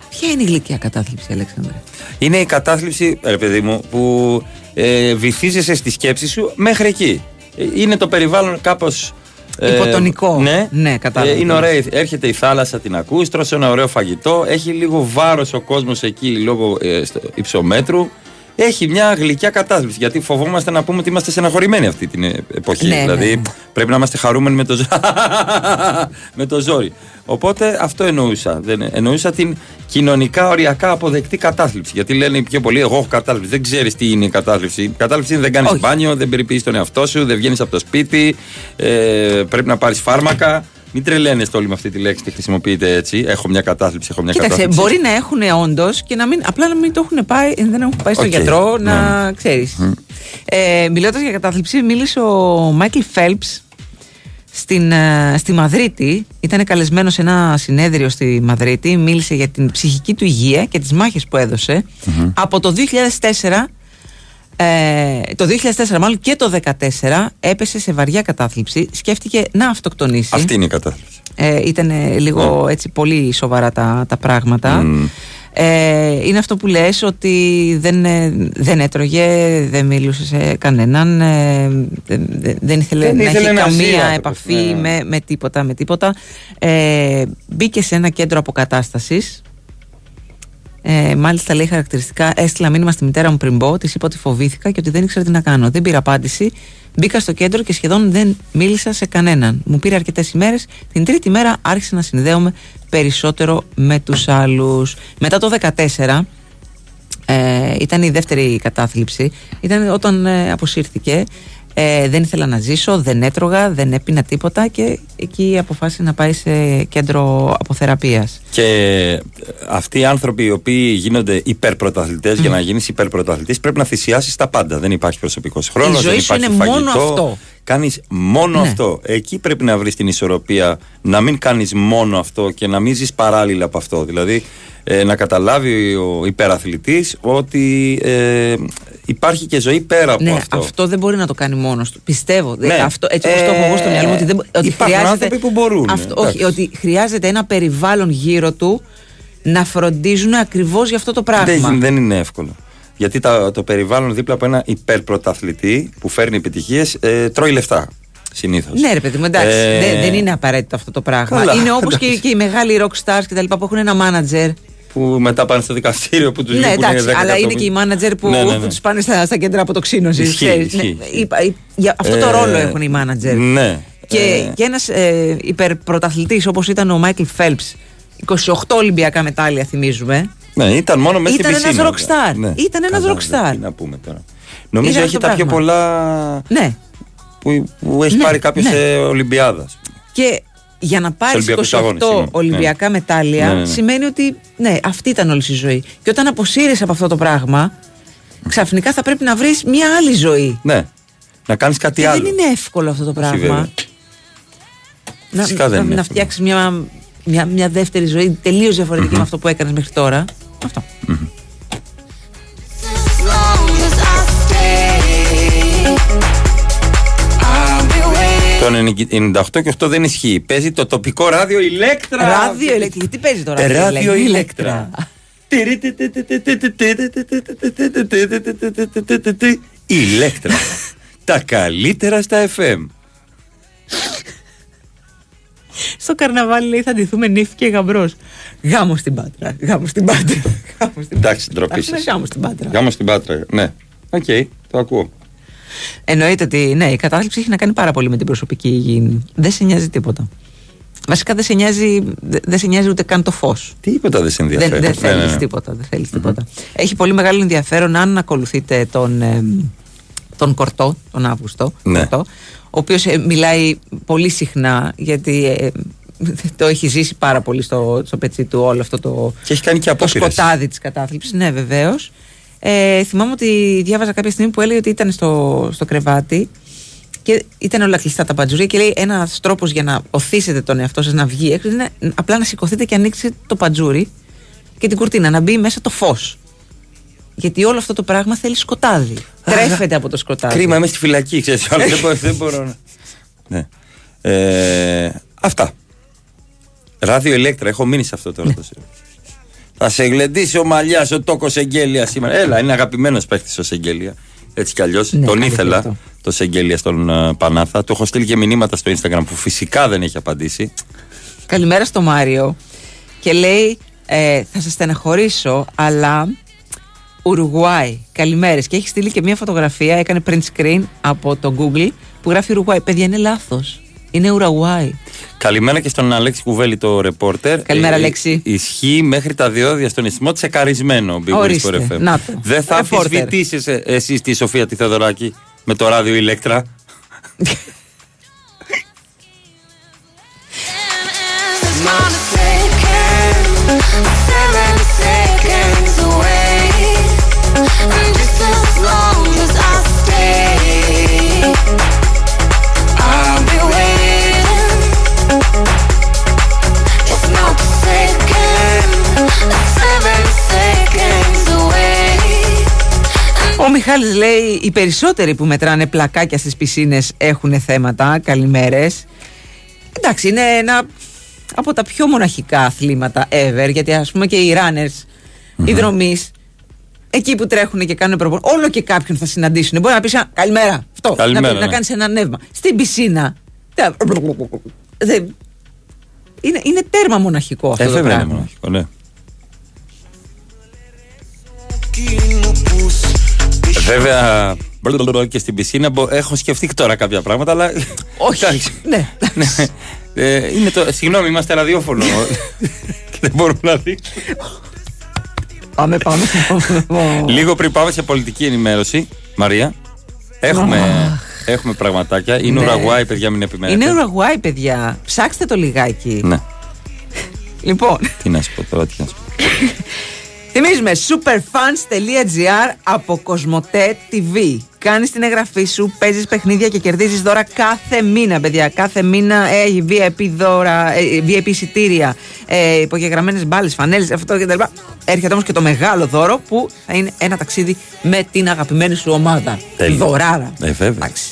Speaker 3: Ποια είναι η γλυκιά κατάθλιψη, Αλέξανδρε;
Speaker 2: Είναι η κατάθλιψη, ρε παιδί μου, που ε, βυθίζεσαι στη σκέψη σου μέχρι εκεί. Ε, Είναι το περιβάλλον κάπως.
Speaker 3: Υποτονικό.
Speaker 2: ναι,
Speaker 3: Ναι, κατάλαβα.
Speaker 2: Ε, είναι ωραία. Έρχεται η θάλασσα, την ακούς, τρως ένα ωραίο φαγητό. Έχει λίγο βάρος ο κόσμος εκεί λόγω ε, στο υψομέτρου. Έχει μια γλυκιά κατάθλιψη. Γιατί φοβόμαστε να πούμε ότι είμαστε στεναχωρημένοι αυτή την ε, εποχή.
Speaker 3: Ναι, ναι,
Speaker 2: δηλαδή
Speaker 3: ναι.
Speaker 2: πρέπει να είμαστε χαρούμενοι με το, ζ- [LAUGHS] με το ζόρι. Οπότε αυτό εννοούσα. Δεν, εννοούσα την κοινωνικά οριακά αποδεκτή κατάθλιψη. Γιατί λένε οι πιο πολλοί, εγώ έχω κατάθλιψη. Δεν ξέρεις τι είναι η κατάθλιψη. Η κατάθλιψη είναι δεν κάνεις
Speaker 3: Όχι.
Speaker 2: μπάνιο, δεν περιποιείς τον εαυτό σου, δεν βγαίνεις από το σπίτι, ε, πρέπει να πάρεις φάρμακα. Μην τρελαίνεστε όλοι με αυτή τη λέξη, τη χρησιμοποιείτε έτσι. Έχω μια κατάθλιψη, έχω μια
Speaker 3: Κοίταξε,
Speaker 2: κατάθλιψη.
Speaker 3: μπορεί να έχουν όντως και να μην, απλά να μην το έχουν πάει, δεν έχουν πάει στον
Speaker 2: Οκ,
Speaker 3: γιατρό
Speaker 2: ναι.
Speaker 3: να ξέρεις. Ε, Μιλώντας για κατάθλιψη, μίλησε ο Μάικλ Φέλπς στην, ε, στη Μαδρίτη. Ήταν καλεσμένος σε ένα συνέδριο στη Μαδρίτη. Μίλησε για την ψυχική του υγεία και τις μάχες που έδωσε. Από το 2004 ε, το 2004 μάλλον και το 2014 έπεσε σε βαριά κατάθλιψη σκέφτηκε να αυτοκτονήσει
Speaker 2: Αυτή είναι η κατάθλιψη.
Speaker 3: ε, ήταν λίγο έτσι πολύ σοβαρά τα, τα πράγματα. Ε, είναι αυτό που λες ότι δεν, ε, δεν έτρωγε, δεν μίλησε σε κανέναν, ε, δεν, δεν- δεν ήθελε
Speaker 2: Δεν
Speaker 3: να
Speaker 2: ήθελε
Speaker 3: έχει
Speaker 2: να ζει
Speaker 3: καμία
Speaker 2: άνθρωπος,
Speaker 3: επαφή
Speaker 2: ναι, ναι.
Speaker 3: Με, με τίποτα, με τίποτα. Ε, μπήκε σε ένα κέντρο αποκατάστασης ε, μάλιστα λέει χαρακτηριστικά: Έστειλα μήνυμα στη μητέρα μου πριν πω, της είπα ότι φοβήθηκα και ότι δεν ήξερα τι να κάνω. Δεν πήρα απάντηση. Μπήκα στο κέντρο και σχεδόν δεν μίλησα σε κανέναν. Μου πήρε αρκετές ημέρες. Την τρίτη μέρα άρχισα να συνδέομαι περισσότερο με τους άλλους. Μετά το 2014, ε, ήταν η δεύτερη κατάθλιψη. Ήταν όταν ε, αποσύρθηκε. Ε, δεν ήθελα να ζήσω, δεν έτρωγα, δεν έπινα τίποτα και εκεί αποφάσισε να πάει σε κέντρο αποθεραπείας.
Speaker 2: Και ε, αυτοί οι άνθρωποι οι οποίοι γίνονται υπερπρωταθλητές, για να γίνεις υπερπρωταθλητής, πρέπει να θυσιάσεις τα πάντα. Δεν υπάρχει προσωπικός χρόνος,
Speaker 3: Η ζωή
Speaker 2: δεν
Speaker 3: σου
Speaker 2: υπάρχει
Speaker 3: είναι
Speaker 2: φαγητό.
Speaker 3: μόνο αυτό.
Speaker 2: Κάνεις μόνο
Speaker 3: Ναι.
Speaker 2: αυτό. Εκεί πρέπει να βρεις την ισορροπία, να μην κάνεις μόνο αυτό και να μην ζεις παράλληλα από αυτό. Δηλαδή ε, να καταλάβει ο υπεραθλητή ότι ε, υπάρχει και ζωή πέρα από
Speaker 3: ναι,
Speaker 2: αυτό.
Speaker 3: δεν μπορεί να το κάνει μόνος του. Πιστεύω.
Speaker 2: Ναι.
Speaker 3: Ε, Αυτό, έτσι όπως
Speaker 2: Ε,
Speaker 3: το έχω εγώ στο μυαλό μου, ότι, δεν, μπο- ότι
Speaker 2: υπάρχουν
Speaker 3: χρειάζεται.
Speaker 2: άνθρωποι που μπορούν,
Speaker 3: Αυτό,
Speaker 2: εντάξει.
Speaker 3: όχι, ότι χρειάζεται ένα περιβάλλον γύρω του να φροντίζουν ακριβώς για αυτό το πράγμα.
Speaker 2: Δεν, δεν είναι εύκολο. Γιατί τα, το περιβάλλον δίπλα από ένα υπερπρωταθλητή που φέρνει επιτυχίες ε, τρώει λεφτά. Συνήθως.
Speaker 3: Ναι, ρε παιδί μου, εντάξει.
Speaker 2: Ε,
Speaker 3: δεν, δεν είναι απαραίτητο αυτό το πράγμα.
Speaker 2: Καλά,
Speaker 3: είναι όπως και,
Speaker 2: εντάξει.
Speaker 3: και οι μεγάλοι rock stars και τα λοιπά που έχουν ένα manager.
Speaker 2: Που μετά πάνε στο δικαστήριο που τους
Speaker 3: Ναι, εντάξει, αλλά είναι και οι manager που,
Speaker 2: Ναι, ναι, ναι.
Speaker 3: τους πάνε στα, στα κέντρα αποτοξίνωσης.
Speaker 2: Ισχύει, ισχύει.
Speaker 3: αυτό το
Speaker 2: Ε,
Speaker 3: ρόλο έχουν οι manager.
Speaker 2: Ναι.
Speaker 3: Και,
Speaker 2: Ε,
Speaker 3: και ένας ε, υπερπρωταθλητής όπως ήταν ο Μάικλ Φέλπς 28 Ολυμπιακά μετάλλια, θυμίζουμε.
Speaker 2: Ναι, ήταν μόνο μέσα
Speaker 3: Ήταν
Speaker 2: στην
Speaker 3: ένας
Speaker 2: πισίνα.
Speaker 3: rockstar.
Speaker 2: Ναι.
Speaker 3: Ήταν ένας
Speaker 2: Καλά,
Speaker 3: rockstar.
Speaker 2: Τι να πούμε τώρα. Νομίζω
Speaker 3: Ήταν
Speaker 2: έχει
Speaker 3: αυτό
Speaker 2: τα
Speaker 3: το
Speaker 2: πιο
Speaker 3: πράγμα.
Speaker 2: πολλά
Speaker 3: Ναι.
Speaker 2: που, που έχει
Speaker 3: Ναι,
Speaker 2: πάρει κάποιος
Speaker 3: ναι.
Speaker 2: σε Ολυμπιάδας.
Speaker 3: Και για να πάρεις
Speaker 2: Ολυμπιακούς
Speaker 3: 28
Speaker 2: αγώνες, συγγνώμη.
Speaker 3: Ολυμπιακά
Speaker 2: Ναι.
Speaker 3: μετάλλια,
Speaker 2: Ναι, ναι, ναι.
Speaker 3: σημαίνει ότι ναι, αυτή ήταν όλη η ζωή. Και όταν αποσύρεις από αυτό το πράγμα, ξαφνικά θα πρέπει να βρεις μια άλλη ζωή.
Speaker 2: Ναι. Να κάνεις κάτι
Speaker 3: Και
Speaker 2: άλλο.
Speaker 3: δεν είναι εύκολο αυτό το
Speaker 2: Όχι, βέβαια.
Speaker 3: πράγμα. να,
Speaker 2: Φυσικά δεν
Speaker 3: να,
Speaker 2: είναι
Speaker 3: να
Speaker 2: εύκολο.
Speaker 3: φτιάξεις μια, μια, μια δεύτερη ζωή τελείως διαφορετική με αυτό που έκανες μέχρι τώρα. Αυτό.
Speaker 14: As long as I stay, I'll be waiting.
Speaker 2: Το 98 και 8 δεν ισχύει. Παίζει το τοπικό ράδιο ηλέκτρα.
Speaker 3: Ράδιο ηλεκτρική. Τι παίζει τώρα,
Speaker 2: Ε,
Speaker 3: ράδιο
Speaker 2: Ράδιο
Speaker 3: ηλέκτρα;
Speaker 2: ηλέκτρα. Ηλέκτρα. Τα καλύτερα στα FM.
Speaker 3: Στο καρναβάλι λέει θα ντυθούμε νύφη και γαμπρός. Γάμο στην πάτρα. Γάμο στην πάτρα. Γάμο στην
Speaker 2: Εντάξει, ντροπή
Speaker 3: Ας πούμε
Speaker 2: σας.
Speaker 3: γάμο στην πάτρα.
Speaker 2: Γάμο στην Πάτρα. Ναι. Οκ, το ακούω.
Speaker 3: Εννοείται ότι ναι, η κατάθλιψη έχει να κάνει πάρα πολύ με την προσωπική υγιεινή. Δεν σε νοιάζει τίποτα. Βασικά δεν σε νοιάζει, δε- δεν σε νοιάζει ούτε καν το φως.
Speaker 2: Τίποτα δεν σε
Speaker 3: Δεν,
Speaker 2: ενδιαφέρει.
Speaker 3: δεν
Speaker 2: Ναι, ναι,
Speaker 3: θέλεις
Speaker 2: ναι.
Speaker 3: τίποτα. Δεν θέλεις τίποτα. Έχει πολύ μεγάλο ενδιαφέρον αν ακολουθείτε τον, ε, τον Κορτό, τον Αύγουστο,
Speaker 2: Ναι.
Speaker 3: Κορτό, ο οποίος μιλάει πολύ συχνά γιατί ε, το έχει ζήσει πάρα πολύ στο, στο πετσί του όλο αυτό το,
Speaker 2: Και έχει κάνει και
Speaker 3: το
Speaker 2: απόπειρες.
Speaker 3: σκοτάδι της κατάθλιψης. Ναι, βεβαίως. Ε, θυμάμαι ότι διάβαζα κάποια στιγμή που έλεγε ότι ήταν στο, στο κρεβάτι και ήταν όλα κλειστά τα παντζουρία και λέει ένας τρόπος για να οθήσετε τον εαυτό σας να βγει έξω είναι απλά να σηκωθείτε και ανοίξετε το παντζούρι και την κουρτίνα, να μπει μέσα το φως. Γιατί όλο αυτό το πράγμα θέλει σκοτάδι. Τρέφεται από το σκοτάδι.
Speaker 2: Κρίμα, είμαι στη φυλακή, ξέρεις. αλλά δεν, μπορώ, δεν μπορώ να... Ναι. Ε, αυτά. Ράδιο ηλέκτρα, έχω μείνει σε αυτό τώρα. το σίγουρο. Θα σε γλεντήσει ο Μαλιά, ο Τόκος Εγγέλια σήμερα. Έλα, είναι αγαπημένος παίχτης ο Σεγγέλια. Έτσι κι αλλιώς.
Speaker 3: Ναι,
Speaker 2: Τον
Speaker 3: αλήθεια
Speaker 2: ήθελα,
Speaker 3: αυτό.
Speaker 2: το Σεγγέλια στον ε, Πανάθα. Του έχω στείλει και μηνύματα στο Instagram που φυσικά δεν έχει απαντήσει.
Speaker 3: Καλημέρα στο Μάριο και λέει ε, θα σα στεναχωρήσω αλλά Ουρουγουάη, καλημέρες και έχει στείλει και μια φωτογραφία έκανε print screen από το Google που γράφει Ουρουγουάη, παιδιά είναι λάθος είναι Ουραουάη
Speaker 2: Καλημέρα και στον Αλέξη Κουβέλη, το ρεπόρτερ.
Speaker 3: Καλημέρα, Αλέξη.
Speaker 2: Ισχύει μέχρι τα διόδια στον ισθμό τσεκαρισμένο. Big Wings
Speaker 3: Ορίστε,
Speaker 2: for FM.
Speaker 3: να το.
Speaker 2: Δεν θα
Speaker 3: Ρεπόρτερ.
Speaker 2: αμφισβητήσει εσύ τη Σοφία τη Θεοδωράκη με το ράδιο ηλέκτρα.
Speaker 3: Ο Μιχάλης λέει οι περισσότεροι που μετράνε πλακάκια στις πισίνες έχουν θέματα, καλημέρες. Εντάξει είναι ένα από τα πιο μοναχικά αθλήματα ever γιατί ας πούμε και οι runners, οι δρομείς εκεί που τρέχουν και κάνουν προπονήσεις όλο και κάποιον θα συναντήσουν. Μπορεί να πεις «Α, καλημέρα αυτό,
Speaker 2: Καλημέρα,
Speaker 3: να, να
Speaker 2: ναι.
Speaker 3: κάνεις ένα νεύμα στην πισίνα τα- δεν- είναι, είναι τέρμα μοναχικό αυτό
Speaker 2: Ε,
Speaker 3: το
Speaker 2: βέβαια είναι
Speaker 3: πράγμα.
Speaker 2: μοναχικό, ναι. Βέβαια, μπλμπλμπλ και στην πισίνα μπο- έχω σκεφτεί και τώρα κάποια πράγματα, αλλά.
Speaker 3: Όχι.
Speaker 2: ναι. Ε, είναι το, συγγνώμη, είμαστε ραδιόφωνο. Και [LAUGHS] δεν μπορούμε να δείξουμε.
Speaker 3: Πάμε, πάμε.
Speaker 2: Λίγο πριν πάμε σε πολιτική ενημέρωση, Μαρία, έχουμε, έχουμε πραγματάκια. Είναι
Speaker 3: Ναι.
Speaker 2: Ουραγουάη, παιδιά, μην επιμένετε.
Speaker 3: Είναι Ουρουγουάη, παιδιά. Ψάξτε το λιγάκι.
Speaker 2: Ναι,
Speaker 3: Λοιπόν,
Speaker 2: τι να σου πω τώρα, τι να σου πω. [LAUGHS]
Speaker 3: θυμίζουμε superfans.gr από Κοσμοτέ TV. Κάνεις την εγγραφή σου, παίζεις παιχνίδια και κερδίζεις δώρα κάθε μήνα, παιδιά. Κάθε μήνα έχει VIP δώρα, ε, VIP εισιτήρια, ε, υπογεγραμμένες μπάλες, φανέλες, αυτό κτλ. Έρχεται όμως και το μεγάλο δώρο που θα είναι ένα ταξίδι με την αγαπημένη σου ομάδα.
Speaker 2: Τέλεια.
Speaker 3: Δωράρα.
Speaker 2: Ε, βέβαια.
Speaker 3: Εντάξει.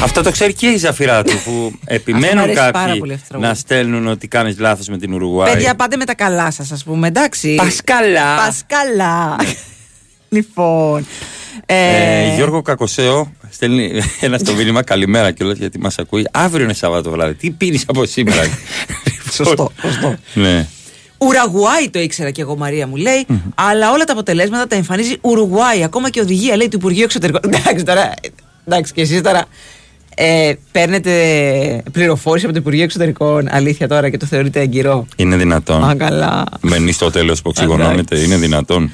Speaker 2: Αυτό το ξέρει και η Ζαφυρά του που [LAUGHS]
Speaker 3: μου
Speaker 2: επιμένουν
Speaker 3: αρέσει πάρα
Speaker 2: κάποιοι
Speaker 3: πολύ αυτό το τραγούδι.
Speaker 2: να στέλνουν ότι κάνεις λάθος με την Ουρουγουάη.
Speaker 3: Παιδιά, πάτε με τα καλά σας, ας πούμε, εντάξει.
Speaker 2: Πασκαλά.
Speaker 3: Πασκαλά. [LAUGHS] λοιπόν.
Speaker 2: Ε, Γιώργο Κακοσέο στέλνει ένα στο μήνυμα καλημέρα κιόλας γιατί μας ακούει. Αύριο είναι Σαββάτο βράδυ. Τι πίνεις από σήμερα; [LAUGHS]
Speaker 3: Σωστό, σωστό.
Speaker 2: ναι.
Speaker 3: Ουρουγουάη το ήξερα και εγώ, Μαρία μου λέει, αλλά όλα τα αποτελέσματα τα εμφανίζει Ουρουγουάη. Ακόμα και οδηγία λέει του Υπουργείου Εξωτερικών. [LAUGHS] εντάξει τώρα, εντάξει και εσείς τώρα. Ε, παίρνετε πληροφόρηση από το Υπουργείο Εξωτερικών, αλήθεια τώρα και το θεωρείτε εγκυρό;
Speaker 2: Είναι δυνατόν.
Speaker 3: Α, καλά.
Speaker 2: Μένει στο τέλος που οξυγονώνεται. Είναι δυνατόν.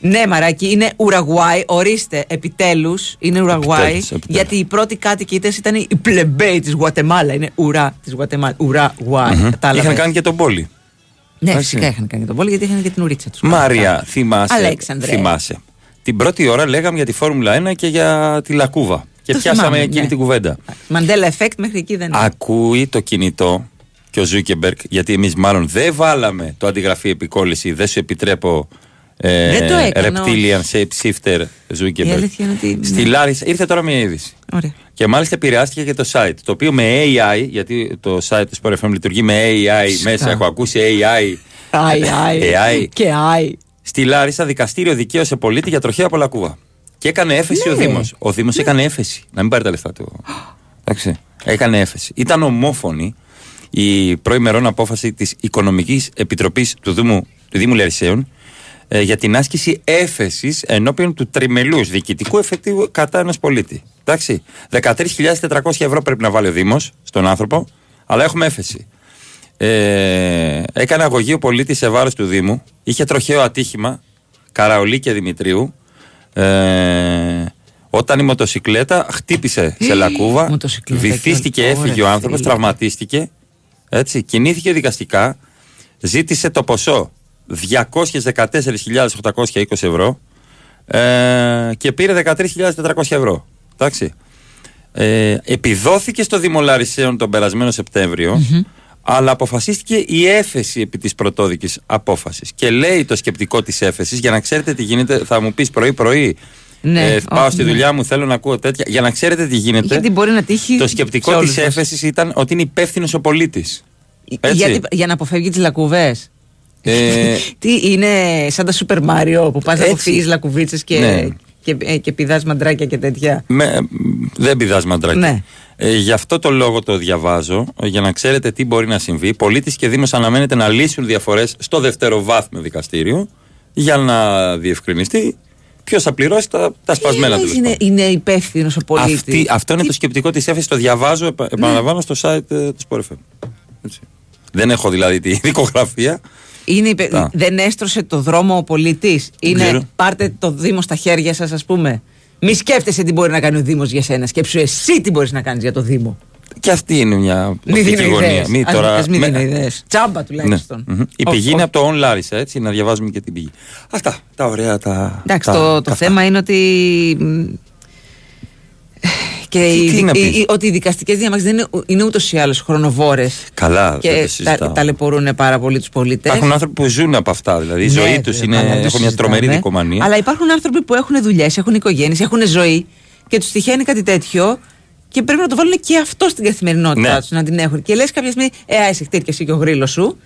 Speaker 3: Ναι, μαράκι, είναι Ουρουγουάη. Ορίστε, επιτέλους είναι Ουρουγουάη.
Speaker 2: Επιτέλους, επιτέλους.
Speaker 3: Γιατί οι πρώτοι κάτοικοι της ήταν οι πλεμπέοι της Γουατεμάλα. Είναι ουρά της Γουατεμάλα. Ουρουγουάη.
Speaker 2: Μμμ.
Speaker 3: Κατάλαβες.
Speaker 2: Είχαν κάνει και τον πόλη.
Speaker 3: Ναι,
Speaker 2: Εντάξει.
Speaker 3: φυσικά είχαν κάνει τον πόλη γιατί είχαν και την ουρίτσα τους.
Speaker 2: Μάρια, θυμάσαι.
Speaker 3: Αλέξανδρε.
Speaker 2: θυμάσαι. Την πρώτη ώρα λέγαμε για τη Φόρμουλα 1 και για τη Λακούβα. Και
Speaker 3: Το
Speaker 2: πιάσαμε
Speaker 3: θυμάμαι,
Speaker 2: εκείνη
Speaker 3: ναι.
Speaker 2: την κουβέντα.
Speaker 3: Mandela effect μέχρι εκεί δεν είναι.
Speaker 2: Ακούει το κινητό και ο Ζούκεμπερκ, γιατί εμείς μάλλον δεν βάλαμε το αντιγραφή επικόλληση, δεν σου επιτρέπω. Ε,
Speaker 3: Δεν το έκανε,
Speaker 2: reptilian shape shifter
Speaker 3: Η
Speaker 2: Ζούκεμπερκ.
Speaker 3: αλήθεια είναι ότι.
Speaker 2: Στη
Speaker 3: ναι.
Speaker 2: Λάρισα ήρθε τώρα μια είδηση.
Speaker 3: Ωραία.
Speaker 2: Και μάλιστα επηρεάστηκε και το site. Το οποίο με AI, γιατί το site του Sport FM λειτουργεί με AI μέσα, έχω ακούσει AI.
Speaker 3: Άι, άι.
Speaker 2: AI.
Speaker 3: Και άι.
Speaker 2: Στη Λάρισα δικαστήριο δικαίωσε πολίτη για τροχαία από λακκούβα. Και έκανε έφεση
Speaker 3: Ναι.
Speaker 2: ο Δήμος. Ο Δήμος έκανε έφεση. Να μην πάρει τα λεφτά του. Εντάξει. Έκανε έφεση. Ήταν ομόφωνη η προημερών απόφαση της Οικονομικής Επιτροπής του Δήμου, του Δήμου Λερισαίων ε, για την άσκηση έφεσης ενώπιον του τριμελούς διοικητικού εφεκτήβου κατά ενό πολίτη. Εντάξει. 13.400 ευρώ πρέπει να βάλει ο Δήμος στον άνθρωπο, αλλά έχουμε έφεση. Ε, έκανε αγωγή ο πολίτης σε βάρος του Δήμου. Είχε τροχαίο ατύχημα. Καραολί και Δημητρίου. Ε, όταν η μοτοσυκλέτα χτύπησε σε λακκούβα,
Speaker 3: μοτοσυκλέτα
Speaker 2: βυθίστηκε,
Speaker 3: και-
Speaker 2: έφυγε
Speaker 3: Ωραία,
Speaker 2: ο άνθρωπος,
Speaker 3: φίλε.
Speaker 2: τραυματίστηκε. Έτσι, κινήθηκε δικαστικά, ζήτησε το ποσό 214.820 ευρώ ε, και πήρε 13.400 ευρώ. Εντάξει. Ε, επιδόθηκε στο Δήμο Λαρισαίων τον περασμένο Σεπτέμβριο, αλλά αποφασίστηκε η έφεση επί της πρωτόδικης απόφασης. Και λέει το σκεπτικό της έφεσης, για να ξέρετε τι γίνεται, θα μου πεις πρωί-πρωί,
Speaker 3: Ναι,
Speaker 2: ε, πάω
Speaker 3: όχι,
Speaker 2: στη
Speaker 3: ναι.
Speaker 2: δουλειά μου, θέλω να ακούω τέτοια. Για να ξέρετε τι γίνεται,
Speaker 3: Γιατί μπορεί να τύχει.
Speaker 2: το
Speaker 3: σε
Speaker 2: σκεπτικό
Speaker 3: όλους
Speaker 2: της
Speaker 3: μας.
Speaker 2: έφεσης ήταν ότι είναι υπεύθυνος ο πολίτης. Έτσι.
Speaker 3: Γιατί, για να αποφεύγει τις λακκούβες.
Speaker 2: Ε, [LAUGHS]
Speaker 3: Τι είναι σαν τα Super Mario που πας να
Speaker 2: Έτσι.
Speaker 3: αποφύγει λακκουβίτσε και,
Speaker 2: Ναι.
Speaker 3: και, ε, και πηδάς μαντράκια και τέτοια.
Speaker 2: Με, δεν πηδάς μαντράκι.
Speaker 3: Ναι.
Speaker 2: Ε, γι' αυτό το λόγο το διαβάζω, ε, για να ξέρετε τι μπορεί να συμβεί. Πολίτης και Δήμος αναμένεται να λύσουν διαφορές στο δευτεροβάθμιο δικαστήριο για να διευκρινιστεί ποιος θα πληρώσει τα, τα σπασμένα
Speaker 3: Τι
Speaker 2: του.
Speaker 3: είναι, είναι υπεύθυνος ο πολίτης.
Speaker 2: Αυτή, αυτό είναι το σκεπτικό της έφεσης, το διαβάζω, επα- επαναλαμβάνω, στο site ε, του Sport FM. Έτσι. Δεν έχω δηλαδή τη [LAUGHS] δικογραφία.
Speaker 3: Είναι υπε-
Speaker 2: Τα.
Speaker 3: Δεν έστρωσε το δρόμο ο πολίτης; Είναι
Speaker 2: ξέρω.
Speaker 3: πάρτε το Δήμο στα χέρια σας, ας πούμε. Μη σκέφτεσαι τι μπορεί να κάνει ο Δήμος για σένα. Σκέψου εσύ τι μπορείς να κάνεις για το Δήμο.
Speaker 2: Και αυτή είναι μια
Speaker 3: Μη
Speaker 2: οπτική
Speaker 3: δίνω
Speaker 2: γωνία.
Speaker 3: ιδέες.
Speaker 2: Μη
Speaker 3: Ας-
Speaker 2: τώρα-
Speaker 3: ας μη
Speaker 2: με-
Speaker 3: δίνω ιδέες. Τσάμπα τουλάχιστον.
Speaker 2: Ναι. Μμμ. Η
Speaker 3: Όχι,
Speaker 2: πηγή είναι
Speaker 3: όχι.
Speaker 2: από το On Larissa, έτσι, να διαβάζουμε και την πηγή. Αυτά, τα ωραία, τα.
Speaker 3: Εντάξει,
Speaker 2: τα-
Speaker 3: το, το
Speaker 2: τα αυτά.
Speaker 3: θέμα είναι ότι. Μ, Και
Speaker 2: Τι-
Speaker 3: οι,
Speaker 2: τι να
Speaker 3: οι-
Speaker 2: πεις;
Speaker 3: οι- ότι οι δικαστικές διαμάχες δεν είναι, είναι ούτως ή άλλως χρονοβόρες
Speaker 2: Καλά, δεν το
Speaker 3: και τα,
Speaker 2: συζητάω.
Speaker 3: ταλαιπωρούν πάρα πολύ τους πολίτε.
Speaker 2: Υπάρχουν άνθρωποι που ζουν από αυτά. Δηλαδή η ζωή τους είναι. Έχουν μια τρομερή δικομανία.
Speaker 3: Αλλά υπάρχουν άνθρωποι που έχουν δουλειές, έχουν οικογένειες, έχουν ζωή και τους τυχαίνει κάτι τέτοιο και πρέπει να το βάλουν και αυτό στην καθημερινότητά
Speaker 2: Ναι.
Speaker 3: τους να την έχουν. Και λες κάποια στιγμή, Ε, άισε χτύρια εσύ και ο γρήλος σου.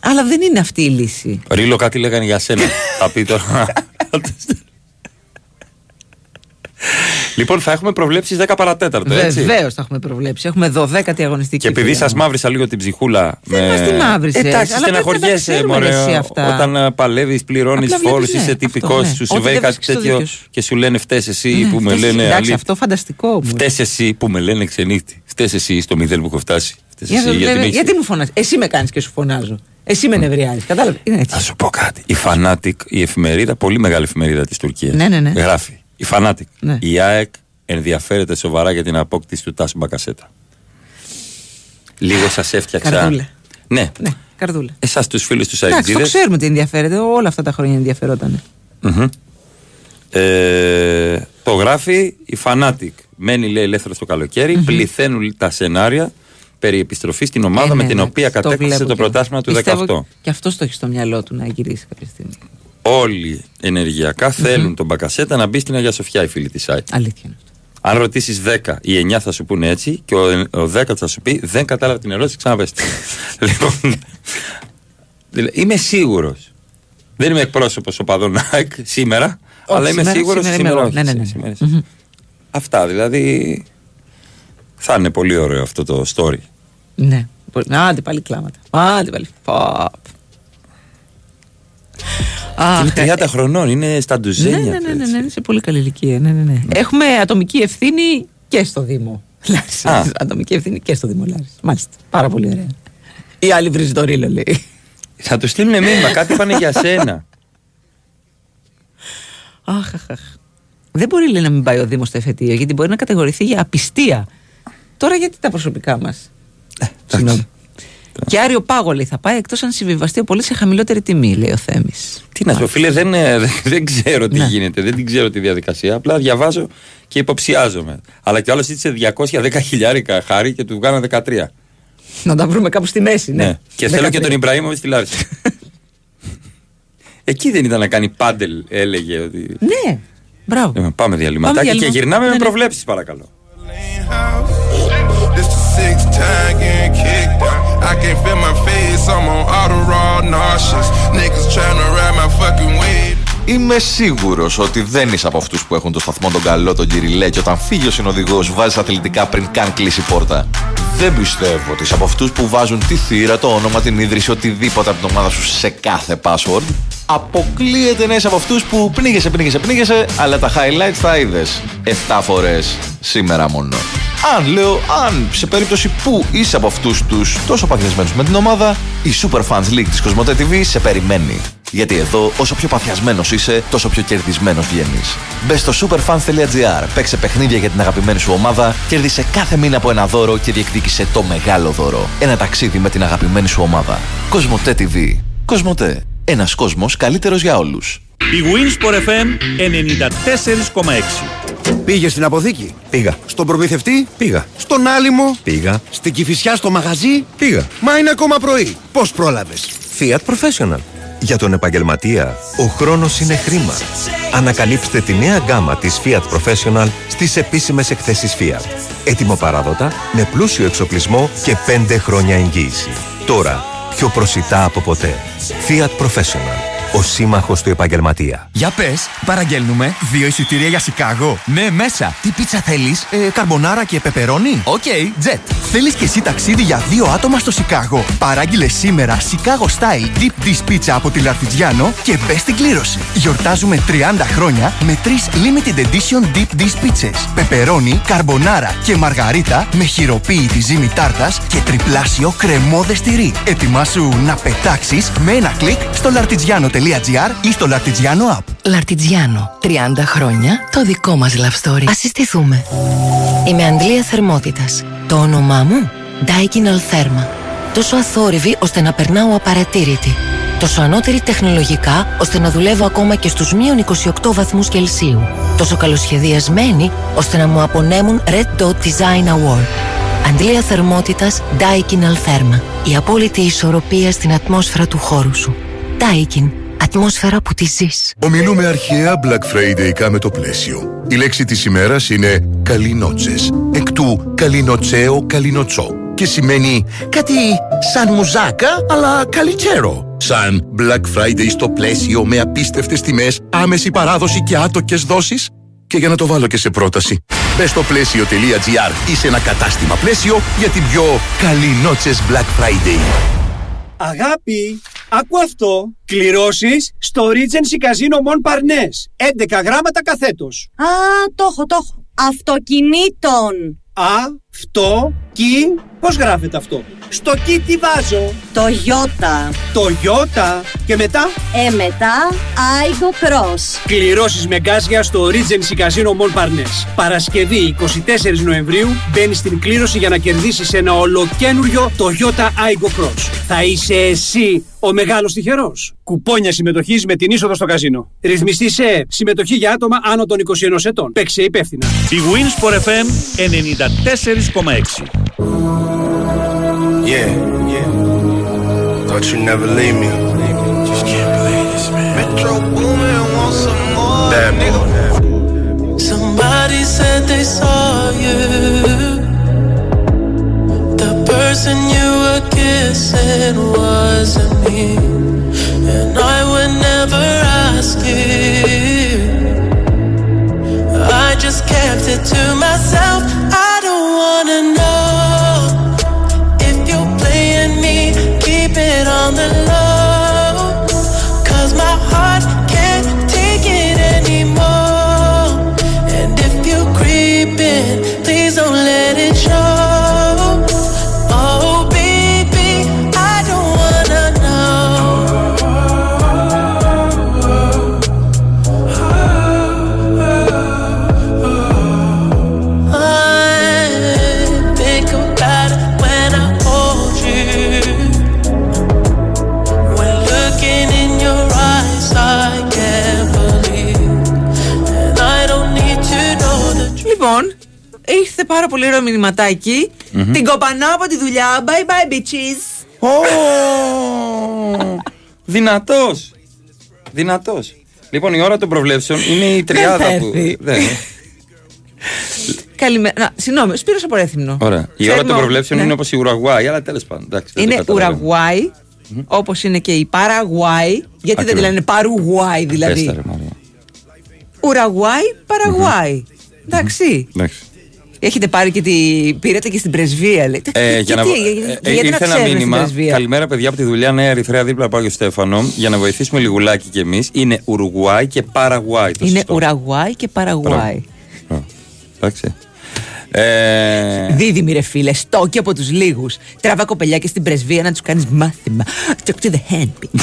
Speaker 3: Αλλά δεν είναι αυτή η λύση.
Speaker 2: Ρίλο, κάτι λέγανε για σένα. [LAUGHS] θα πει τώρα. [LAUGHS] [LAUGHS] λοιπόν, θα έχουμε προβλέψεις 10 παρατέταρτο, έτσι.
Speaker 3: Βεβαίως τα έχουμε προβλέψεις. Έχουμε 12η αγωνιστική.
Speaker 2: Και επειδή
Speaker 3: φίλε
Speaker 2: σας
Speaker 3: μου.
Speaker 2: μαύρισα λίγο την ψυχούλα.
Speaker 3: Δεν μας τη μαύρισες,
Speaker 2: Εντάξει,
Speaker 3: αλλά πρέπει να τα
Speaker 2: στεναχωριέσαι,
Speaker 3: ξέρουμε,
Speaker 2: μωρέ.
Speaker 3: ρε, εσύ αυτά.
Speaker 2: Όταν παλεύεις, πληρώνεις
Speaker 3: Απλά
Speaker 2: φόρους,
Speaker 3: βλέπεις, ναι,
Speaker 2: είσαι
Speaker 3: αυτό,
Speaker 2: τυπικό,
Speaker 3: ναι.
Speaker 2: σου
Speaker 3: Ό,τι
Speaker 2: συμβαίνει
Speaker 3: δεν
Speaker 2: κάτι
Speaker 3: βρίσκεις στο
Speaker 2: τέτοιο
Speaker 3: δίκιο σου.
Speaker 2: και σου λένε φταίει εσύ
Speaker 3: Ναι,
Speaker 2: που με
Speaker 3: φταίς-
Speaker 2: λένε.
Speaker 3: Εντάξει,
Speaker 2: αλή-
Speaker 3: αυτό φανταστικό μου.
Speaker 2: Φταίει εσύ που με λένε ξενύχτη. Φταίει εσύ στο μηδέν που έχω φτάσει. Φταίς
Speaker 3: Για
Speaker 2: εσύ
Speaker 3: το-
Speaker 2: γιατί
Speaker 3: βέβαια,
Speaker 2: με έχεις-
Speaker 3: γιατί μου φωνάζει. Εσύ με κάνεις και σου φωνάζω. Εσύ με νευριάζεις. Κατάλαβες; Είναι έτσι.
Speaker 2: Θα σου πω κάτι. Η Fanatic, η εφημερίδα, πολύ μεγάλη εφημερίδα της Τουρκίας.
Speaker 3: Ναι, ναι, ναι.
Speaker 2: Γράφει. Η Fanatic.
Speaker 3: Ναι.
Speaker 2: Η ΑΕΚ ενδιαφέρεται σοβαρά για την απόκτηση του Τάσου Μπακασέτα. Λίγο σας έφτιαξα.
Speaker 3: Καρδούλα.
Speaker 2: Ναι.
Speaker 3: Ναι, καρδούλα.
Speaker 2: Εσάς τους φίλους τους
Speaker 3: Εντάξει, το
Speaker 2: Αιτζίδε.
Speaker 3: ξέρουμε ότι ενδιαφέρεται. Όλα αυτά τα χρόνια ενδιαφερόταν.
Speaker 2: Ε, το γράφει η Fanatic. Μένει λέει ελεύθερο το καλοκαιρι Πληθαίνουν τα σενάρια περί επιστροφής στην ομάδα
Speaker 3: Ε,
Speaker 2: με
Speaker 3: ναι,
Speaker 2: την
Speaker 3: ναι,
Speaker 2: οποία
Speaker 3: το
Speaker 2: κατέκτησε
Speaker 3: βλέπω
Speaker 2: το
Speaker 3: και-
Speaker 2: πρωτάθλημα του
Speaker 3: πιστεύω
Speaker 2: 18.
Speaker 3: Και αυτό το έχει στο μυαλό του να γυρίσει κάποια στιγμή.
Speaker 2: Όλοι ενεργειακά θέλουν τον Μπακασέτα να μπει στην Αγία Σοφιά, οι φίλοι της ΣΑΙ.
Speaker 3: Αλήθεια.
Speaker 2: Αν ρωτήσεις 10, οι 9 θα σου πούνε έτσι και ο, ο 10 θα σου πει δεν κατάλαβα την ερώτηση, ξαναπέστε. [LAUGHS] λοιπόν, δηλαδή, είμαι σίγουρος. Δεν είμαι εκπρόσωπος οπαδών ΑΕΚ σήμερα, αλλά είμαι
Speaker 3: σήμερα-
Speaker 2: σίγουρος
Speaker 3: σήμερα είμαι εγώ. Ναι, ναι, ναι.
Speaker 2: σήμερα εσύ. Αυτά δηλαδή. Θα είναι πολύ ωραίο αυτό το story.
Speaker 3: Ναι. Μπορεί- Άντε πάλι κλάματα. Άντε πάλι. Παπ. Αχ,
Speaker 2: είναι 30 χρονών, είναι στα
Speaker 3: Ναι,
Speaker 2: ντουζένια.
Speaker 3: ναι, ναι, ναι, ναι, είναι σε πολύ καλή ηλικία. Ναι, ναι, ναι. Έχουμε ατομική ευθύνη και στο Δήμο. [LAUGHS] Λάρισα.
Speaker 2: Α.
Speaker 3: Ατομική ευθύνη και στο Δήμο Λάρισα. Μάλιστα. Πάρα πολύ ωραία. Η άλλη βρίζει το ρίλο, λέει.
Speaker 2: Θα τους στείλουν μήνυμα, κάτι πάνε για σένα.
Speaker 3: Αχ, αχ, αχ. Δεν μπορεί λέει, να μην πάει ο Δήμος στο εφετείο, γιατί μπορεί να κατηγορηθεί για απιστία. Τώρα γιατί τα προσωπικά μας; Συγγνώμη. Και Άριο Πάγο λέει θα πάει εκτός αν συμβιβαστεί ο πολύ σε χαμηλότερη τιμή, λέει ο Θέμης.
Speaker 2: Τι να σου πω, φίλε, δεν, ε, δεν, δεν ξέρω
Speaker 3: Ναι.
Speaker 2: τι γίνεται, δεν την ξέρω τη διαδικασία. Απλά διαβάζω και υποψιάζομαι. Αλλά κι άλλο ζήτησε 210 χιλιάρικα χάρη και του βγάλανε 13.
Speaker 3: Να τα βρούμε κάπου στη μέση, ναι.
Speaker 2: Ναι. Και θέλω και τον Ιμπραήμο στη Λάρισα. [LAUGHS] Εκεί δεν ήταν να κάνει πάντελ, έλεγε ότι.
Speaker 3: Ναι, μπράβο.
Speaker 2: Ε, Πάμε διαλυματάκι
Speaker 3: διάλειμμα.
Speaker 2: και γυρνάμε
Speaker 3: Ναι,
Speaker 2: με
Speaker 3: ναι.
Speaker 2: προβλέψεις, παρακαλώ.
Speaker 27: This the sixth time getting kicked out. I can't feel my face, I'm on auto raw nauseous. Niggas tryna ride my fucking wave.
Speaker 4: Είμαι σίγουρος ότι δεν είσαι από αυτούς που έχουν το σταθμό τον καλό, τον κυριλέ, και όταν φύγει ο συνοδηγός βάζεις αθλητικά πριν καν κλείσει η πόρτα. Δεν πιστεύω ότι είσαι από αυτούς που βάζουν τη θύρα, το όνομα, την ίδρυση, οτιδήποτε από την ομάδα σου σε κάθε password. Αποκλείεται να είσαι από αυτούς που πνίγεσαι, πνίγεσαι, πνίγεσαι, αλλά τα highlights τα είδες 7 φορές σήμερα μόνο. Αν λέω, αν σε περίπτωση που είσαι από αυτούς τους τόσο παθιασμένου με την ομάδα, η Super Fans League της Κοσμοτέ TV σε περιμένει. Γιατί εδώ, όσο πιο παθιασμένος είσαι, τόσο πιο κερδισμένος βγαίνεις. Μπε στο superfans.gr, παίξε παιχνίδια για την αγαπημένη σου ομάδα, κέρδισε κάθε μήνα από ένα δώρο και διεκδίκησε το μεγάλο δώρο. Ένα ταξίδι με την αγαπημένη σου ομάδα. Κοσμοτέ TV. Κοσμοτέ. Ένας κόσμος καλύτερος για όλους.
Speaker 5: Η Winsport FM 94,6.
Speaker 28: Πήγες στην αποθήκη;
Speaker 6: Πήγα.
Speaker 28: Στον προμηθευτή;
Speaker 6: Πήγα.
Speaker 28: Στον άλυμο;
Speaker 6: Πήγα.
Speaker 28: Στην κυφισιά στο μαγαζί;
Speaker 6: Πήγα.
Speaker 28: Μα είναι ακόμα πρωί. Πώς πρόλαβες;
Speaker 6: Fiat Professional. Για τον επαγγελματία, ο χρόνος είναι χρήμα. Ανακαλύψτε τη νέα γκάμα της Fiat Professional στις επίσημες εκθέσεις Fiat. Έτοιμο παράδοτα, με πλούσιο εξοπλισμό και 5 χρόνια εγγύηση. Τώρα, πιο προσιτά από ποτέ. Fiat Professional. Ο σύμμαχος του επαγγελματία.
Speaker 29: Για πες, παραγγέλνουμε δύο εισιτήρια για Σικάγο. Ναι, μέσα. Τι πίτσα θέλεις, ε, καρμπονάρα και πεπερώνι. Οκ, τζετ. Θέλεις και εσύ ταξίδι για δύο άτομα στο Σικάγο; Παράγγειλε σήμερα Chicago Style Deep Dish Pizza από τη L'Artigiano και μπες στην κλήρωση. Γιορτάζουμε 30 χρόνια με τρεις Limited Edition Deep Dish Pizzas. Πεπερώνι, καρμπονάρα και μαργαρίτα με χειροποίητη ζύμη τάρτας και τριπλάσιο κρεμώδες τυρί. Ετοιμάσου να πετάξεις με ένα κλικ στο lartigiano.gr ή στο Lartigiano app.
Speaker 24: Λαρτιτζιάνο. 30 χρόνια το δικό μας love story. Ας συστηθούμε. Είμαι Αντλία Θερμότητας. Το όνομά μου Daikin Altherma. Τόσο αθόρυβη ώστε να περνάω απαρατήρητη. Τόσο ανώτερη τεχνολογικά ώστε να δουλεύω ακόμα και στους μείον 28 βαθμούς Κελσίου. Τόσο καλοσχεδιασμένη ώστε να μου απονέμουν Red Dot Design Award. Αντλία θερμότητας Daikin Altherma. Η απόλυτη ισορροπία στην ατμόσφαιρα του χώρου σου. Daikin. Ατμόσφαιρα που τη ζεις.
Speaker 16: Ομιλούμε αρχαία Black Friday με το πλαίσιο. Η λέξη της ημέρας είναι «καλινότσες», εκ του «καλινοτσέο καλινοτσό» και σημαίνει κάτι σαν μουζάκα, αλλά καλιτσέρο. Σαν Black Friday στο πλαίσιο με απίστευτες τιμές, άμεση παράδοση και άτοκες δόσεις. Και για να το βάλω και σε πρόταση, μπες στο πλαίσιο.gr ή σε ένα κατάστημα πλαίσιο για την πιο καλινότσες Black Friday.
Speaker 30: Αγάπη, άκου αυτό. Κληρώσεις στο Regency Casino Mon Parnes. 11 γράμματα καθέτος.
Speaker 26: Α, το έχω, το έχω. Αυτοκινήτων.
Speaker 30: Α, αυτό, κι, πώς γράφεται αυτό; Στο κι τι βάζω;
Speaker 26: Το Ιώτα.
Speaker 30: Το Ιώτα. Και μετά;
Speaker 26: Ε, μετά, Aigo Cross.
Speaker 30: Κληρώσεις με γκάζια στο Regency Casino Mon Parnes. Παρασκευή 24 Νοεμβρίου μπαίνει στην κλήρωση για να κερδίσεις ένα ολοκένουργιο Toyota Aigo Cross. Θα είσαι εσύ ο μεγάλος τυχερός. Κουπόνια συμμετοχής με την είσοδο στο καζίνο. Ρυθμιστή σε συμμετοχή για άτομα άνω των 21 ετών. Παίξε υπεύθυνα.
Speaker 5: Η Winsport FM 94,6.
Speaker 27: Yeah, yeah. Thought you'd never leave me. Just can't believe this, man. Metro
Speaker 31: want some more.
Speaker 27: Bad boy.
Speaker 31: Somebody said they saw you. The person you were kissing wasn't me. And I would never ask you. I just kept it to myself. I don't wanna
Speaker 3: πάρα πολύ ωραίο μηνυματάκι. Την κοπανάω από τη δουλειά. Bye bye, bitches.
Speaker 2: Δυνατός! Δυνατός. Λοιπόν, η ώρα των προβλέψεων είναι η τριάδα
Speaker 3: θα
Speaker 2: που.
Speaker 3: έρθει.
Speaker 2: Δεν.
Speaker 3: Καλημέρα. Να, συγγνώμη, Σπύρος από Ρέθυμνο.
Speaker 2: Ωραία. Η
Speaker 3: Ξέρουμε
Speaker 2: ώρα των
Speaker 3: ότι-
Speaker 2: προβλέψεων
Speaker 3: ναι.
Speaker 2: είναι όπως η Ουρουγουάη, αλλά τέλος πάντων. εντάξει, δεν το
Speaker 3: Είναι
Speaker 2: καταλαβαίνω.
Speaker 3: Ουραγκουάη, όπως είναι και η Παραγουάη. Γιατί δεν τη
Speaker 2: Ακριβώς.
Speaker 3: λένε Παρουγουάη,
Speaker 2: Πες
Speaker 3: δηλαδή.
Speaker 2: τα, ρε, Μαρία.
Speaker 3: Ουραγκουάη, Παραγουάη. Εντάξει.
Speaker 2: Εντάξει.
Speaker 3: Έχετε πάρει και τη. Πήρατε και στην πρεσβεία, λέει.
Speaker 2: Ε, για να...
Speaker 3: γιατί,
Speaker 2: ε,
Speaker 3: γιατί,
Speaker 2: ε,
Speaker 3: γιατί να
Speaker 2: ήρθε ένα
Speaker 3: ξέρουμε στην
Speaker 2: μήνυμα.
Speaker 3: πρεσβεία.
Speaker 2: Καλημέρα, παιδιά από τη δουλειά Νέα Ερυθρέα δίπλα από Άγιο Στέφανο. Για να βοηθήσουμε λιγουλάκι κι εμείς. Είναι Ουρουγουάη και Παραγουάη. Το
Speaker 3: Είναι
Speaker 2: σωστό.
Speaker 3: Ουραγουάη και Παραγουάη.
Speaker 2: Εντάξει. Ε,
Speaker 3: Δίδυμοι ρε φίλε, στόκι από τους λίγους Τραβά κοπελιά και στην πρεσβεία να τους κάνεις μάθημα Talk to the handpiece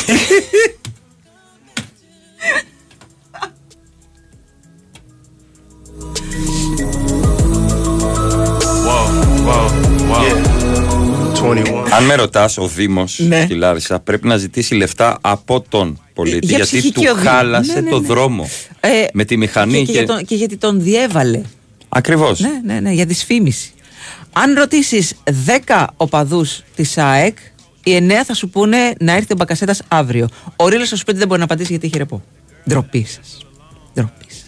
Speaker 3: [LAUGHS]
Speaker 2: αν με ρωτάς, ο Δήμος
Speaker 3: Ναι.
Speaker 2: στη Λάρισα πρέπει να ζητήσει λεφτά από τον πολίτη.
Speaker 3: Για
Speaker 2: γιατί
Speaker 3: ψυχική
Speaker 2: του
Speaker 3: οδύνη.
Speaker 2: χάλασε
Speaker 3: Ναι, ναι,
Speaker 2: το
Speaker 3: ναι.
Speaker 2: δρόμο.
Speaker 3: Ε,
Speaker 2: με τη μηχανή
Speaker 3: και,
Speaker 2: και.
Speaker 3: και, για τον- και γιατί τον διέβαλε
Speaker 2: Ακριβώς.
Speaker 3: Ναι, ναι, ναι, για δυσφήμιση Αν ρωτήσεις 10 οπαδούς της ΑΕΚ Οι 9 θα σου πούνε να έρθει ο Μπακασέτας αύριο Ο Ρίλος στο σπίτι δεν μπορεί να απαντήσει γιατί έχει ρεπό Ντροπή σας Ντροπή σας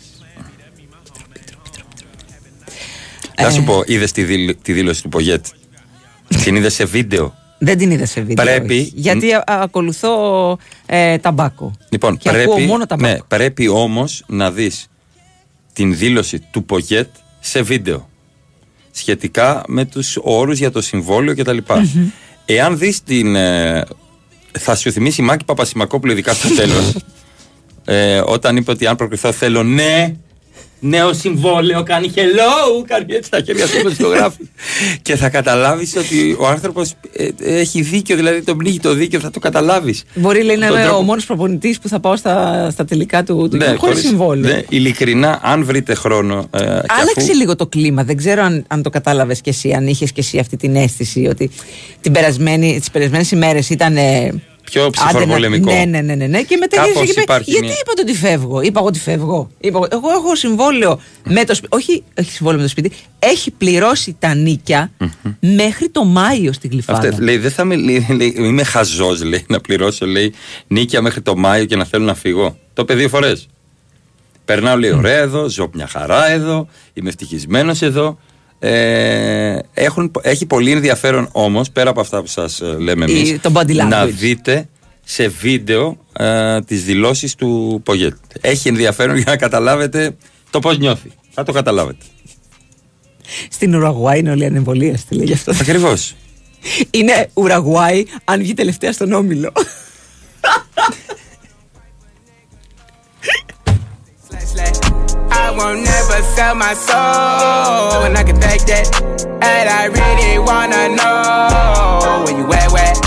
Speaker 2: Θα
Speaker 3: Ε.
Speaker 2: σου πω, είδες τη, δήλ- τη δήλωση του Πογέτ. Την είδες σε βίντεο;
Speaker 3: Δεν την είδα σε βίντεο
Speaker 2: Πρέπει-
Speaker 3: όχι. Γιατί α, α, ακολουθώ ε, ταμπάκο
Speaker 2: Λοιπόν,
Speaker 3: Και
Speaker 2: πρέπει,
Speaker 3: ακούω μόνο τα
Speaker 2: ναι,
Speaker 3: μπάκο.
Speaker 2: πρέπει όμως να δεις την δήλωση του Πογέτ σε βίντεο σχετικά με τους όρους για το συμβόλαιο κτλ. Εάν δεις την... ε, θα σου θυμίσει η Μάκη Παπασημακόπουλου ειδικά στο τέλος [LAUGHS] ε, όταν είπε ότι αν προκριθώ θέλω ναι νέο συμβόλαιο, κάνει hello, κάνει έτσι τα χέρια του στο γράφει. [LAUGHS] και θα καταλάβεις ότι ο άνθρωπος ε, έχει δίκιο, δηλαδή τον πνίγει το δίκιο, θα το καταλάβεις.
Speaker 3: Μπορεί λέει, να
Speaker 2: Τον
Speaker 3: είμαι
Speaker 2: τρόπο-
Speaker 3: ο μόνος προπονητής που θα πάω στα, στα τελικά του, του
Speaker 2: Ναι,
Speaker 3: χωρίς
Speaker 2: χωρίς-
Speaker 3: συμβόλαιο.
Speaker 2: ναι, ειλικρινά, αν βρείτε χρόνο. Ε, και
Speaker 3: Άλλαξε
Speaker 2: αφού-
Speaker 3: λίγο το κλίμα. Δεν ξέρω αν, αν το κατάλαβες κι εσύ, αν είχες κι εσύ αυτή την αίσθηση ότι την περασμένη, τις περασμένες ημέρες ήταν. ε,
Speaker 2: Πιο
Speaker 3: άντε να-
Speaker 2: ψυφοροπολεμικό.
Speaker 3: Ναι, ναι, ναι, ναι, ναι. Και μετά
Speaker 2: Κάπως
Speaker 3: γύρισε και είπε,
Speaker 2: υπάρχει
Speaker 3: Γιατί
Speaker 2: μια-
Speaker 3: είπατε ότι φεύγω. Είπα εγώ ότι φεύγω. Είπα, εγώ- εγώ έχω συμβόλαιο με το σπίτι. Όχι, έχει συμβόλαιο με το σπίτι. Έχει πληρώσει τα νίκια μέχρι το Μάιο στην Γλυφάδα.
Speaker 2: Αυτέ, λέει, δεν θα με, λέει, λέει, είμαι χαζός, λέει, να πληρώσω λέει, νίκια μέχρι το Μάιο και να θέλω να φύγω. Το είπε δύο φορές. Περνάω λέει ωραία εδώ, ζω μια χαρά εδώ, είμαι ευτυχισμένος εδώ. Ε, έχουν, έχει πολύ ενδιαφέρον όμως, πέρα από αυτά που σας λέμε
Speaker 3: Η-
Speaker 2: εμείς,
Speaker 3: το body
Speaker 2: να
Speaker 3: language.
Speaker 2: δείτε σε βίντεο ε, τις δηλώσεις του Πογέτ. Έχει ενδιαφέρον για να καταλάβετε το πώς νιώθει. Θα το καταλάβετε.
Speaker 3: Στην Ουραγουάη είναι όλοι ανεμβολίαστοι, λέει γι' αυτό.
Speaker 2: Ακριβώς.
Speaker 3: Είναι Ουραγουάη αν βγει τελευταία στον όμιλο.
Speaker 31: Won't never sell my soul, and I can take that. And I really wanna know where you at, where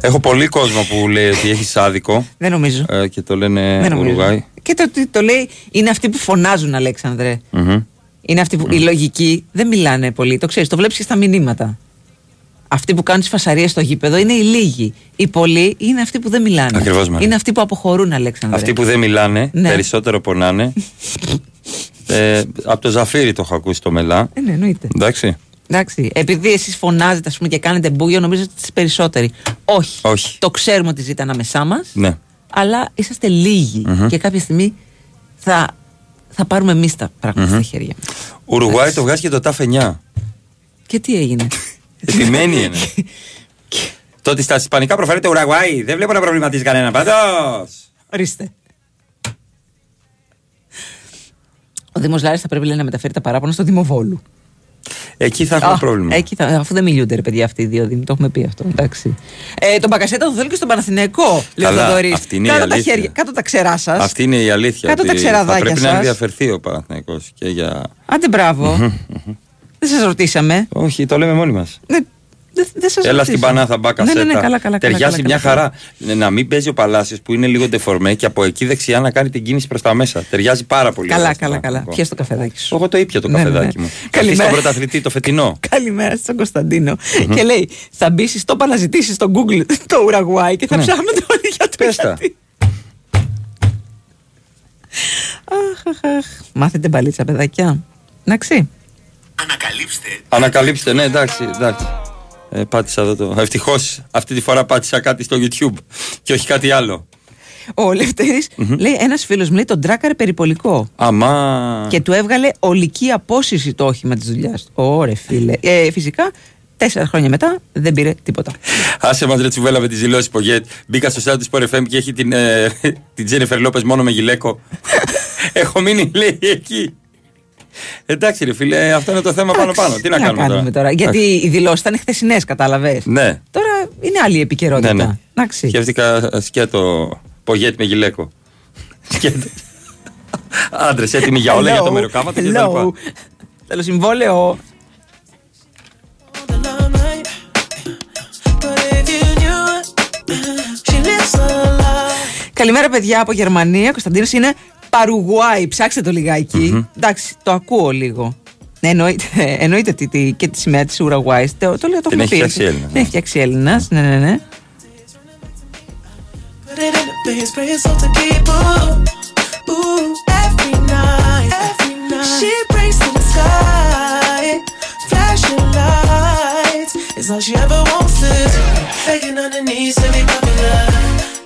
Speaker 2: Έχω πολύ κόσμο που λέει ότι έχεις άδικο.
Speaker 3: Δεν νομίζω.
Speaker 2: Ε, και το λένε
Speaker 3: Δεν νομίζω.
Speaker 2: Ουρουγάη.
Speaker 3: Και το, το, το λέει, είναι αυτοί που φωνάζουν, Αλέξανδρε.
Speaker 2: Μμμ.
Speaker 3: Είναι αυτοί που. Οι λογικοί δεν μιλάνε πολύ. Το ξέρεις, το βλέπεις και στα μηνύματα. Αυτοί που κάνουν τις φασαρίες στο γήπεδο είναι οι λίγοι. Οι πολλοί είναι αυτοί που δεν μιλάνε.
Speaker 2: Ακριβώς, Μαρία.
Speaker 3: είναι αυτοί που αποχωρούν, Αλέξανδρε.
Speaker 2: Αυτοί που δεν μιλάνε,
Speaker 3: Ναι.
Speaker 2: περισσότερο πονάνε. [LAUGHS] ε, από το Ζαφύρι το έχω ακούσει το μελά.
Speaker 3: Ε, ναι, εννοείται.
Speaker 2: Εντάξει.
Speaker 3: Εντάξει. Επειδή εσείς φωνάζετε ας πούμε, και κάνετε μπούγιο, νομίζω ότι είστε περισσότεροι. Όχι.
Speaker 2: Όχι.
Speaker 3: Το ξέρουμε ότι ζείτε ανάμεσά μας,
Speaker 2: Ναι.
Speaker 3: αλλά είσαστε λίγοι.
Speaker 2: Μμμ.
Speaker 3: Και κάποια στιγμή θα, θα πάρουμε εμείς τα πράγματα
Speaker 2: Μμμ.
Speaker 3: στα χέρια.
Speaker 2: Ουρουγουάη το βγάζει και το ΤΑΦ 9.
Speaker 3: Και τι έγινε; [LAUGHS]
Speaker 2: Επιμένει είναι. το ότι στα Ισπανικά προφέρεται Ουρουγουάη. Δεν βλέπω να προβληματίζει κανένα πάντως.
Speaker 3: Ορίστε. Ο Δήμος Λάρης θα πρέπει λέει, να μεταφέρει τα παράπονα στο Δημοβόλου.
Speaker 2: Εκεί θα έχουμε
Speaker 3: Α,
Speaker 2: πρόβλημα.
Speaker 3: Εκεί θα, αφού δεν μιλούνται, ρε παιδιά, αυτοί οι δύο Δήμοι. Το έχουμε πει αυτό. Εντάξει. Ε, τον Μπακασέτα το θέλω και στον Παναθηναϊκό. Λέει ο
Speaker 2: Καλά,
Speaker 3: Θοδωρής.
Speaker 2: αυτή είναι η
Speaker 3: κάτω τα
Speaker 2: αλήθεια.
Speaker 3: χέρια, κάτω τα ξερά σας.
Speaker 2: Αυτή είναι η αλήθεια.
Speaker 3: Κάτω τα
Speaker 2: ότι
Speaker 3: ξεραδάκια
Speaker 2: Θα πρέπει να
Speaker 3: σας.
Speaker 2: ενδιαφερθεί ο Παναθηναϊκός και για.
Speaker 3: Άντε μπράβο.
Speaker 2: Μμμ,
Speaker 3: δεν σας ρωτήσαμε.
Speaker 2: Όχι, το λέμε μόνοι μας.
Speaker 3: Ναι, δεν δεν σας
Speaker 2: Έλα
Speaker 3: ρωτήσαμε.
Speaker 2: στην Πανάθα μπάκα
Speaker 3: Ναι, ναι, ναι, καλά, καλά. καλά,
Speaker 2: Ταιριάζει
Speaker 3: καλά,
Speaker 2: μια
Speaker 3: καλά.
Speaker 2: χαρά. Ναι, Να μην παίζει ο Παλάσιος που είναι λίγο ντεφορμέ και από εκεί δεξιά να κάνει την κίνηση προς τα μέσα. Ταιριάζει πάρα πολύ.
Speaker 3: Καλά,
Speaker 2: ωραία
Speaker 3: καλά,
Speaker 2: στον
Speaker 3: καλά.
Speaker 2: Παναθηναϊκό.
Speaker 3: Πιες το καφεδάκι σου.
Speaker 2: Εγώ το ήπια το
Speaker 3: Ναι, ναι, ναι.
Speaker 2: καφεδάκι μου. Καλημέρα.
Speaker 3: Καλημέρα.
Speaker 2: στον πρωταθλητή το φετινό. [LAUGHS]
Speaker 3: Καλημέρα στον Κωνσταντίνο. Και λέει, θα μπεις στο να ζητήσει στο Google το Ουραγκουάι και θα
Speaker 2: Ναι.
Speaker 3: ψάχνονται όλοι για το
Speaker 2: Πες τα.
Speaker 3: γιατί. Αχ, αχ, αχ. Μάθετε μπαλίτσα, παιδάκια. Εντάξει.
Speaker 2: Ανακαλύψτε, ναι, εντάξει, εντάξει. Ε, πάτησα εδώ το. Ευτυχώς αυτή τη φορά πάτησα κάτι στο YouTube και όχι κάτι άλλο.
Speaker 3: Ο λευτέρης λέει: Ένας φίλος μου λέει τον τράκαρε περιπολικό.
Speaker 2: Αμά.
Speaker 3: Και του έβγαλε ολική απόσυρση το όχημα της δουλειάς του. Ωρε φίλε. Ε, φυσικά, τέσσερα χρόνια μετά δεν πήρε τίποτα.
Speaker 2: Άσε μας ρε τσουβέλα με τις δηλώσεις Πογέτ. Μπήκα στο site του Sport FM και έχει την, ε, [LAUGHS] την Τζένιφερ Λόπες μόνο με γυλαίκο. [LAUGHS] Έχω μείνει λέει εκεί. Εντάξει ρε φίλε, αυτό είναι το θέμα πάνω πάνω. Τι να κάνουμε,
Speaker 3: τώρα; Γιατί οι δηλώσεις ήταν χθεσινές, κατάλαβες;
Speaker 2: Ναι,
Speaker 3: Τώρα είναι άλλη η επικαιρότητα.
Speaker 2: ναι, ναι.
Speaker 3: Εντάξει.
Speaker 2: Σκέφτηκα σκέτο Πογέτ με γυλαίκο. Σκέτο. Άντρες έτοιμοι για όλα για το μεροκάματο και τα
Speaker 3: Hello.
Speaker 2: λοιπά.
Speaker 3: Θέλω συμβόλαιο. Καλημέρα, παιδιά από Γερμανία. Κωνσταντίνος είναι Παρουγουάη. Ψάξτε το λιγακι Εντάξει, το ακούω λίγο. Ναι, εννοείται, [LAUGHS] εννοείται τι, τι, και τη σημαία της Ουραγκουάη. Το, το λέω, το
Speaker 2: Την
Speaker 3: έχουμε
Speaker 2: έχει
Speaker 3: πει.
Speaker 2: φτιάξει Έλληνας,
Speaker 3: Την έχει φτιάξει Έλληνα. Ναι, ναι, ναι.
Speaker 21: She brings to the sky, flashing lights. It's all she ever wants to do. Begging on her knees to be popular.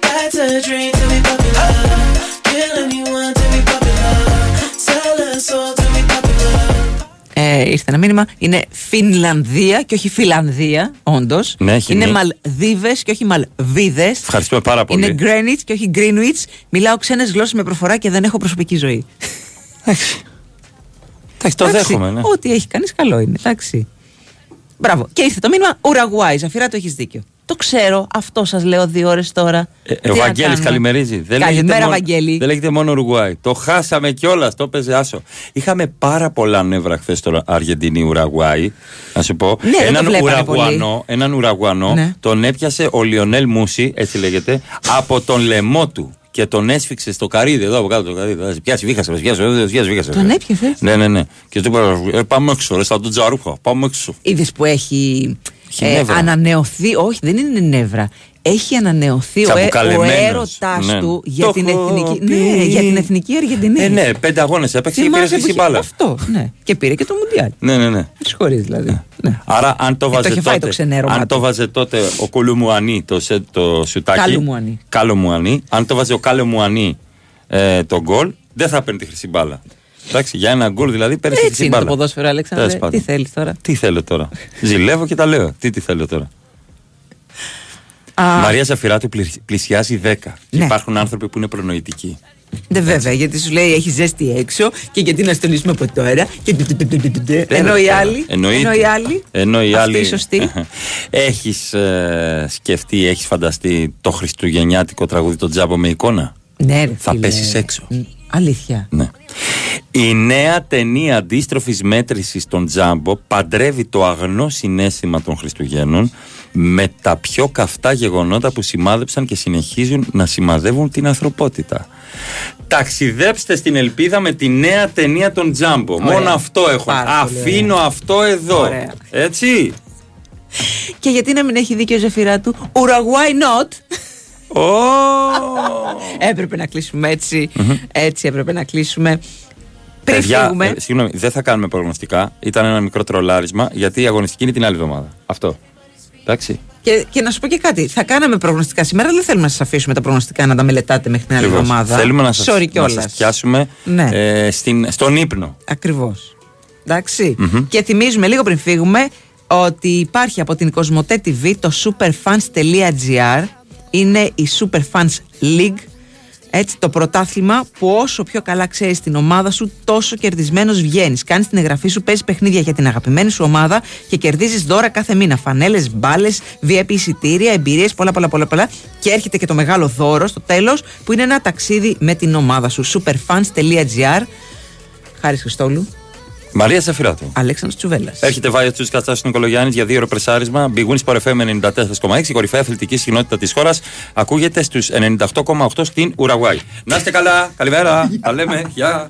Speaker 21: That's a dream to be popular. Kill anyone to be popular. Sell her soul to be popular.
Speaker 3: Ε, ήρθε ένα μήνυμα. Είναι Φινλανδία και όχι Φιλανδία, όντως.
Speaker 2: Ναι, έχει
Speaker 3: είναι
Speaker 2: μία.
Speaker 3: Μαλδίβες και όχι Μαλβίδε.
Speaker 2: Ευχαριστούμε πάρα πολύ.
Speaker 3: Είναι Greenwich και όχι Greenwich. Μιλάω ξένες γλώσσες με προφορά και δεν έχω προσωπική ζωή.
Speaker 2: Εντάξει, το
Speaker 3: Εντάξει,
Speaker 2: δέχομαι, ναι.
Speaker 3: Ό,τι έχει κανείς καλό είναι. Εντάξει. Μπράβο. Και ήρθε το μήνυμα Ουραγκουάη. Ζαφυρά το έχεις δίκιο. Το ξέρω. Αυτό σας λέω δύο ώρες τώρα.
Speaker 2: Ε,
Speaker 3: Τι
Speaker 2: ο
Speaker 3: να
Speaker 2: Βαγγέλης
Speaker 3: κάνουμε;
Speaker 2: καλημερίζει. Δεν
Speaker 3: Καλημέρα,
Speaker 2: λέγεται μόνο,
Speaker 3: Βαγγέλη.
Speaker 2: Δεν λέγεται μόνο Ουρουγουάη. Το χάσαμε κιόλας. Το έπαιζε άσο. Είχαμε πάρα πολλά νεύρα χθες τώρα Αργεντινή Ουρουγουάη. Να σου πω.
Speaker 3: Ναι, δεν το
Speaker 2: έναν,
Speaker 3: βλέπανε
Speaker 2: ουραγουανό, έναν ουραγουανό
Speaker 3: Ναι.
Speaker 2: τον έπιασε ο Λιονέλ Μούση, έτσι λέγεται, από τον λαιμό του. Και τον έσφιξε στο καρύδι εδώ από κάτω. Το καρύδι. Θα σε πιάσει, βήχασε, θα σε πιάσει, θα σε πιάσει, βήχασε.
Speaker 3: Τον έπιασες;
Speaker 2: Ναι, ναι, ναι. Και του είπα, ε, πάμε έξω, ρε, σαν τον Τζαρούχα. Πάμε έξω.
Speaker 3: Είδες που έχει,
Speaker 2: Έχει
Speaker 3: ε,
Speaker 2: νεύρα.
Speaker 3: ανανεωθεί. Όχι, δεν είναι νεύρα. Έχει ανανεωθεί ο, ε, ο
Speaker 2: Τσαμπουκαλεμένος.
Speaker 3: έρωτάς
Speaker 2: Ναι.
Speaker 3: του για
Speaker 2: Το
Speaker 3: την,
Speaker 2: έχω
Speaker 3: εθνική,
Speaker 2: πει.
Speaker 3: ναι, για την εθνική Αργεντινή.
Speaker 2: Ε, ναι, πέντε αγώνες έπαιξε και πήρε
Speaker 3: Θυμάσαι
Speaker 2: χρυσή
Speaker 3: που είχε-
Speaker 2: μπάλα.
Speaker 3: Αυτό, ναι. Και πήρε και το Μουντιάλ.
Speaker 2: Ναι, ναι, ναι.
Speaker 3: Συγχωρεί δηλαδή. Ναι.
Speaker 2: Άρα, αν το
Speaker 3: Ε, το
Speaker 2: βάζε
Speaker 3: είχε φάει το
Speaker 2: τότε,
Speaker 3: ξενέρωμά
Speaker 2: αν
Speaker 3: του.
Speaker 2: το βάζε τότε ο Κολουμουανί το, σε, το σουτάκι.
Speaker 3: Καλουμουανί.
Speaker 2: Καλουμουανί. Αν το βάζε ο Καλουμουανί ε, το γκολ, δεν θα παίρνει τη χρυσή μπάλα. Εντάξει, για ένα γκολ δηλαδή παίρνει τη
Speaker 3: Έτσι
Speaker 2: χρυσή
Speaker 3: είναι το
Speaker 2: μπάλα.
Speaker 3: ποδόσφαιρο, Αλέξανδρε.
Speaker 2: Τέλος πάντων.
Speaker 3: Τι θέλεις τώρα;
Speaker 2: Τι θέλω τώρα. Ζηλεύω και τα λέω. Τι, τι θέλω τώρα.
Speaker 3: Α,
Speaker 2: Μαρία Ζαφυράτου πλη- πλησιάζει 10. Και
Speaker 3: Ναι.
Speaker 2: υπάρχουν άνθρωποι που είναι προνοητικοί.
Speaker 3: Ναι, βέβαια, γιατί σου λέει έχει ζέστη έξω και γιατί να στολίσουμε από τώρα. Και... Ενώ οι άλλοι.
Speaker 2: Εννοείται.
Speaker 3: Ενώ οι άλλοι.
Speaker 2: Ενώ οι
Speaker 3: αυτοί
Speaker 2: άλλοι.
Speaker 3: οι σωστοί.
Speaker 2: έχεις ε, σκεφτεί, έχεις φανταστεί το χριστουγεννιάτικο τραγούδι το τζάμπο με εικόνα.
Speaker 3: Ναι, ρε,
Speaker 2: Θα
Speaker 3: φίλε.
Speaker 2: πέσεις έξω.
Speaker 3: Μ, Αλήθεια.
Speaker 2: Ναι. Η νέα ταινία αντίστροφης μέτρησης των Τζάμπο παντρεύει το αγνό συνέστημα των Χριστουγέννων με τα πιο καυτά γεγονότα που σημάδεψαν και συνεχίζουν να σημαδεύουν την ανθρωπότητα. Ταξιδέψτε στην Ελπίδα με τη νέα ταινία των Τζάμπο.
Speaker 3: Ωραία.
Speaker 2: Μόνο αυτό έχω.
Speaker 3: Πάρα πολύ
Speaker 2: Αφήνω αυτό εδώ.
Speaker 3: Ωραία.
Speaker 2: Έτσι.
Speaker 3: Και γιατί να μην έχει δίκιο η ζεφυρά του; Uruguay not. Έπρεπε να κλείσουμε έτσι. Έτσι έπρεπε να κλείσουμε. Πριν
Speaker 2: Παιδιά,
Speaker 3: φύγουμε.
Speaker 2: ε, συγγνώμη, δεν θα κάνουμε προγνωστικά. Ήταν ένα μικρό τρολάρισμα γιατί η αγωνιστική είναι την άλλη εβδομάδα. Αυτό. Εντάξει.
Speaker 3: Και, και να σου πω και κάτι. Θα κάναμε προγνωστικά σήμερα, αλλά δεν θέλουμε να σας αφήσουμε τα προγνωστικά να τα μελετάτε μέχρι την άλλη
Speaker 2: Ακριβώς.
Speaker 3: εβδομάδα.
Speaker 2: Θέλουμε να σας,
Speaker 3: Sorry
Speaker 2: να
Speaker 3: κιόλας.
Speaker 2: σας πιάσουμε
Speaker 3: Ναι.
Speaker 2: ε, στην, στον ύπνο.
Speaker 3: Ακριβώς. Εντάξει.
Speaker 2: Μμμ.
Speaker 3: Και θυμίζουμε λίγο πριν φύγουμε ότι υπάρχει από την Κοσμοτέ TV το superfans.gr. Είναι η Superfans League. Έτσι, το πρωτάθλημα που όσο πιο καλά ξέρεις την ομάδα σου, τόσο κερδισμένος βγαίνεις. Κάνεις την εγγραφή σου, παίζεις παιχνίδια για την αγαπημένη σου ομάδα και κερδίζεις δώρα κάθε μήνα. Φανέλες, μπάλες, VIP εισιτήρια, εμπειρίες, πολλά, πολλά, πολλά, πολλά. Και έρχεται και το μεγάλο δώρο στο τέλος, που είναι ένα ταξίδι με την ομάδα σου. superfans.gr. Χάρης Χριστόλου.
Speaker 2: Μαρία Σαφυράτου.
Speaker 3: Αλέξανδρος Τσουβέλλας.
Speaker 2: Έρχεται βάρη του Κατσάσου Νικολογιάννης για δύο ώρο πρεσάρισμα. Big Wins Sport FM 94,6. Η κορυφαία αθλητική συχνότητα της χώρας ακούγεται στους 98,8 στην Ουραγκουάη. Να είστε καλά. Καλημέρα. Τα λέμε. Γεια.